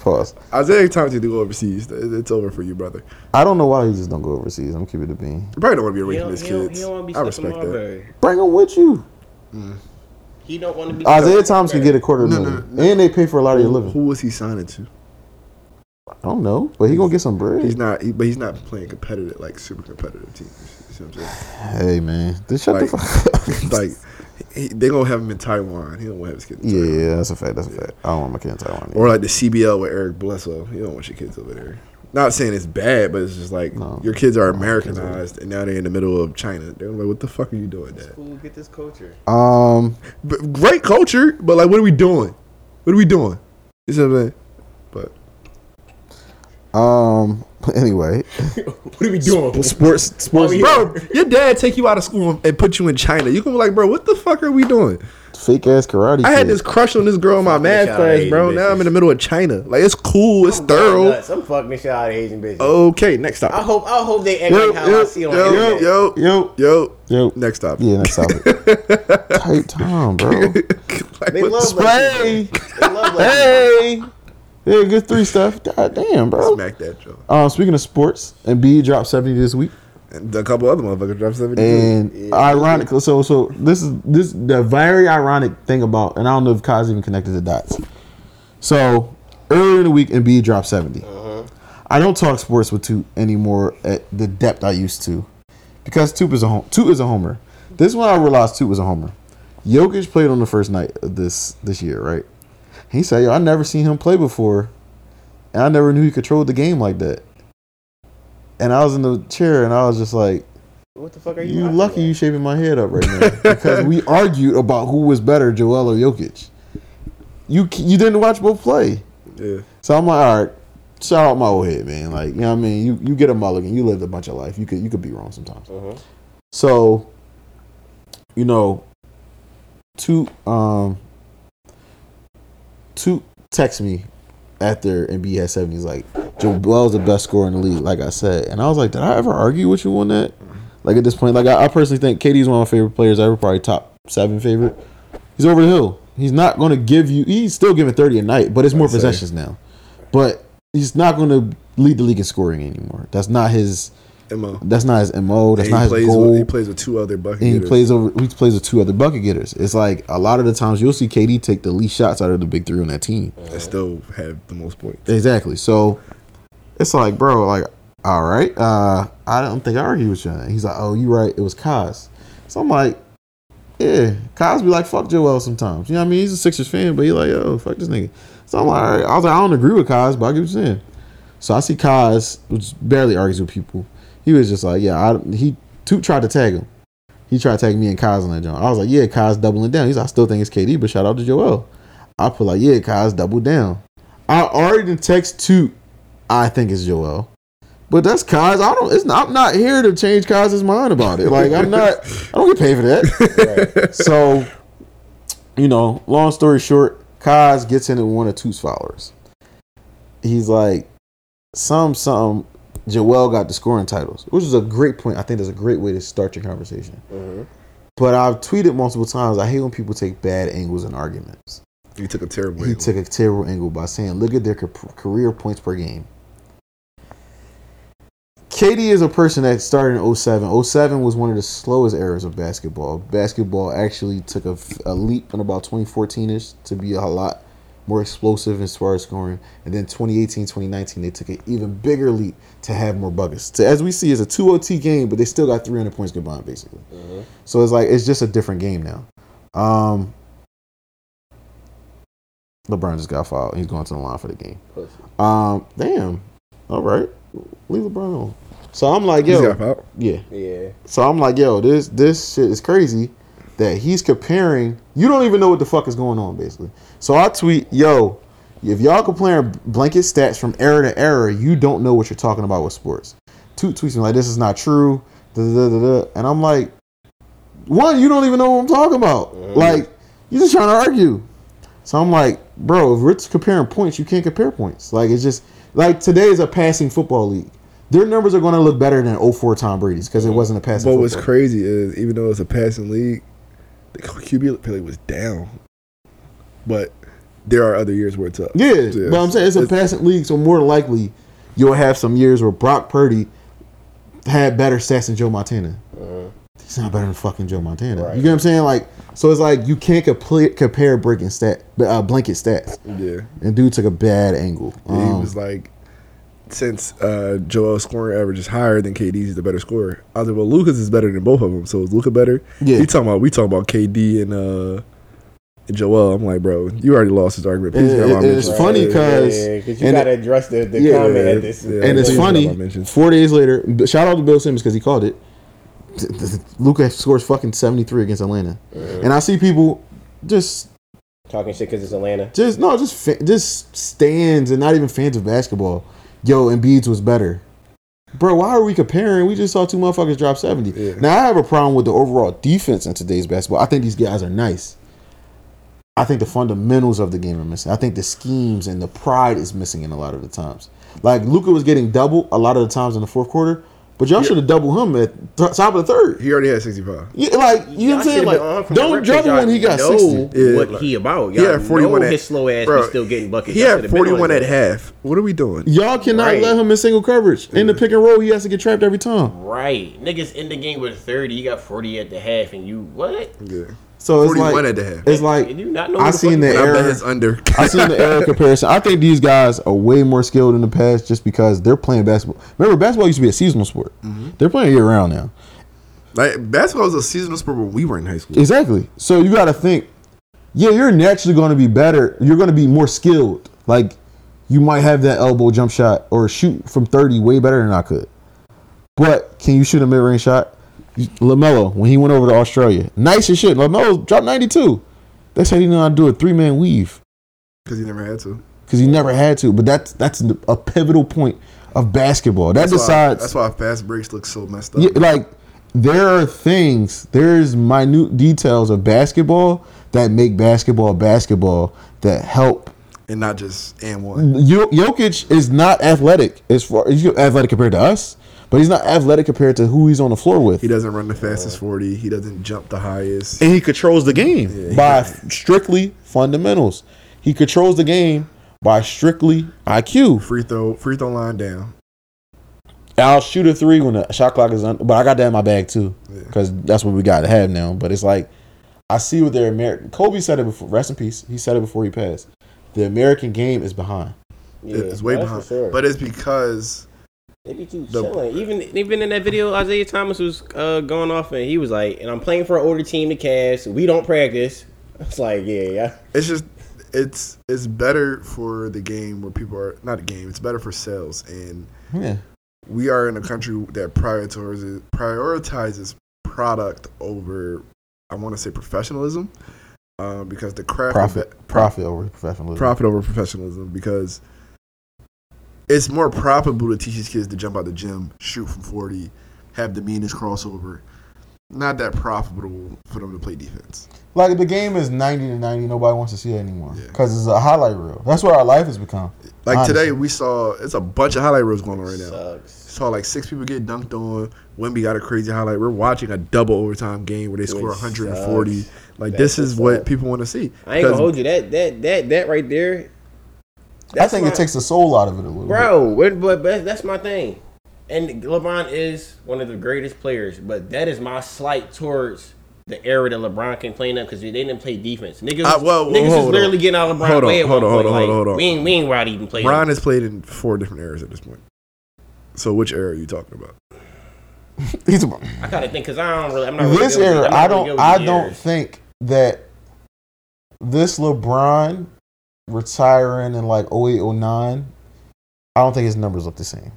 Pause. Isaiah Thomas you to go overseas. It's over for you, brother. I don't know why he just don't go overseas. I'm keeping it a bean. You probably don't want to be He away from his kids. he don't want to be I respect that. Bring him with you. He don't want to be Isaiah Thomas can get a quarter No, million, no, and they pay for a lot of your Who, living. who was he signing to? I don't know, but he gonna get some bread. He's not, he, but he's not playing competitive, like super competitive teams. You see what I'm saying? hey man, just shut Like- the fuck up. like he, they gonna have him in Taiwan. He don't want to have his kids. In yeah, yeah, that's a fact. That's a fact. I don't want my kid in Taiwan. Or like the CBL with Eric Bledsoe. You don't want your kids over there. Not saying it's bad, but it's just like No. your kids are No, kids are- Americanized, and now they're in the middle of China. They're like, "What the fuck are you doing, Dad?" Cool, get this culture. um, But great culture, but like, what are we doing? What are we doing? You see what I'm saying? But um. Anyway, What are we doing? sports, sports, bro, your dad take you out of school and put you in China. You gonna be like, bro, what the fuck are we doing? fake ass karate. I had kid. this crush on this girl in my Fuck math class, Asian bro. Now I'm in the middle of China. Like it's cool, it's thorough. I'm fucking the shit out of Asian bitches. Okay, next stop. I hope I hope they act Yo, like how yo, I see on yo, internet. yo, Yo, yo. yo. Next topic. Yeah, next topic. Tight time, bro. Like, They love Spray. They love like Hey. Yeah, good three stuff. God damn, bro. Smack that, Joe. Um, speaking of sports, Embiid dropped seventy this week, And a couple other motherfuckers dropped seventy. and ironic. So, so this is this the very ironic thing about, and I don't know if Kaz even connected the dots. So earlier in the week, Embiid dropped 70 I don't talk sports with Toot anymore at the depth I used to, because Toot is a home. Toot is a homer. This is when I realized Toot was a homer. Jokic played on the first night of this this year, right? He said, "Yo, I never seen him play before, and I never knew he controlled the game like that." And I was in the chair, and I was just like, What the fuck are you? "You lucky at? you shaving my head up right now because we argued about who was better, Joel or Jokic. You you didn't watch both play, Yeah. so I'm like, all right." Shout out my old head, man. Like, you know what I mean? You you get a mulligan. You lived a bunch of life. You could you could be wrong sometimes. Mhm. So, you know, Toot um Toot text me after Embiid had seventy. He's like, Joel's the best scorer in the league, like I said. And I was like, did I ever argue with you on that? Like at this point, like I, I personally think KD's one of my favorite players ever, probably top seven favorite. He's over the hill. He's not going to give you. He's still giving thirty a night, but it's more I'd say. possessions now. But he's not going to lead the league in scoring anymore. That's not his. MO. That's not his mo. That's And not his goal with, he plays with two other bucket and he plays over. He plays with two other bucket getters. It's like a lot of the times you'll see KD take the least shots out of the big three on that team. and still have the most points. Exactly. So it's like, bro, like, all right, uh, I don't think I argue with you. He's like, oh, you right. It was Kaz. So I'm like, yeah, Kaz be like, fuck Joel sometimes. You know what I mean? He's a Sixers fan, but he like, yo, fuck this nigga. So I'm like, all right. I was like, I don't agree with Kaz, but I get what you're saying. So I see Kaz, which barely argues with people. He was just like, yeah, I, he Toot tried to tag him. He tried to tag me and Kaz on that joint. I was like, yeah, Kaz doubling down. He's like, I still think it's KD, but shout out to Joel. I put like, yeah, Kaz double down. I already text Toot. I think it's Joel. But that's Kaz. I don't. It's not. I'm not here to change Kaz's mind about it. Like I'm not. I don't get paid for that. so, you know, long story short, Kaz gets into one of Toot's followers. He's like, some some. Joel got the scoring titles, which is a great point. I think that's a great way to start your conversation. Mhm. But I've tweeted multiple times. I hate when people take bad angles in arguments. He took a terrible. He angle. took a terrible angle by saying, "Look at their career points per game." KD is a person that started in 07. 07 was one of the slowest eras of basketball. Basketball actually took a leap in about 2014ish to be a lot more explosive as far as scoring. And then 2018, 2019, they took an even bigger leap to have more buckets. So as we see, it's a 2 OT game, but they still got 300 points combined, basically. So it's like it's just a different game now. Um, LeBron just got fouled. He's going to the line for the game. Um, damn. All right, leave LeBron alone. So I'm like, He's yo, got yeah. Yeah. So I'm like, yo, this this shit is crazy that he's comparing. You don't even know what the fuck is going on, basically. So I tweet, yo, if y'all comparing blanket stats from era to era, you don't know what you're talking about with sports. Toot tweets me like, this is not true. Da, da, da. And I'm like, one, you don't even know what I'm talking about. Like, you're just trying to argue. So I'm like, bro, if we're comparing points, you can't compare points. Like, it's just like today is a passing football league. Their numbers are going to look better than 04 Tom Brady's because it mm-hmm. wasn't a passing. But what's crazy is even though it's a passing league, the QB play was down. But there are other years where it's up. Yeah, Yeah. but I'm saying it's a passing league, so more likely you'll have some years where Brock Purdy had better stats than Joe Montana. He's not better than fucking Joe Montana. Right. You get what I'm saying? Like, so it's like you can't complete, compare breaking stat, uh, blanket stats. Yeah. And dude took a bad angle. he Um, was like, since uh, Joel's scoring average is higher than KD's, he's the better scorer. I was like, well, Luka's is better than both of them. So is Luka better? Yeah. He talking about we talking about KD and uh, Joel. I'm like, bro, you already lost his argument. Please It- get my it- it's mentions. funny 'cause- yeah, you gotta address the, the Yeah, comment yeah, at this. yeah. and it's funny. get my mentions. Four days later, shout out to Bill Simmons because he called it. Luka scores fucking 73 against Atlanta, and I see people just Talking shit because it's Atlanta. just no, just fa- just stands and not even fans of basketball. Yo, Embiid's was better, bro. Why are we comparing? We just saw two motherfuckers drop seventy. Yeah. Now I have a problem with the overall defense in today's basketball. I think these guys are nice. I think the fundamentals of the game are missing. I think the schemes and the pride is missing in a lot of the times. Like Luka was getting double a lot of the times in the fourth quarter, but y'all should have doubled him at th- top of the third. He already had 65. Yeah, like you know what I'm saying? Like don't drop him when he got know sixty. Yeah, what like- he about. He Y'all had 41 at- his slow ass bro, still getting buckets. He had should've been on 41 at half. What are we doing? Y'all cannot Right. let him in single coverage. In the mm. pick and roll, he has to get trapped every time. Right, niggas in the game with thirty. You got forty at the half, and you what? Yeah. So it's like at the half. it's like You not know I who seen fuck the you I are. error. under. I seen the error comparison. I think these guys are way more skilled in the past just because they're playing basketball. Remember, basketball used to be a seasonal sport. Mm-hmm. They're playing year round now. Like basketball was a seasonal sport when we were in high school. Exactly. So you got to think, yeah, you're naturally going to be better. You're going to be more skilled. Like you might have that elbow jump shot or shoot from 30 way better than I could. But can you shoot a mid range shot? LaMelo when he went over to Australia, nice as shit. LaMelo dropped 92. They said he knew how to do a three man weave Because he never had to. because he never had to. But that's that's a pivotal point of basketball. That That's why, decides. that's why fast breaks look so messed up. Yeah, like there are things, there's minute details of basketball that make basketball basketball that help. and not just and one. Jokic is not athletic as far he's athletic compared to us, but he's not athletic compared to who he's on the floor with. He doesn't run the fastest 40. He doesn't jump the highest. and he controls the game Yeah, he by strictly fundamentals. He controls the game by strictly IQ. Free throw, free throw line down. I'll shoot a three when the shot clock is on, but I got that in my bag too Yeah. because that's what we got to have now. But it's like I see what their American Kobe said it before. Rest in peace. He said it before he passed. The American game is behind. Yeah, it's way behind. sure. But it's because They be too The- chilling. Even even in that video, Isaiah Thomas was uh, going off, and he was like, "And I'm playing for an older team, the Cavs. We don't practice." It's like, yeah, yeah. it's just it's it's better for the game where people are not a game. It's better for sales, and Yeah. we are in a country that prioritizes prioritizes product over I want to say professionalism, um, because the craft Profit. ba- Profit over professionalism. profit over professionalism because it's more profitable to teach these kids to jump out the gym, shoot from 40, have the meanest crossover. Not that profitable for them to play defense. Like the game is ninety to ninety. Nobody wants to see it anymore Yeah. because it's a highlight reel. That's what our life has become. Like Honestly. today, we saw it's a bunch of highlight reels going on right now. Sucks. Saw like six people get dunked on. Wemby got a crazy highlight. We're watching a double overtime game where they score 140. sucks. Like That's this is what up. people want to see. I ain't gonna hold you. That that that that right there. I think my- it takes the soul out of it a little bit. bro. But, but but that's my thing. And LeBron is one of the greatest players, but that is my slight towards the era that LeBron can play in them because they didn't play defense. Niggas, Uh, well, well, niggas hold is on. literally getting out of LeBron Hold on, way at hold one on, hold on, Like, hold on. We ain't we ain't right even playing. Bron has played in four different eras at this point. So which era are you talking about? He's a, I gotta think because I don't really. I'm not this good with- era, I'm not I really don't, good I don't eras. think that this LeBron retiring in like 08, 09, I don't think his numbers look the same.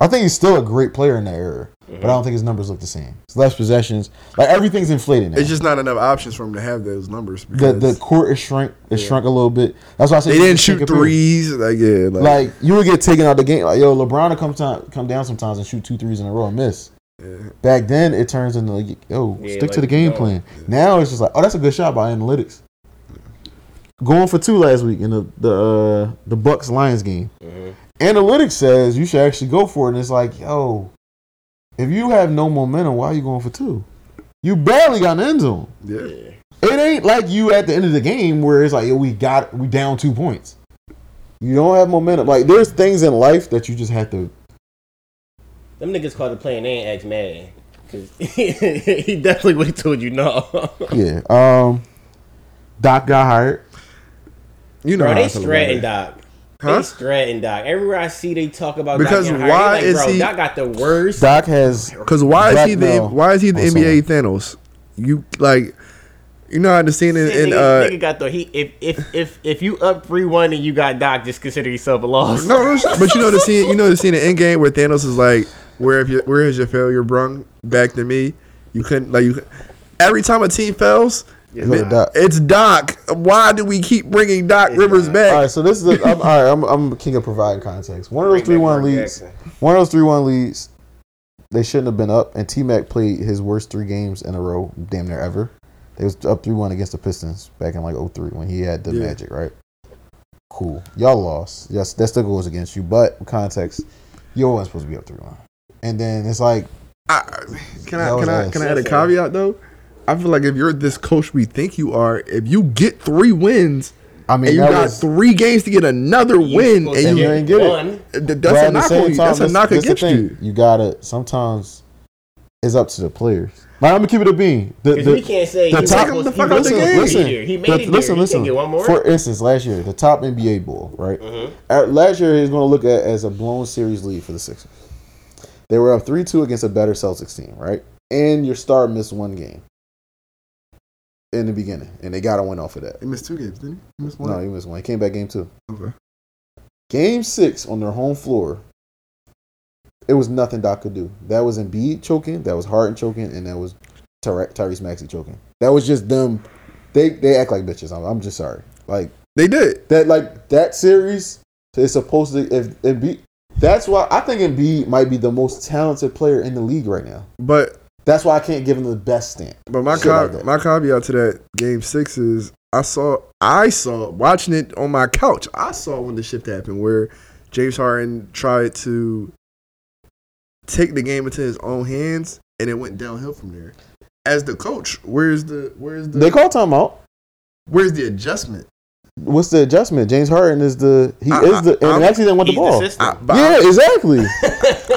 I think he's still a great player in that era, but I mm-hmm. don't think his numbers look the same. It's less possessions, like everything's inflated now. It's just not enough options for him to have those numbers. the the court is shrunk. Is shrunk a little bit. That's why I said they you didn't can shoot a pick. threes. Like yeah, like, Like you would get taken out the game. Like yo, LeBron would come time, come down sometimes and shoot two threes in a row and miss. Back then, it turns into like, yo, Yeah, stick to the game no. plan. Now it's just like, oh, that's a good shot by analytics. Going for two last week in the the uh, the Bucks Lions game. Mhm. Analytics says you should actually go for it, and it's like, yo, if you have no momentum, why are you going for two? You barely got an end zone. yeah. It ain't like you at the end of the game where it's like, yo, we got we down two points. You don't have momentum. Like there's things in life that you just have to. Them niggas called the play and they ain't asked Madden. Cause he definitely would have told you no. Yeah. Um. Doc got hired. You know Bro, they feel about. Doc. Huh? They strutting Doc. Everywhere I see, they talk about Because Doc why they is bro, he- Doc got the worst. Doc has Because why is he the Blackmail why is he the on NBA Thanos? You like, you know, I understand in, in nigga, uh, nigga got the he. If if if if you up three one and you got Doc, just consider yourself a loss. no, no, but you know the scene, you know the scene in Endgame where Thanos is like, where if you, where has your failure brung back to me? You couldn't like you. Every time a team fails, Go to Doc. it's Doc. Why do we keep bringing Doc Rivers Doc. back? All right, so this is a, I'm, all right. I'm I'm king of providing context. One of those three one leads. One of those three one leads. They shouldn't have been up, and T Mac played his worst three games in a row, damn near ever. They was up three one against the Pistons back in like 03 when he had the Yeah. Magic, right? Cool, y'all lost. Yes, that still goes against you, but context, you wasn't supposed to be up three one. And then it's like I, can I can I can I add a caveat though? I feel like if you're this coach we think you are, if you get three wins I mean and you got was, three games to get another win, and you, you ain't get it. one. th- But that's at a the knock same on you. time, That's a knock this the against thing. you. You gotta sometimes it's up to the players. But I'm gonna keep it a bean. The, the- we can't say the he top- was the fuck he out the game. listen. He made the- it here. listen, He listen. get one more. For instance, last year, the top NBA ball, right? Mhm. Uh, Last year, he's going to look at as a blown series lead for the Sixers. They were up three two against a better Celtics team, right? And your star missed one game in the beginning, and they got to win off of that. He missed two games, didn't he? He missed No, he missed one. He came back game two. Okay. Game six on their home floor. It was nothing Doc could do. That was Embiid choking. That was Harden choking, and that was Tyre- Tyrese Maxey choking. That was just them. They they act like bitches. I'm, I'm just sorry. Like They did. that. Like that series is supposed to. If Embiid, that's why I think Embiid might be the most talented player in the league right now. But That's why I can't give him the best stamp. but my like my caveat to that game six is I saw I saw watching it on my couch. I saw when the shift happened where James Harden tried to take the game into his own hands and it went downhill from there. As the coach, where's the where's the They call timeout. where's the adjustment? What's the adjustment? James Harden is the he I- is the I- and I'm- actually didn't want the ball. the. I, yeah, exactly. I'm,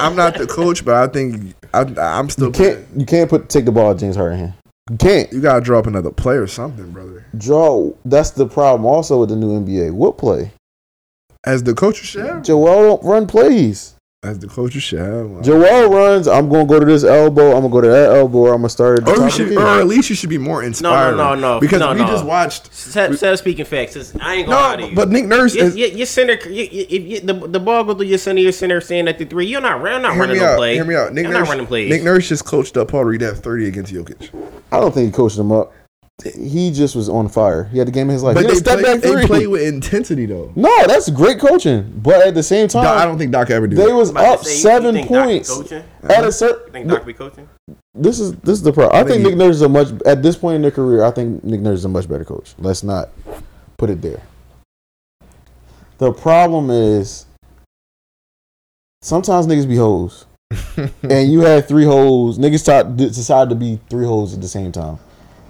I'm not the coach, but I think I, I'm still. You can't you can't put take the ball out James Harden hand. You can't You gotta draw up another play or something, brother. draw. That's the problem. Also with the new NBA, what play? As the coach, you should have. Joel don't run plays. As the coach, you should have. Joel runs. I'm gonna go to this elbow. I'm gonna go to that elbow. Or I'm gonna start at Or, should, of or at least you should be more inspired. no, no. no. Because No, we no. just watched. Set, set speaking facts. It's- I ain't gonna lie to you. but Nick Nurse Your, is. your, your center, you, you, if the, the ball go through your center, your center standing at the three. You're not, I'm not Hear running me no out. play. Hear me out. Nick I'm Nurse, not running plays. Nick Nurse just coached up Paul Reed to have 30 against Jokic. I don't think he coached him up. He just was on fire. He had the game of his life. But they a step play, back they three. play with intensity though. no, that's great coaching. But at the same time, Doc- I don't think Doc ever do they that. was up say, you- you seven think Doc be points coaching? at a You certain. think Doc be coaching? This is this is the problem. I, I think, think Nick Nurse is a much at this point in their career. I think Nick Nurse is a much better coach. Let's not put it there. The problem is sometimes niggas be hoes, and you had three hoes. Niggas thought, decided to be three hoes at the same time,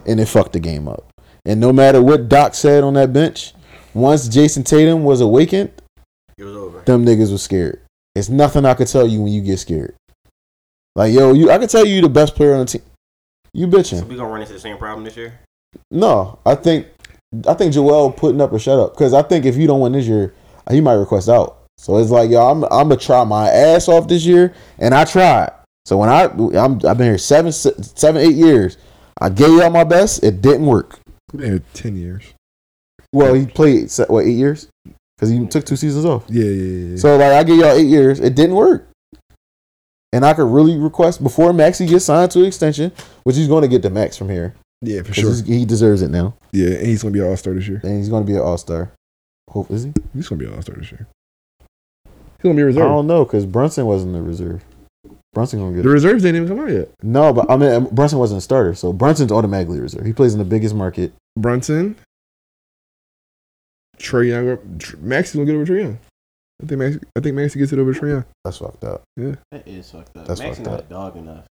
and it fucked the game up. And no matter what Doc said on that bench, once Jayson Tatum was awakened, It was over. them niggas was scared. It's nothing I could tell you when you get scared. Like yo, you I can tell you the best player on the team. You So bitching. we gonna run into the same problem this year? No, I think I think Joel putting up a shut up because I think if you don't win this year, he might request out. So it's like yo, I'm I'm gonna try my ass off this year, and I tried. So when I I'm I've been here seven se- seven eight years, I gave y'all my best. It didn't work. Yeah, 10 years. Well, he played what eight years because he took two seasons off. Yeah, yeah, yeah. So like I gave y'all eight years, it didn't work. and I could really request before Maxey gets signed to an extension, which he's going to get the max from here. Yeah, for sure. he deserves it now, Yeah, and he's gonna be an all star this year. and he's going to be an all star. Hope is he? He's gonna be an all star this year. He's gonna be a reserve. I don't know because Brunson wasn't a reserve. Brunson gonna get The it. reserves didn't even come out yet. No, but I mean Brunson wasn't a starter, so Brunson's automatically a reserve. He plays in the biggest market. Brunson, Trae Young, Tr- Max's gonna get over Trae Young. I think Max. I think Maxey gets it over Trae Young. That's fucked up. Yeah, that is fucked up. That's Maxey fucked not up. dog enough.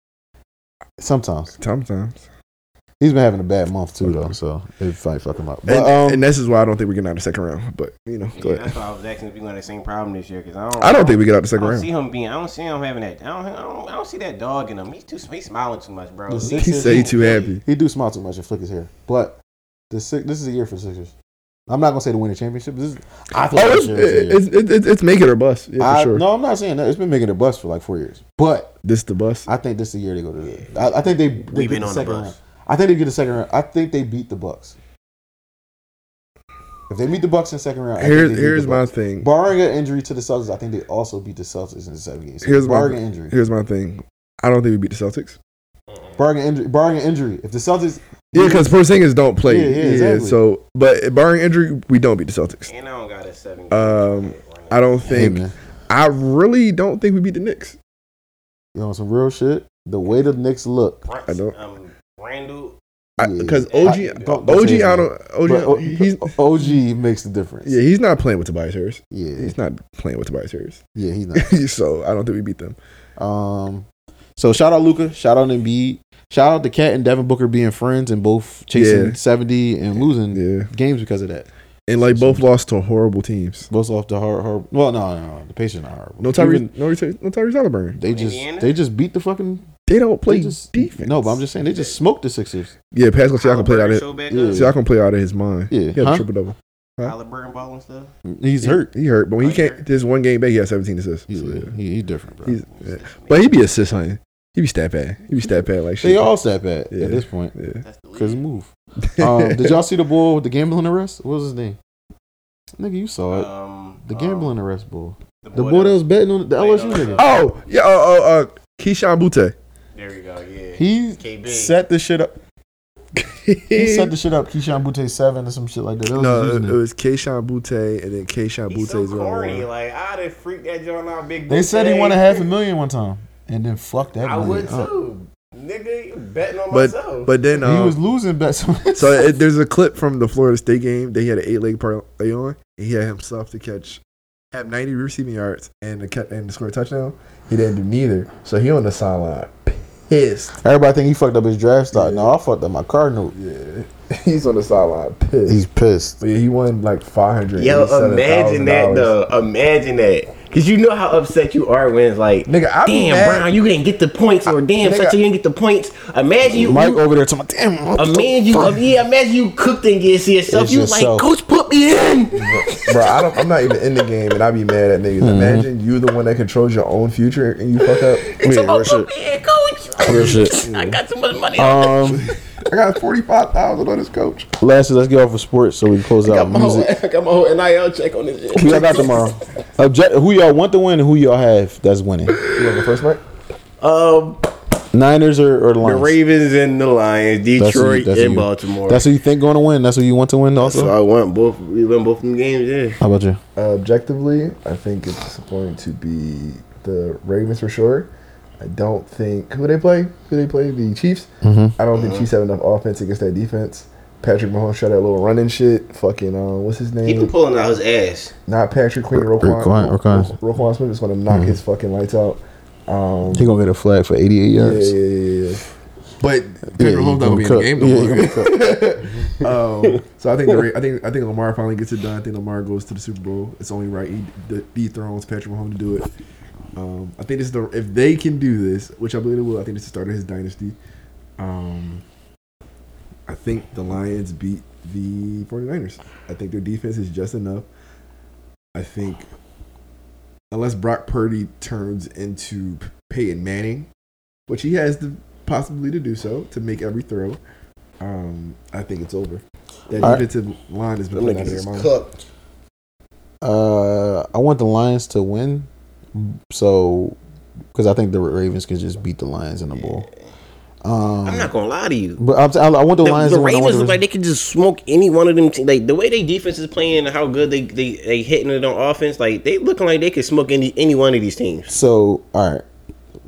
Sometimes Sometimes. He's been having a bad month too, though. So it might fuck him up. But and, um, and this is why I don't think we're getting out of the second round. But you know, go Yeah, ahead. that's why I was asking if we gonna have the same problem this year because I don't. I don't think we get out the I second don't round. see him being. I don't see him having that. I don't. I don't, I don't see that dog in him. He's too. He's smiling too much, bro. The He's- Sixers- He say he too happy. he do smile too much and flick his hair. But the Six, this is a year for Sixers. I'm not gonna say to win the championship. This is, I feel Oh, it's, this year the year. it's, it's, it's, it's make it or bust. Yeah, for I, sure. No, I'm not saying that. It's been making a bust for like four years. But This the bust. I think this is the year they go to the. I, I think they, they We've been the on the second bus. round. I think they get the second round. I think they beat the Bucks. If they meet the Bucks in the second round, I think Here's they here's the my thing. Barring an injury to the Celtics, I think they also beat the Celtics in the seven games. Here's my barring an injury. here's my thing. I don't think we beat the Celtics. Barring an injury. Barring an injury. If the Celtics, Yeah, because Porzingis don't play. Yeah, yeah, exactly. So, but barring injury, we don't beat the Celtics. And I don't got a seven. Um, I don't think. man, I really don't think we beat the Knicks. you know some real shit. The way the Knicks look, I don't- Um, Randle. Yeah. Because I- OG, don't- don't OG, say I don't. OG, but O- he's OG makes the difference. yeah, he's not playing with Tobias Harris. yeah, He's not playing with Tobias Harris. yeah. He's not. so I don't think we beat them. Um, so shout out Luka, shout out Embiid, shout out the Cat and Devin Booker being friends and both chasing Yeah. seventy and losing Yeah, games because of that. and like both lost to horrible teams. Both off the hard, hard. Well, no, no, no. The Pacers not horrible. No Tyrese, Even- no Tyrese, no Tyrese Halliburton. They just Indiana? they just beat the fucking. They don't play They just defense. No, but I'm just saying they just smoked the Sixers. yeah. Pascal Siakam played out of Show back yeah. Siakam played out of his mind. Yeah, he had a huh? triple double. Halliburton ball and stuff. He's hurt. He hurt, but when Oh, he he can't. hurt? This one game back, he had 17 assists. He's, So, yeah. he, he's different, bro. He's, yeah. But he be assist hunting. He be stat pad. He be stat pad like shit. they all sat bad Yeah. at this point Yeah. That's the because league. move. Um, did y'all see the bull with the gambling arrest? What was his name? Nigga, you saw it. Um, The um, gambling arrest bull. The The boy that was betting on the Played LSU nigga. Oh yeah. Oh, oh uh, Keyshawn Butte. There you go. Yeah. He KB. set the shit up. He set the shit up. Keyshawn Butte seven or some shit like that. that was no, it, it was Keyshawn Butte, and then Keyshawn He's Butte's so on corny. one. Like I'd have freaked that joint out. Big. they said he won a half a million one time, and then fucked that I money would up. too. Nigga, betting on But myself. but then He um, was losing bets. so it, there's a clip from the Florida State game. They had an eight leg parlay on, and he had himself to catch, have 90 receiving yards and to catch and to score a touchdown. He didn't do neither, so he on the sideline pissed. Everybody think he fucked up his draft stock. No, I fucked up my card note. Yeah, he's on the sideline pissed. He's pissed. But yeah, he won like five hundred. Yo, imagine that though. Imagine that. Cause you know how upset you are when it's like, Nigga, I damn, mad. Brown, you didn't get the points, or damn, nigga- such you didn't get the points. Imagine you, Mike you over there talking, damn, what the imagine you, fuck?" yeah, imagine you cooked and get to yourself. It's You was like, yourself. coach, put me in. bro. I don't, I'm not even in the game, and I be mad at niggas. Mm-hmm. Imagine you the one that controls your own future, and you fuck up. So oh, real put me in, coach. Real shit. I got too much money. Um, I got forty five thousand on this coach. lastly, let's get off of sports so we can close out music. I got my whole NIL check on this shit. Who y'all got tomorrow? Object, who y'all want to win and who y'all have that's winning? You want the first Mike? Um, Niners or, or the the Lions? Ravens and the Lions, That's who- Detroit that's and you. Baltimore. That's who you think going to win. That's who you want to win also. so I want both. We win both them games. Yeah. How about you? Uh, objectively, I think it's going to be the Ravens for sure. I don't think who they play. Who they play? The Chiefs. Mm-hmm. I don't think Chiefs have enough offense against that defense. Patrick Mahomes shot that little running shit. Fucking uh, what's his He been pulling out his ass. Not Patrick Queen. Roquan. Roquan- Roquan. Roquan Smith is going to knock his fucking lights out. Um, He gonna get a flag for 88 yards. yeah, yeah, yeah. But Yeah, Patrick he Mahomes not gonna gonna be cook. in the game he no more. um, so I think the, I think I think Lamar finally gets it done. I think Lamar goes to the Super Bowl. It's only right he de- dethrones Patrick Mahomes to do it. Um, I think this is the if they can do this, which I believe it will. I think this is the start of his dynasty. Um, I think the Lions beat the 49ers. I think their defense is just enough. I think unless Brock Purdy turns into Peyton Manning, which he has the possibility to do so to make every throw, um, I think it's over. That All right. defensive line has been Them out of their mind. cooked. Uh, I want the Lions to win. So because I think the Ravens can just beat the Lions in the bowl. Um, I'm not gonna lie to you. but I want the, The, Lions the to win. I want Ravens look like they could just smoke any one of them. Te- like the way they defense is playing, and how good they they they hitting it on offense. Like they looking like they could smoke any any one of these teams. So, all right.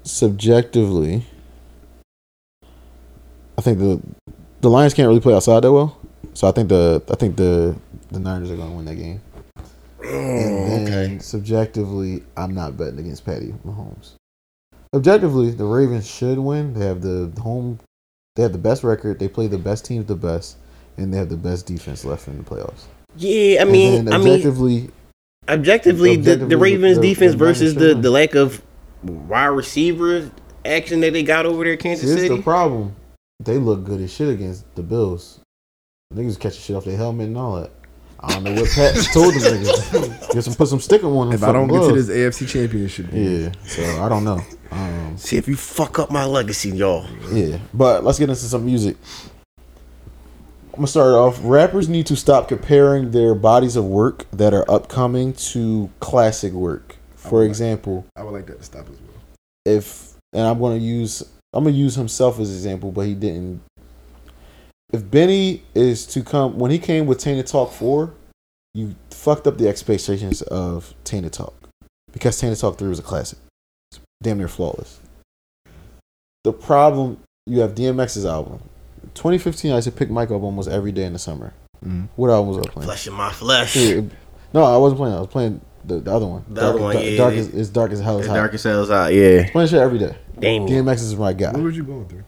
Subjectively, I think the the Lions can't really play outside that well. So I think the I think the the Niners are going to win that game. And oh, then subjectively, I'm not betting against Patty Mahomes. Objectively, the Ravens should win. They have the home. They have the best record. They play the best teams the best, and they have the best defense left in the playoffs. Yeah, I And mean, then I mean, objectively, objectively, the, the Ravens the- defense the versus the, the lack of wide receiver action that they got over there, Kansas Here's City. the problem. They look good as shit against the Bills. Niggas catching shit off their helmet and all that. I don't know what Pat told the niggas. Get some put some sticker on them. If I don't get to this AFC Championship, game, Yeah, so I don't know. Um, See if you fuck up my legacy, y'all. yeah, but let's get into some music. I'm gonna start off. Rappers need to stop comparing their bodies of work that are upcoming to classic work. For example, I would like that to stop as well. if and I'm gonna use I'm gonna use himself as example, but he didn't. If Benny is to come when he came with Tana Talk four, you fucked up the expectations of Tana Talk because Tana Talk three was a classic, it's damn near flawless. The problem you have DMX's album, 2015. I used to pick Mike up almost every day in the summer. Mhm. What album was I playing? Flesh in my flesh. No, I wasn't playing. I was playing the, the other one. The other one, dark, yeah, dark yeah. as, it's dark as hell. The It's hot. darkest cells out, yeah. Playing shit every day. Damn. DMX is my guy. What was you going through?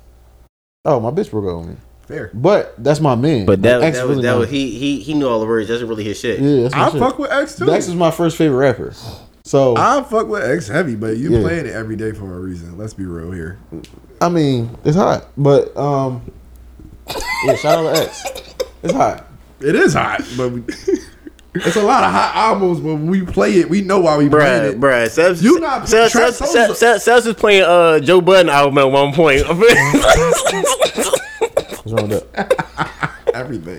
Oh, my bitch broke up with me. Fair. But that's my man. But that, My ex that was really that was he he he knew all the words. That's really his shit. Yeah, that's my I shit. fuck with X too. X is my first favorite rapper. So I fuck with X heavy, but you Yeah. playing it every day for a reason. Let's be real here. I mean, it's hot. But um, yeah, shout out to X. It's hot. It is hot, but we, it's a lot of hot albums. But when we play it, we know why we playing Bruh, it. bruh, Sebs, You not- Sebs, Trap Sebs, Sebs, Sebs, Sebs was playing uh Joe Budden album at one point. What's wrong with that?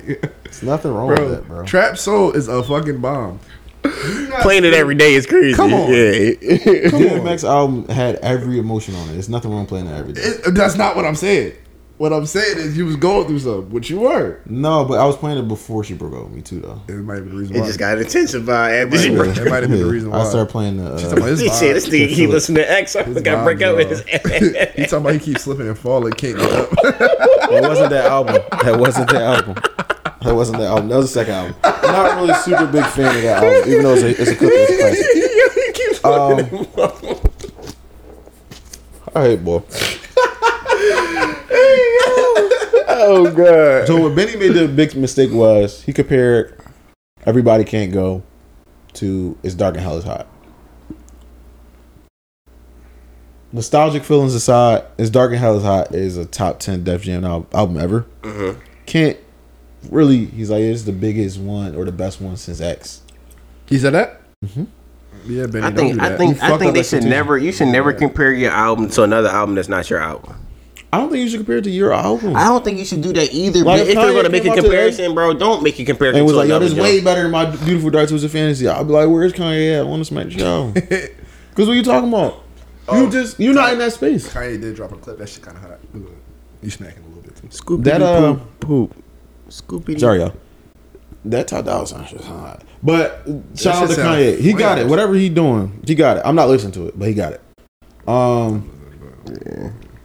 Everything, There's nothing wrong with bro. that, bro. Trap Soul is a fucking bomb. playing it every day is crazy. Come on. Yeah. Come on. DMX album had every emotion on it. There's nothing wrong playing it every day. It- that's not what I'm saying. What I'm saying is you was going through something, which you were. No, but I was playing it before she broke up with me too, though. It might have been the reason It why. just got intensified after she Yeah. broke That might have been the reason why. I why. started playing the. She's talking Uh, about He said this nigga he listened to X. I His got vibe, break up with bro. his He talking about he keeps slipping and falling, can't get up. That wasn't that album. That wasn't that album. That wasn't that album. That was the second album. I'm not really super big fan of that album, even though it's a, it's a Clippers classic. he keeps Um, all right, boy. Oh god. So what Benny made the big mistake was he compared "Everybody Can't Go" to "It's Dark and Hell Is Hot." Nostalgic feelings aside, "It's Dark and Hell Is Hot" is a top ten Def Jam al- album ever. Mhm. Can't really. He's like it's the biggest one or the best one since X. he said that. Mhm. Yeah, Benny. I don't think do I think I think they should never you should never compare your album to another album that's not your album. I don't think you should compare it to your album. I don't think you should do that either. Like, but if if you're gonna make a came today- comparison, bro, don't make a comparison. and it was to like, yo, another this is way better than my beautiful dark twisted fantasy. I'll be like, where's Kanye at? I want to smack the show. Because what you talking about? You Oh. just you're not in that space. Kanye did drop a clip. That shit kind of hot. You snacking a little bit too. Scoopy That, uh, poop. Scoopy. Sorry, y'all. That Ty Dolla Sign shit's hot. But shout out shit to Kanye. He got it. Whatever he doing, he got it. I'm not listening to it, but he got it. Um,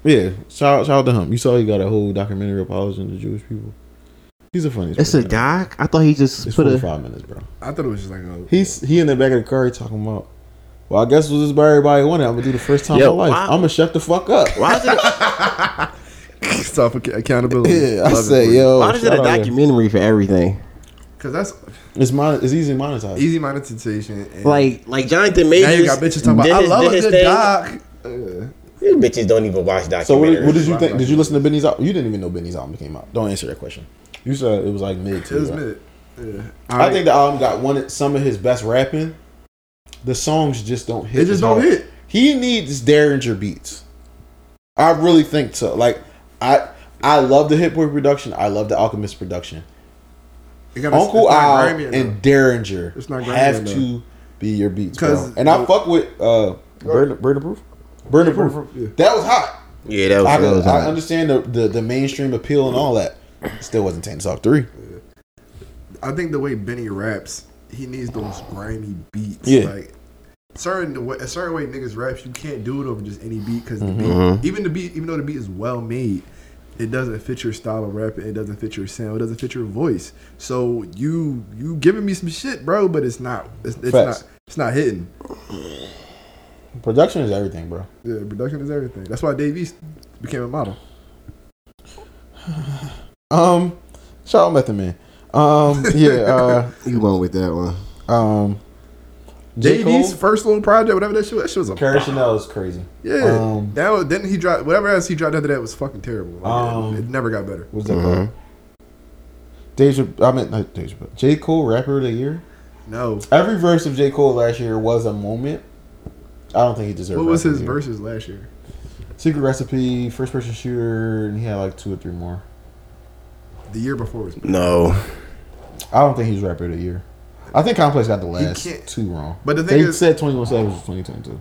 yeah. Shout, shout out to him. You saw he got a whole documentary apologizing to Jewish people. He's a funny. It's a doc. I thought he just It's put a. 45 minutes, bro. I thought it was just like a. He's he in the back of the car he talking about. Well, I guess this just where everybody wanted. I'm gonna do the first time Yo, in my life. why- I'm gonna shut the fuck up. Why is it? Self accountability. Yeah, I say, yo. Why is it a documentary for everything? Because that's It's mon- It's easy monetized. easy monetization. And Like, like Jonathan Majors. now you got bitches talking about. did I his- love did a his good thing. doc. Uh, These bitches don't even watch documentaries. So what, what did you think? Did you listen to Benny's album? You didn't even know Benny's album came out. Don't answer that question. You said it was like mid. it too, was right? mid. Yeah. I think the album got one some of his best rapping. The songs just don't hit. it just as don't hard. hit. He needs Daringer beats. I really think so. Like I, I love the Hit-Boy production. I love the Alchemist production. It got Uncle it's not Al and Daringer it's not have enough. to be your beats, bro. And I fuck with uh, Burden, Burden Proof. Burner Yeah, Burner Proof. Proof, yeah. That was hot. Yeah, that was. I, that was I hot. understand the, the the mainstream appeal and all that. Still wasn't Tana Talk three. I think the way Benny raps, he needs those grimy beats. Yeah. Like certain way, a certain way niggas raps, you can't do it over just any beat because the Mhm. even the beat, even though the beat is well made, it doesn't fit your style of rapping. It doesn't fit your sound. It doesn't fit your voice. So you you giving me some shit, bro, but it's not. It's, it's not. It's not hitting. Production is everything, bro. Yeah, production is everything. That's why Dave East became a model. Um, shout out Method Man. Um, yeah. Uh, You went with that one. um, J. Dave first little project, whatever that shit, was, that shit was a Kairi Chanel is crazy. Yeah, Um, that was, then he dropped whatever else he dropped after that was fucking terrible. Like, Um, it never got better. What's that called? Deja, I mean not Deja, but J. Cole rapper of the year. No, Every verse of J. Cole last year was a moment. I don't think he deserved. what was rapper of his the year. verses last year? Secret recipe, first person shooter, and he had like two or three more. The year before was. No. I don't think he's rapper of the year. I think Complex got the last two wrong. But the thing they is- said Twenty One Savage was twenty twenty two.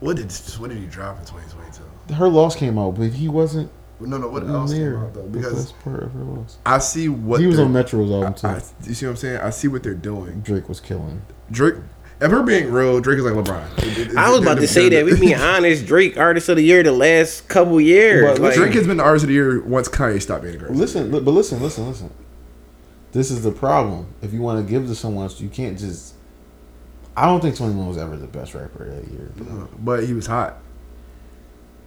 What did what did he drop in 2022? Her loss came out, but he wasn't No, no. What in else came out though? the Because best part of her loss. I see what he was on Metro's album too. I, I- you see what I'm saying? I see what they're doing. Drake was killing. Drake. If we're being real, Drake is like LeBron. It- it- I was about to say that. the- We being honest, Drake artist of the year the last couple years. But Like, Drake has been the artist of the year once Kanye stopped being the artist. Listen, but listen, listen, listen. This is the problem. If you want to give to someone, you can't just. I don't think Twenty One was ever the best rapper of that year. bro. But he was hot.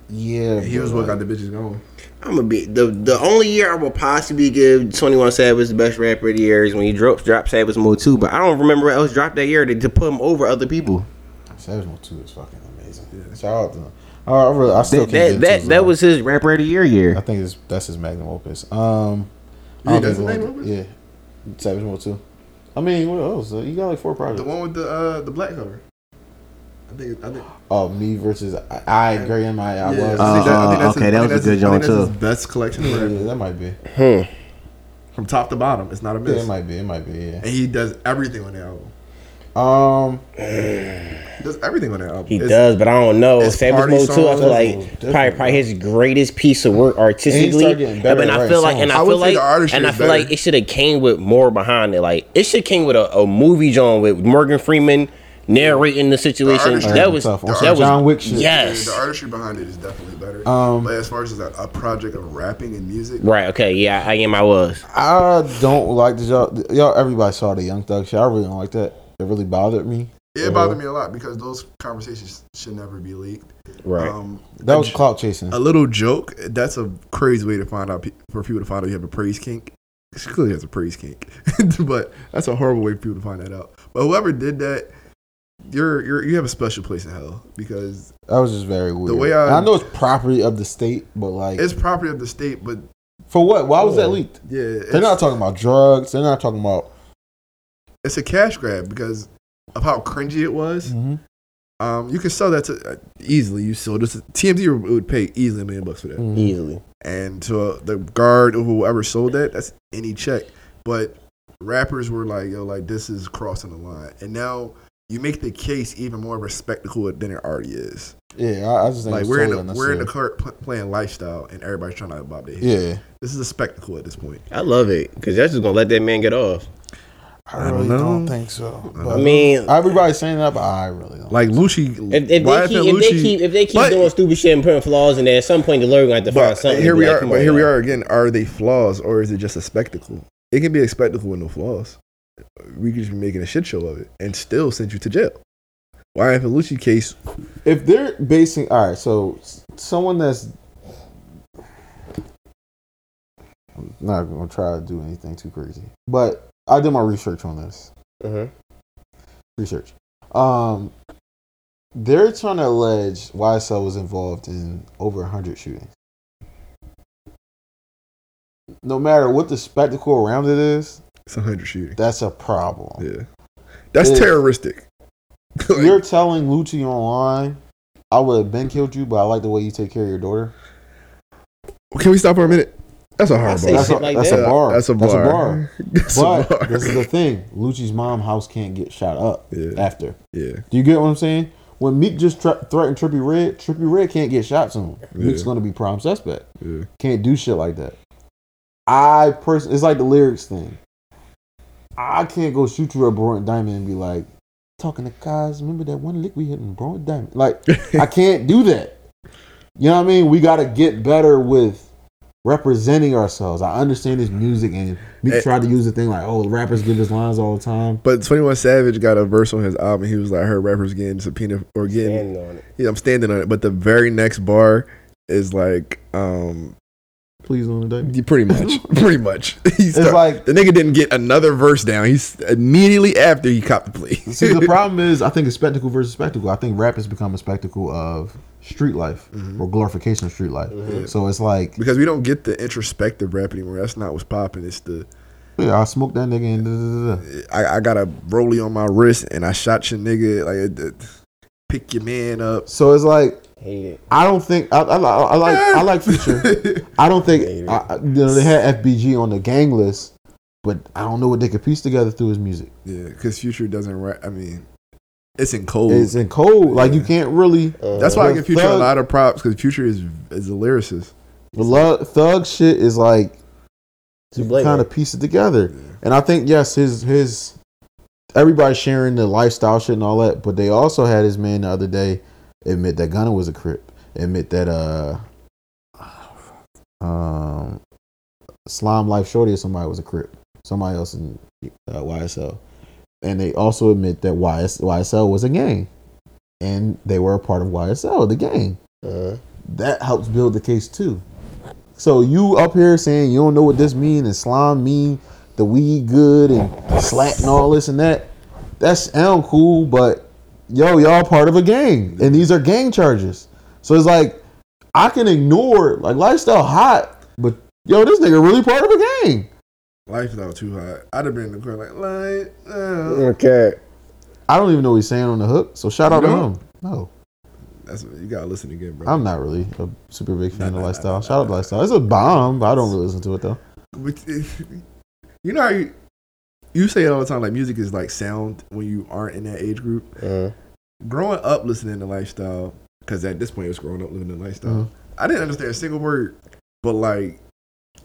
Yeah, He was what like- got the bitches going. I'm gonna be the the only year I will possibly give 21 Savage the best rapper of the year is when he drops drop Savage Mode 2, but I don't remember what else dropped that year to, to put him over other people. Savage Mode Two is fucking amazing. Shout out to him. I, I, really, I still That can't that, that, that uh, was his rapper of the year year. I think it's, that's his magnum opus. Um, You I think don't that's his magnum one- Yeah, Savage Mode Two. I mean, what else? Uh, You got like four projects. The one with the uh, the black cover. I think. I think. Oh, me versus I, I agree. In my I yeah, was. I that- I think his- okay, I that was a good his- joint, that's his too. Best collection of yeah, that might be. Hmm. from top to bottom. It's not a Yeah, miss. it might be. It might be. Yeah. and he does everything on the album. Um, does everything on that album. He It's- does, but I don't know. it's Savage Mode 2, I feel like Definitely. probably, probably his greatest piece of work artistically. started getting better and at I writing feel like, and I. I feel like, and I is feel like it should have came with more behind it. Like it should came with a, a movie John with Morgan Freeman narrating the situation. artistry- that was Tough. On that some was John Wick shit. Yes. The artistry behind it is definitely better. Um, but as far as a, a project of rapping and music, Right. Okay. Yeah. I am. I was. I don't like the y'all. Y'all, everybody saw the Young Thug shit. I really don't like that. It really bothered me. it bothered me a lot because those conversations should never be leaked. Right. Um, That was j- clout chasing. a little joke. That's a crazy way to find out for people to find out you have a praise kink. She clearly has a praise kink, but that's a horrible way for people to find that out. But whoever did that, you're you're you have a special place in hell because That was just very weird. The way I- I know it's property of the state, but like, it's property of the state. But for what? Why was that leaked? yeah, They're not talking about drugs. They're not talking about. It's a cash grab because of how cringy it was. Um, you can sell that to uh, easily. You sold this. TMZ would would pay easily a million bucks for that. Mhm. Easily. And to uh, the guard or whoever sold that, that's any check. But rappers were like, yo, like this is crossing the line. And now you make the case even more of a spectacle than it already is. Yeah, I, I just think Like we're in totally the, we're in the unnecessary. cart pl- playing lifestyle, and everybody's trying to bob their head. Yeah, This is a spectacle at this point. I love it because that's just gonna let that man get off. I really know. don't think so. I mean, everybody's saying that, but I really don't. Like Lucci, if, if, why they keep, isn't if they keep if they keep But- doing stupid shit and putting flaws in there, at some point the lawyer gonna have to find something. here we like, are. But on, here we are again. Are they flaws or is it just a spectacle? It can be a spectacle with no flaws. We could just be making a shit show of it and still send you to jail. Why if a Lucci case? if they're basing, all right, so someone that's I'm not gonna try to do anything too crazy, but I did my research on this. Uh-huh. Research. Um, they're trying to allege YSL was involved in over hundred shootings. No matter what the spectacle around it is, It's a hundred shootings. that's a problem. Yeah, that's Yeah. terroristic. You're telling Lucci online, I would have been killed you, but I like the way you take care of your daughter. can we stop for a minute? That's a hard bar. That's, a, shit like that's that. a bar. That's a That's a bar. bar. That's a But bar. this is the thing: Lucci's mom house can't get shot up Yeah, after. yeah. Do you get what I'm saying? when Meek just tra- threatened Trippy Red, Trippy Red can't get shots on. Meek's gonna be prime suspect. Yeah. Can't do shit like that. I person, it's like the lyrics thing. I can't go shoot you a broad Diamond and be like, talking to guys. Remember that one lick we hit in broad Diamond? Like, I can't do that. You know what I mean? We got to get better with representing ourselves. I understand this music, and we Eh. tried to use the thing like, oh, rappers give us lines all the time. But Twenty One Savage got a verse on his album. He was like, "I heard rappers getting subpoena or getting Standing on it. Yeah, I'm standing on it. But the very next bar is like, um, Please on the day. pretty much, pretty much. He It's start- like the nigga didn't get another verse down. He's immediately after he copped the plea. See, the problem is, I think it's spectacle versus spectacle. I think rap has become a spectacle of street life mm-hmm. or glorification of street life. So it's like, because we don't get the introspective rap anymore. That's not what's popping. It's the yeah, I smoked that nigga and da, da, da, da. I, I got a rollie on my wrist and I shot your nigga. Like, it- it- pick your man up. So it's like, Hate it. I don't think I, I, I, I like I like Future. I don't think I, I- you know they had FBG on the gang list, but I don't know what they could piece together through his music. Yeah, because Future doesn't rap. I mean, it's in code. It's in cold, like you can't really. Uh, That's why I Well, give Future a lot of props because Future is is a lyricist. The love, thug shit is like to kind of piece it together. And I think yes, his his everybody sharing the lifestyle shit and all that, but they also had his man the other day admit that Gunna was a crip. Admit that uh um Slime Life Shorty or somebody was a crip. Somebody else in uh, YSL. And they also admit that YS, YSL was a gang. And they were a part of YSL, the gang Uh, that helps build the case too. So you up here saying you don't know what this mean and slime mean, the weed good and slat and all this and that. That sound cool, but yo, y'all part of a gang, and these are gang charges. So it's like I can ignore like lifestyle hot, but yo, this nigga really part of a gang. Lifestyle too hot. I'd have been in the corner like, like, uh. okay. I don't even know what he's saying on the hook. So shout out You to don't? him. No, That's you gotta listen again, bro. I'm not really a super big fan Nah, of nah, nah, lifestyle. nah, Shout out to nah, lifestyle. It's a bomb, but I don't really listen to it though. You know how you, you say it all the time, like music is like sound when you aren't in that age group. Uh, Growing up listening to lifestyle, because at this point it was growing up living in lifestyle. Mhm. I didn't understand a single word, but like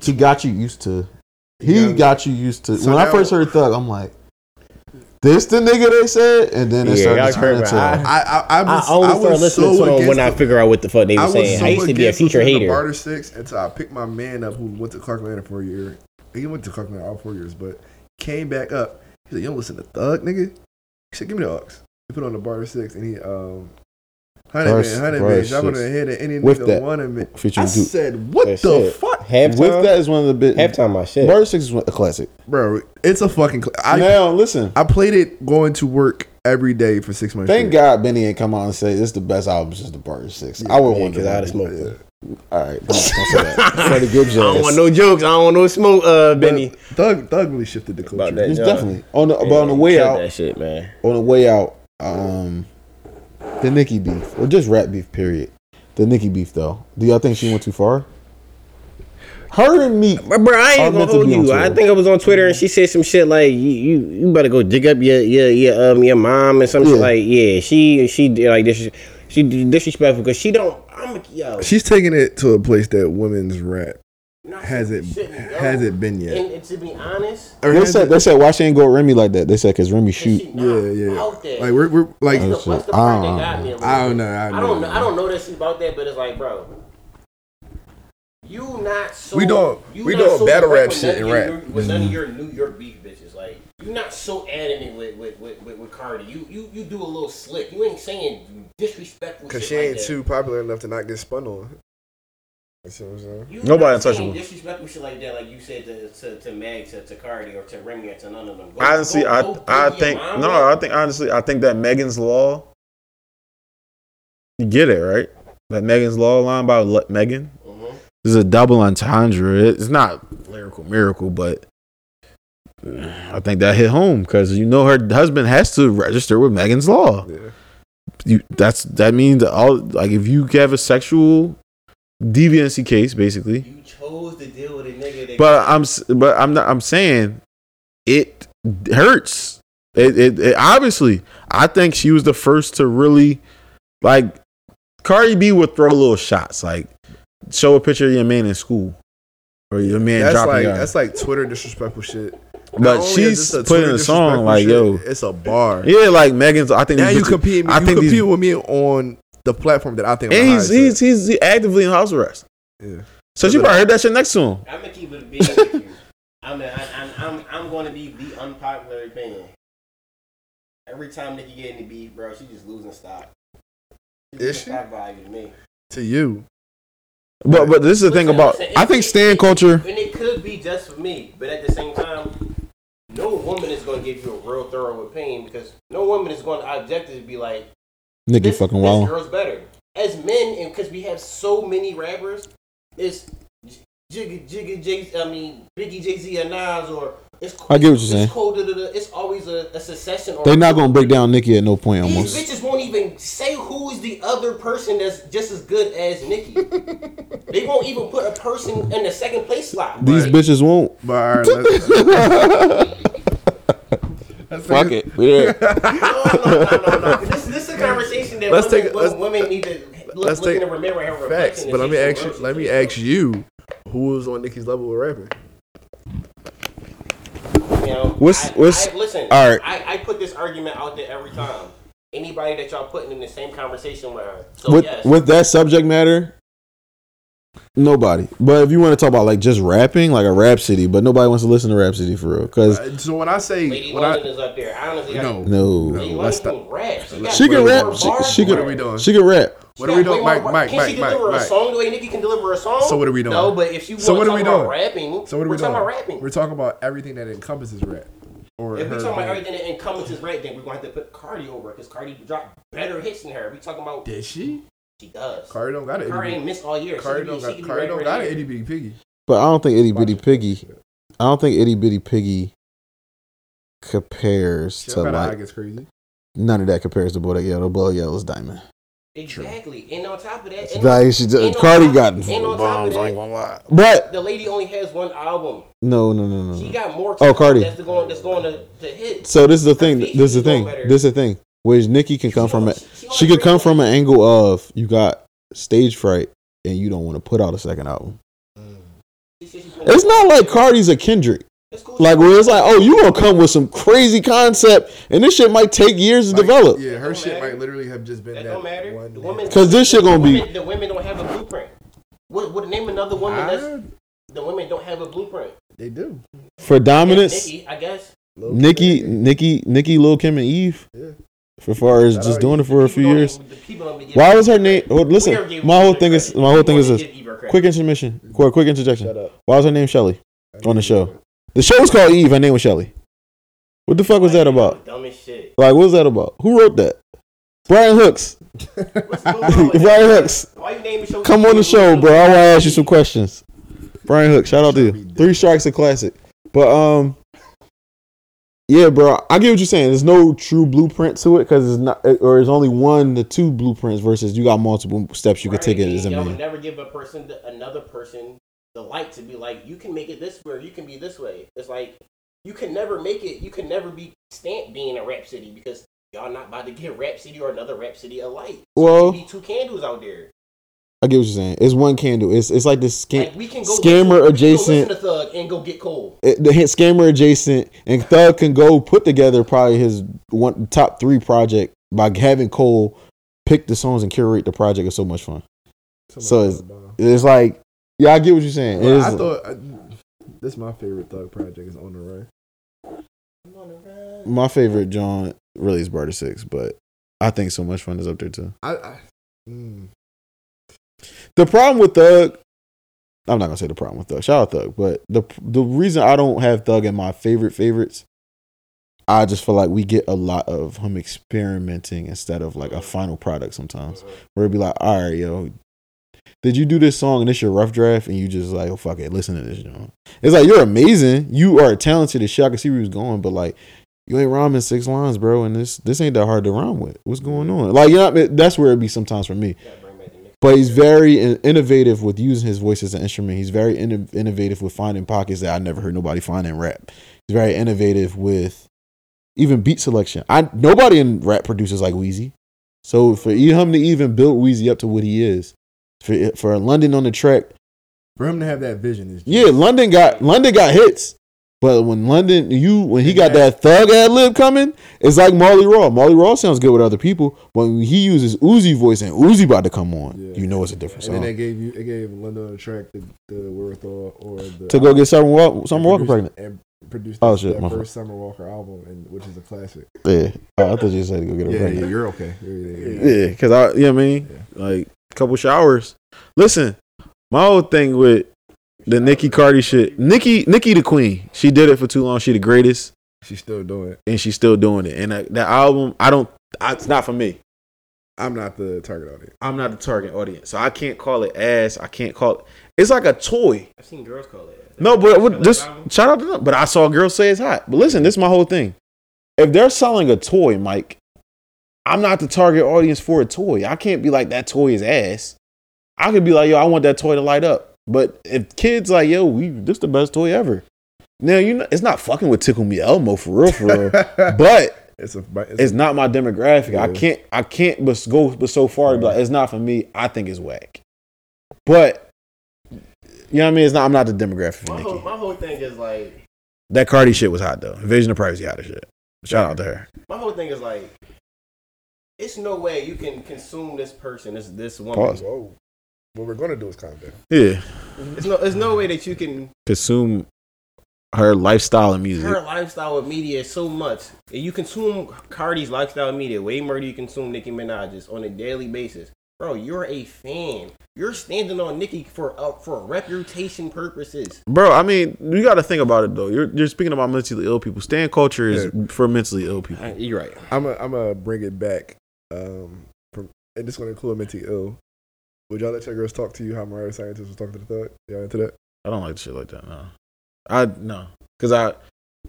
He got you used to. He He got- got you used to. So when I first heard Thug, I'm like, "This the nigga they said," and then it Yeah, started I to turn into. about- I I, I I only I started listening so to them against when I figure out what the fuck they were was saying. so I used to be a future hater. Barter Six until I picked my man up who went to Clark Atlanta for a year. He went to Clark Atlanta all four years, but came back up. He said, "You don't listen to Thug, nigga." He said, "Give me the aux." He put on the Barter Six, and he um. Hundred Barter- man, hundred Barter man, drop on Six. the head of any With nigga that, wanted me. I Duke. said, "What That the shit. fuck, Halftime. With that is one of the bit. Halftime, my shit. Barter Six is a classic. bro?" It's a fucking. Cl- I now listen. I played it going to work every day for six months. Thank straight. God Benny ain't come out and say this is the best album since the Barter Six. I would Yeah, want because to I'd have smoked it. All right, don't, don't say that. Freddie Gibbs. I don't want no jokes. I don't want no smoke, uh, Benny. Thug, Thug really shifted the culture. that. He's definitely on the but on the way out. That shit, man. On the way out, um, the Nicki beef or just rap beef. Period. The Nicki beef though. Do y'all think she went too far? Her and me. But bro, I ain't gonna hold you. I think I was on Twitter and she said some shit like you you, you better go dig up your your your um your mom and some Yeah. shit like yeah she she did like this she disrespectful because she don't I'm a yo She's taking it to a place that women's rap not- hasn't hasn't been yet. And, and to be honest, They said they said why she ain't go with Remy like that. They said because Remy shoot. not yeah, yeah. out there. Like we're we're like oh, What's the, what's the I part don't that got me? a I don't know. I, I don't know. I don't know that she's about that, but it's like, bro, you not so. We don't we don't so battle rap shit none and rap. New- With none of your New York beef bitches, like not so adamant with with, with, with, with Cardi. You you you do a little slick. You ain't saying disrespectful. because shit she like ain't that. too popular enough to not get spun on. You see what I'm saying? You Nobody untouchable. Disrespectful shit like that, like you said to to, to Meg, to, to Cardi, or to Remy, or to none of them. Go- Honestly, go- I go I think no, up. I think honestly, I think that Megan's Law. You get it right. That Megan's Law line by Le- Megan Mhm. this is a double entendre. It's not lyrical miracle, but I think that hit home because you know her husband has to register with Megan's Law. Yeah. You that's that means all like if you have a sexual deviancy case, basically. You chose to deal with a nigga that. But I'm but I'm not I'm saying it hurts. It, it, it obviously I think she was the first to really Like Cardi B would throw little shots, like show a picture of your man in school or your man That's dropping. like your- that's like Twitter disrespectful shit. Not but only she's this a putting a song like, shit, yo, it's a bar. yeah, like Megan's. I think Now you bitches- compete. I you think compete these, with me on the platform that I think. I'm and the he's highest he's he's actively in house arrest. yeah. So she probably uh, heard that shit next to him. I'm gonna keep it big with you. I'm, I, I'm, I'm, I'm going to be the unpopular opinion. Every time Nicki get in the beef, bro, she just losing stock. She Is she? stock value to me. To you, But but this is the thing Listen, about listen, I think it- stan culture. and it could be just for me, but at the same time, no woman is going to give you a real thorough opinion because no woman is going to objectively be like, "Nigga, this, fucking this wild. girl's better. As men, and because we have so many rappers, it's Jigga Jigga Jay. I mean Biggie Jay Z and Nas, or it's. I get what you're it's saying. Da, da, da. It's always a, a secession. Or They not gonna break down Nicki at no point These almost. bitches won't even say who is the other person that's just as good as Nicki. they won't even put a person in the second place slot. These right? bitches won't. but all right, let's, let's Fuck take it. Yeah. No, no, no, no, no. This, this is a conversation that Let's women, take- let's- women need to look, let's look in take the mirror and have a Facts, but let me ask you. real Let me ask you, who was on Nicki's level with rapping? You know, What's- I, what's- I, listen. all right. I, I put this argument out there every time. Anybody that y'all putting in the same conversation with her. So with yes, with that subject matter, nobody. But if you want to talk about like just rapping, like a rap city, but nobody wants to listen to rap city for real. Cause Uh, So when I say Lady when London I is up there. I honestly no, got no, Lady No, let's stop. rap. She, she can rap. She, she can. What are we doing? She can rap. What are we doing, Wait, Mike? wait, Mike, Can Mike, she Mike, deliver a song the way Nicki can deliver a song? So what are we doing? No, but if you So want what to are we talk about doing? rapping, So what are we're we talking doing? about rapping. We're talking about everything that encompasses rap. Or if we're talking about everything that encompasses rap, then we're going to have to put Cardi over because Cardi dropped better hits than her. We talking about Did she? she does. Cardi don't got it. Cardi itty ain't missed all year. Cardi don't could be, she got could Cardi don't rapper got an itty bitty piggy. But I don't think itty bitty piggy. I don't think itty bitty piggy compares She to don't got like crazy. none of that compares to Bodak Yellow. Bodak Yellow's diamond. Exactly. And on top of that, and Like she, and on Cardi top- got and on top of bombs. I that- ain't gonna lie. But the lady only has one album. no, no, no, no. She got more. Oh, Cardi. That's going. That's going to, to hit. So this is the thing. This is the thing. better. This is the thing. Which Nicki can come from. A, She- she could come from an angle of you got stage fright and you don't want to put out a second album. Mm. It's not like Cardi's a Kendrick. It's cool. Like where it's like, oh, you gonna come with some crazy concept, and this shit might take years to Like, develop. Yeah, her shit matter. might literally have just been That that, don't matter. one. The hit. women, 'Cause this shit gonna the be- women- the women don't have a blueprint. What would name another woman Ah, that's the women don't have a blueprint? they do. For dominance, Nicki, I guess. Lil Nicki, Kim, Nicki, Nicki, Lil Kim, and Eve. Yeah. For far as just doing it for a few years. even- the people don't even give- Why was her name? Oh, We listen, my whole Eva thing is my whole thing is this. give Eva credit. Quick intermission. Quick, quick interjection. Shut up. Why was her name Shelly on the show? The show was called Eve. Her name was Shelly. What the fuck was that about? Dumb as shit. Like, what was that about? Who wrote that? Brian Hooks. What's going on with Brian that? Hooks. Why you name the show? Come on the show, bro. I want to ask you some questions. Brian Hook, shout out to you. Three Strikes a classic. But um, yeah, bro, I get what you're saying. There's no true blueprint to it because it's not, or there's only one to two blueprints versus you got multiple steps you could take it as a Y'all would man. never give a person, the, another person, the light to be like, you can make it this way, or you can be this way. It's like you can never make it. You can never be stamped being a rap city because y'all not about to give rap city or another rap city a light. So Well- there be two candles out there. I get what you're saying. It's one candle. It's it's like this scam, Like we can go scammer listen, we can go adjacent. listen to Thug and go get cold. it- the scammer adjacent, and Thug can go put together probably his one top three project by having Cole pick the songs and curate the project. is so much fun. So it's- It's like, yeah, I get what you're saying. Well, I thought I, this is my favorite Thug project is on the run. my favorite John really is Barter Six, but I think so much fun is up there too. I, I mm, The problem with Thug, I'm not gonna say the problem with Thug. Shout out Thug, but the the reason I don't have Thug in my favorite favorites, I just feel like we get a lot of him experimenting instead of like a final product sometimes. Where it'd be like, all right, yo, did you do this song and it's your rough draft? And you just like, oh fuck it, listen to this, you know. It's like you're amazing. You are talented as shit. I can see where he was going, but like you ain't rhyming six lines, bro, and this this ain't that hard to rhyme with. What's going on? Like, you know, that's where it be sometimes for me. But he's very innovative with using his voice as an instrument. He's very inno- innovative with finding pockets that I never heard nobody find in rap. He's very innovative with even beat selection. I nobody in rap produces like Wheezy. So for him to even build Wheezy up to what he is, for for London on the track, For him to have that vision is just, yeah, London got London got hits. But when London, you when he got that thug ad lib coming, it's like Marley Raw. Marley Raw sounds good with other people. When he uses Uzi voice and Uzi about to come on, Yeah. you know it's a different song. And they gave you, they gave London on the track the, the wherewithal or the To go get Summer Walker, Summer Walker pregnant. and produced Oh, shit, my first Summer Walker album, and which is a classic. Yeah, oh, I thought you said to go get a Yeah, yeah, you're okay. Yeah, yeah, yeah. Yeah, because I, you know what I mean? Like, couple showers. Listen, my whole thing with the Nicki Cardi shit, Nicki, Nicki the queen. She did it for too long. She the greatest, She's still doing it. and she's still doing it. And that, that album, I don't, I, it's not for me. I'm not the target audience. I'm not the target audience, so I can't call it ass. I can't call it. It's like a toy. I've seen girls call it. No, but what, just shout out to them. But I saw girls say it's hot. But listen, this is my whole thing. If they're selling a toy, Mike, I'm not the target audience for a toy. I can't be like that toy is ass. I could be like, yo, I want that toy to light up. But if kids like, yo, we this the best toy ever. Now you know it's not fucking with Tickle Me Elmo for real, for real. but it's a, it's, it's not my demographic. I can't I can't but go but so far to be like it's not for me. I think it's whack. But you know what I mean? It's not I'm not the demographic for My Nicki. whole, my whole thing is like, That Cardi shit was hot though. Invasion of Privacy hot as shit. Shout out to her. my whole thing is like, it's no way you can consume this person, this this woman. Pause. Whoa. What we're gonna do is calm down. Yeah. It's no, there's no way that you can Consume her lifestyle and music. her lifestyle with media so much. If you consume Cardi's lifestyle media way more than you consume Nicki Minaj's on a daily basis. Bro, you're a fan. You're standing on Nicki for uh, for reputation purposes. Bro, I mean, you got to think about it though. You're you're speaking about mentally ill people. Stand culture is for mentally ill people. Uh, You're right. I'm gonna I'm gonna bring it back. Um, from and this gonna include mentally ill. Would y'all let your girls talk to you how Mariah Scientist was talking to the thug? Y'all into that? I don't like shit like that. No, I no, because I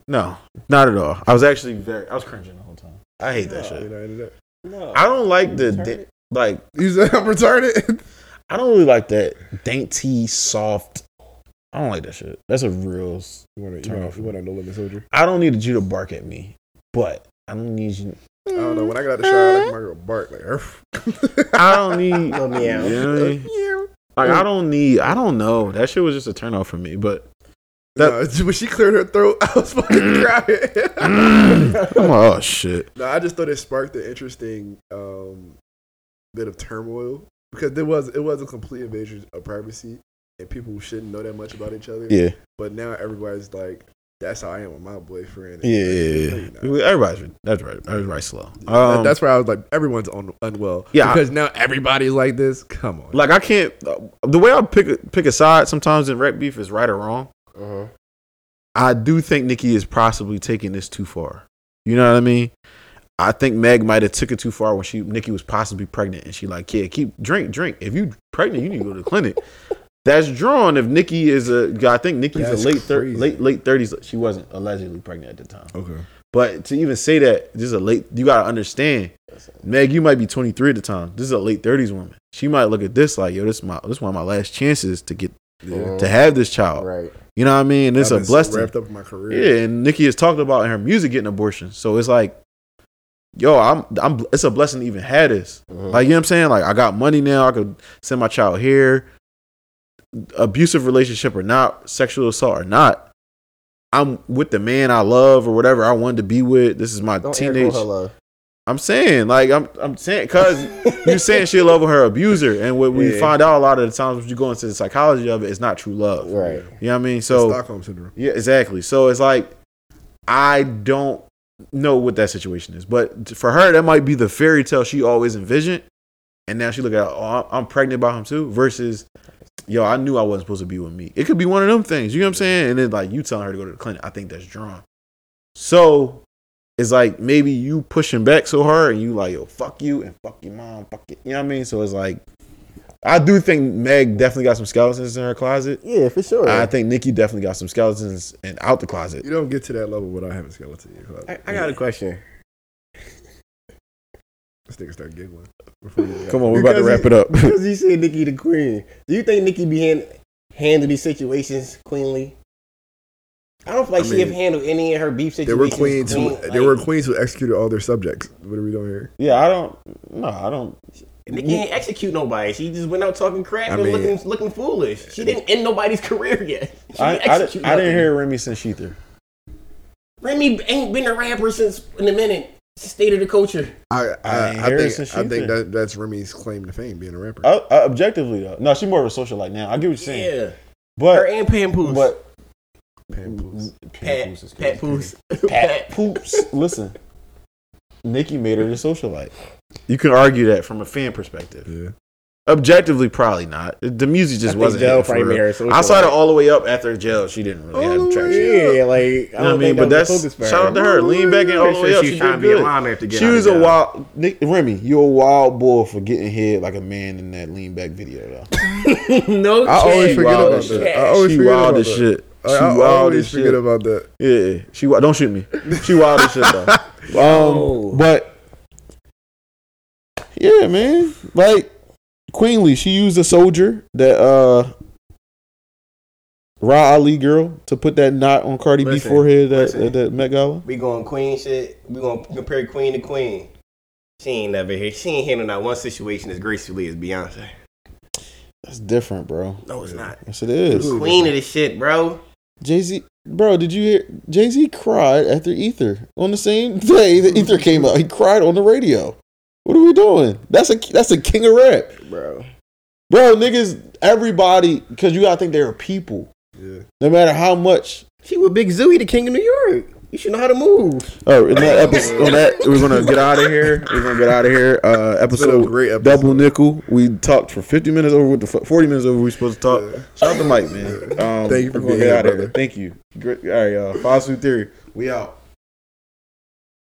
no, not at all. I was actually very. I was cringing the whole time. I hate that shit. not into that? No, I don't like the da- like. You said I'm retarded. I don't really like that dainty, soft. I don't like that shit. That's a real. You want to Turn you off. want, you want a no limit soldier? I don't need you to bark at me, but I don't need you. I don't know. When I got out the shower, I like my girl bark like her. I don't need. Little meow. You know what I mean? Like I don't need. I don't know. That shit was just a turn off for me. But That- no, when she cleared her throat, I was fucking crying. Like, oh shit. no, I just thought it sparked an interesting um, bit of turmoil because there was it was a complete invasion of privacy, and people shouldn't know that much about each other. Yeah. But now everybody's like, "That's how I am with my boyfriend." Yeah, yeah, yeah. not. Everybody's that's right. Everybody's slow. That- Um, that's where I was like, everyone's on, unwell. Yeah, I- because now everybody's like this. Come on. like I can't. The way I pick a, pick a side sometimes in rap beef is right or wrong. uh-huh. I do think Nicki is possibly taking this too far. You know what I mean? I think Meg might have took it too far when she Nicki was possibly pregnant and she like, yeah, keep drink, drink. If you pregnant, you need to go to the clinic. That's drawn if Nicki is a. I think Nicki's That's a late thir- crazy. late late thirties. She wasn't allegedly pregnant at the time. Okay. But to even say that this is a late, you gotta understand, Meg, you might be 23 at the time. This is a late 30s woman. She might look at this like, yo, this is my this is one of my last chances to get Yeah. to have this child. Right. You know what I mean? It's I've a been blessing. wrapped up in my career. Yeah, and Nicki has talked about in her music getting abortion. So it's like, yo, I'm I'm it's a blessing to even have this. Mm-hmm. Like, you know what I'm saying? Like I got money now, I could send my child here. Abusive relationship or not, sexual assault or not. I'm with the man I love or whatever I wanted to be with. This is my Don't teenage. quote her love. I'm saying, like, I'm I'm saying, cause you're saying she love with her abuser, and what we Yeah. find out a lot of the times when you go into the psychology of it, it's not true love. Right. You know what I mean? So, So Stockholm syndrome. yeah, exactly. So it's like I don't know what that situation is, but for her, that might be the fairy tale she always envisioned, and now she look at, oh, I'm pregnant by him too. Versus, yo, I knew I wasn't supposed to be with me. It could be one of them things. You know what I'm saying? And then like you telling her to go to the clinic, I think that's drawn. So it's like maybe you pushing back so hard, and you like, yo, fuck you and fuck your mom, fuck it. You know what I mean? So it's like. I do think Meg definitely got some skeletons in her closet. Yeah, for sure. I think Nicki definitely got some skeletons and out the closet. You don't get to that level without having skeleton in your closet. I, I got a question. This nigga start giggling. Before you Come on, we're about to wrap it up. Because you said Nicki the queen. Do you think Nicki be hand, handle these situations cleanly? I don't feel like I she mean, have handled any of her beef situations. There situations. were queens who clean, there were queens who executed all their subjects. What are we doing here? Yeah, I don't. No, I don't. They can't execute nobody. She just went out talking crap I and mean- looking looking foolish. She didn't end nobody's career yet. She I, didn't I, I didn't hear Remy since Shether. Remy ain't been a rapper since in a minute. It's the state of the culture. I I I, I, think I think that that's Remy's claim to fame, being a rapper. Uh, uh, objectively though, no, she's more of a socialite now. I get what you're saying, Yeah, her but and Pampoose. but Pampools. Pat, Papoose is Pat crazy. Poose. Pat Poops. Listen, Nicki made her a socialite. You can argue that from a fan perspective. Yeah. Objectively, probably not. The music just wasn't. hitting for real. I saw it all the way up after jail. She didn't really have traction. Yeah, like I You know what I mean? But that was that's the focus shout out to her. Lean back and all the way up. She's She trying to be a good. mom after getting She out was of a jail. wild Nick, Remy. You're a wild boy for getting hit like a man in that lean back video though. no, I always forget wild about that. shit. I always she forget wild about as that. shit. She I, I wild always as forget shit. about that. Yeah, she wi- don't shoot me. She wild as shit though. Um, but yeah, man, like Queenly, she used a soldier that uh Rah Ali girl to put that knot on Cardi B forehead at, listen. at that Met Gala. We going queen shit. We gonna compare queen to queen. She ain't never here. She ain't handling not one situation as gracefully as Beyonce. That's different, bro. No, it's not. Yes, it is. Queen of the shit, bro. Jay Z, bro, did you hear? Jay Z cried after Ether on the same day that Ether came out. He cried on the radio. What are we doing? That's a that's a king of rap, Bro. bro. Niggas, everybody, because you gotta think they're people. Yeah. No matter how much. She with Big Zooey, the king of New York. You should know how to move. Oh, in that episode, on that we're gonna get out of here. We're gonna get out of here. Uh, It's episode great episode. double nickel. We talked for fifty minutes over with the forty minutes over. We supposed to talk. Shout out to Mike, man. Um, Thank you for we're being here, out of here. brother. Thank you. Great. All right, y'all. Fossil theory. We out.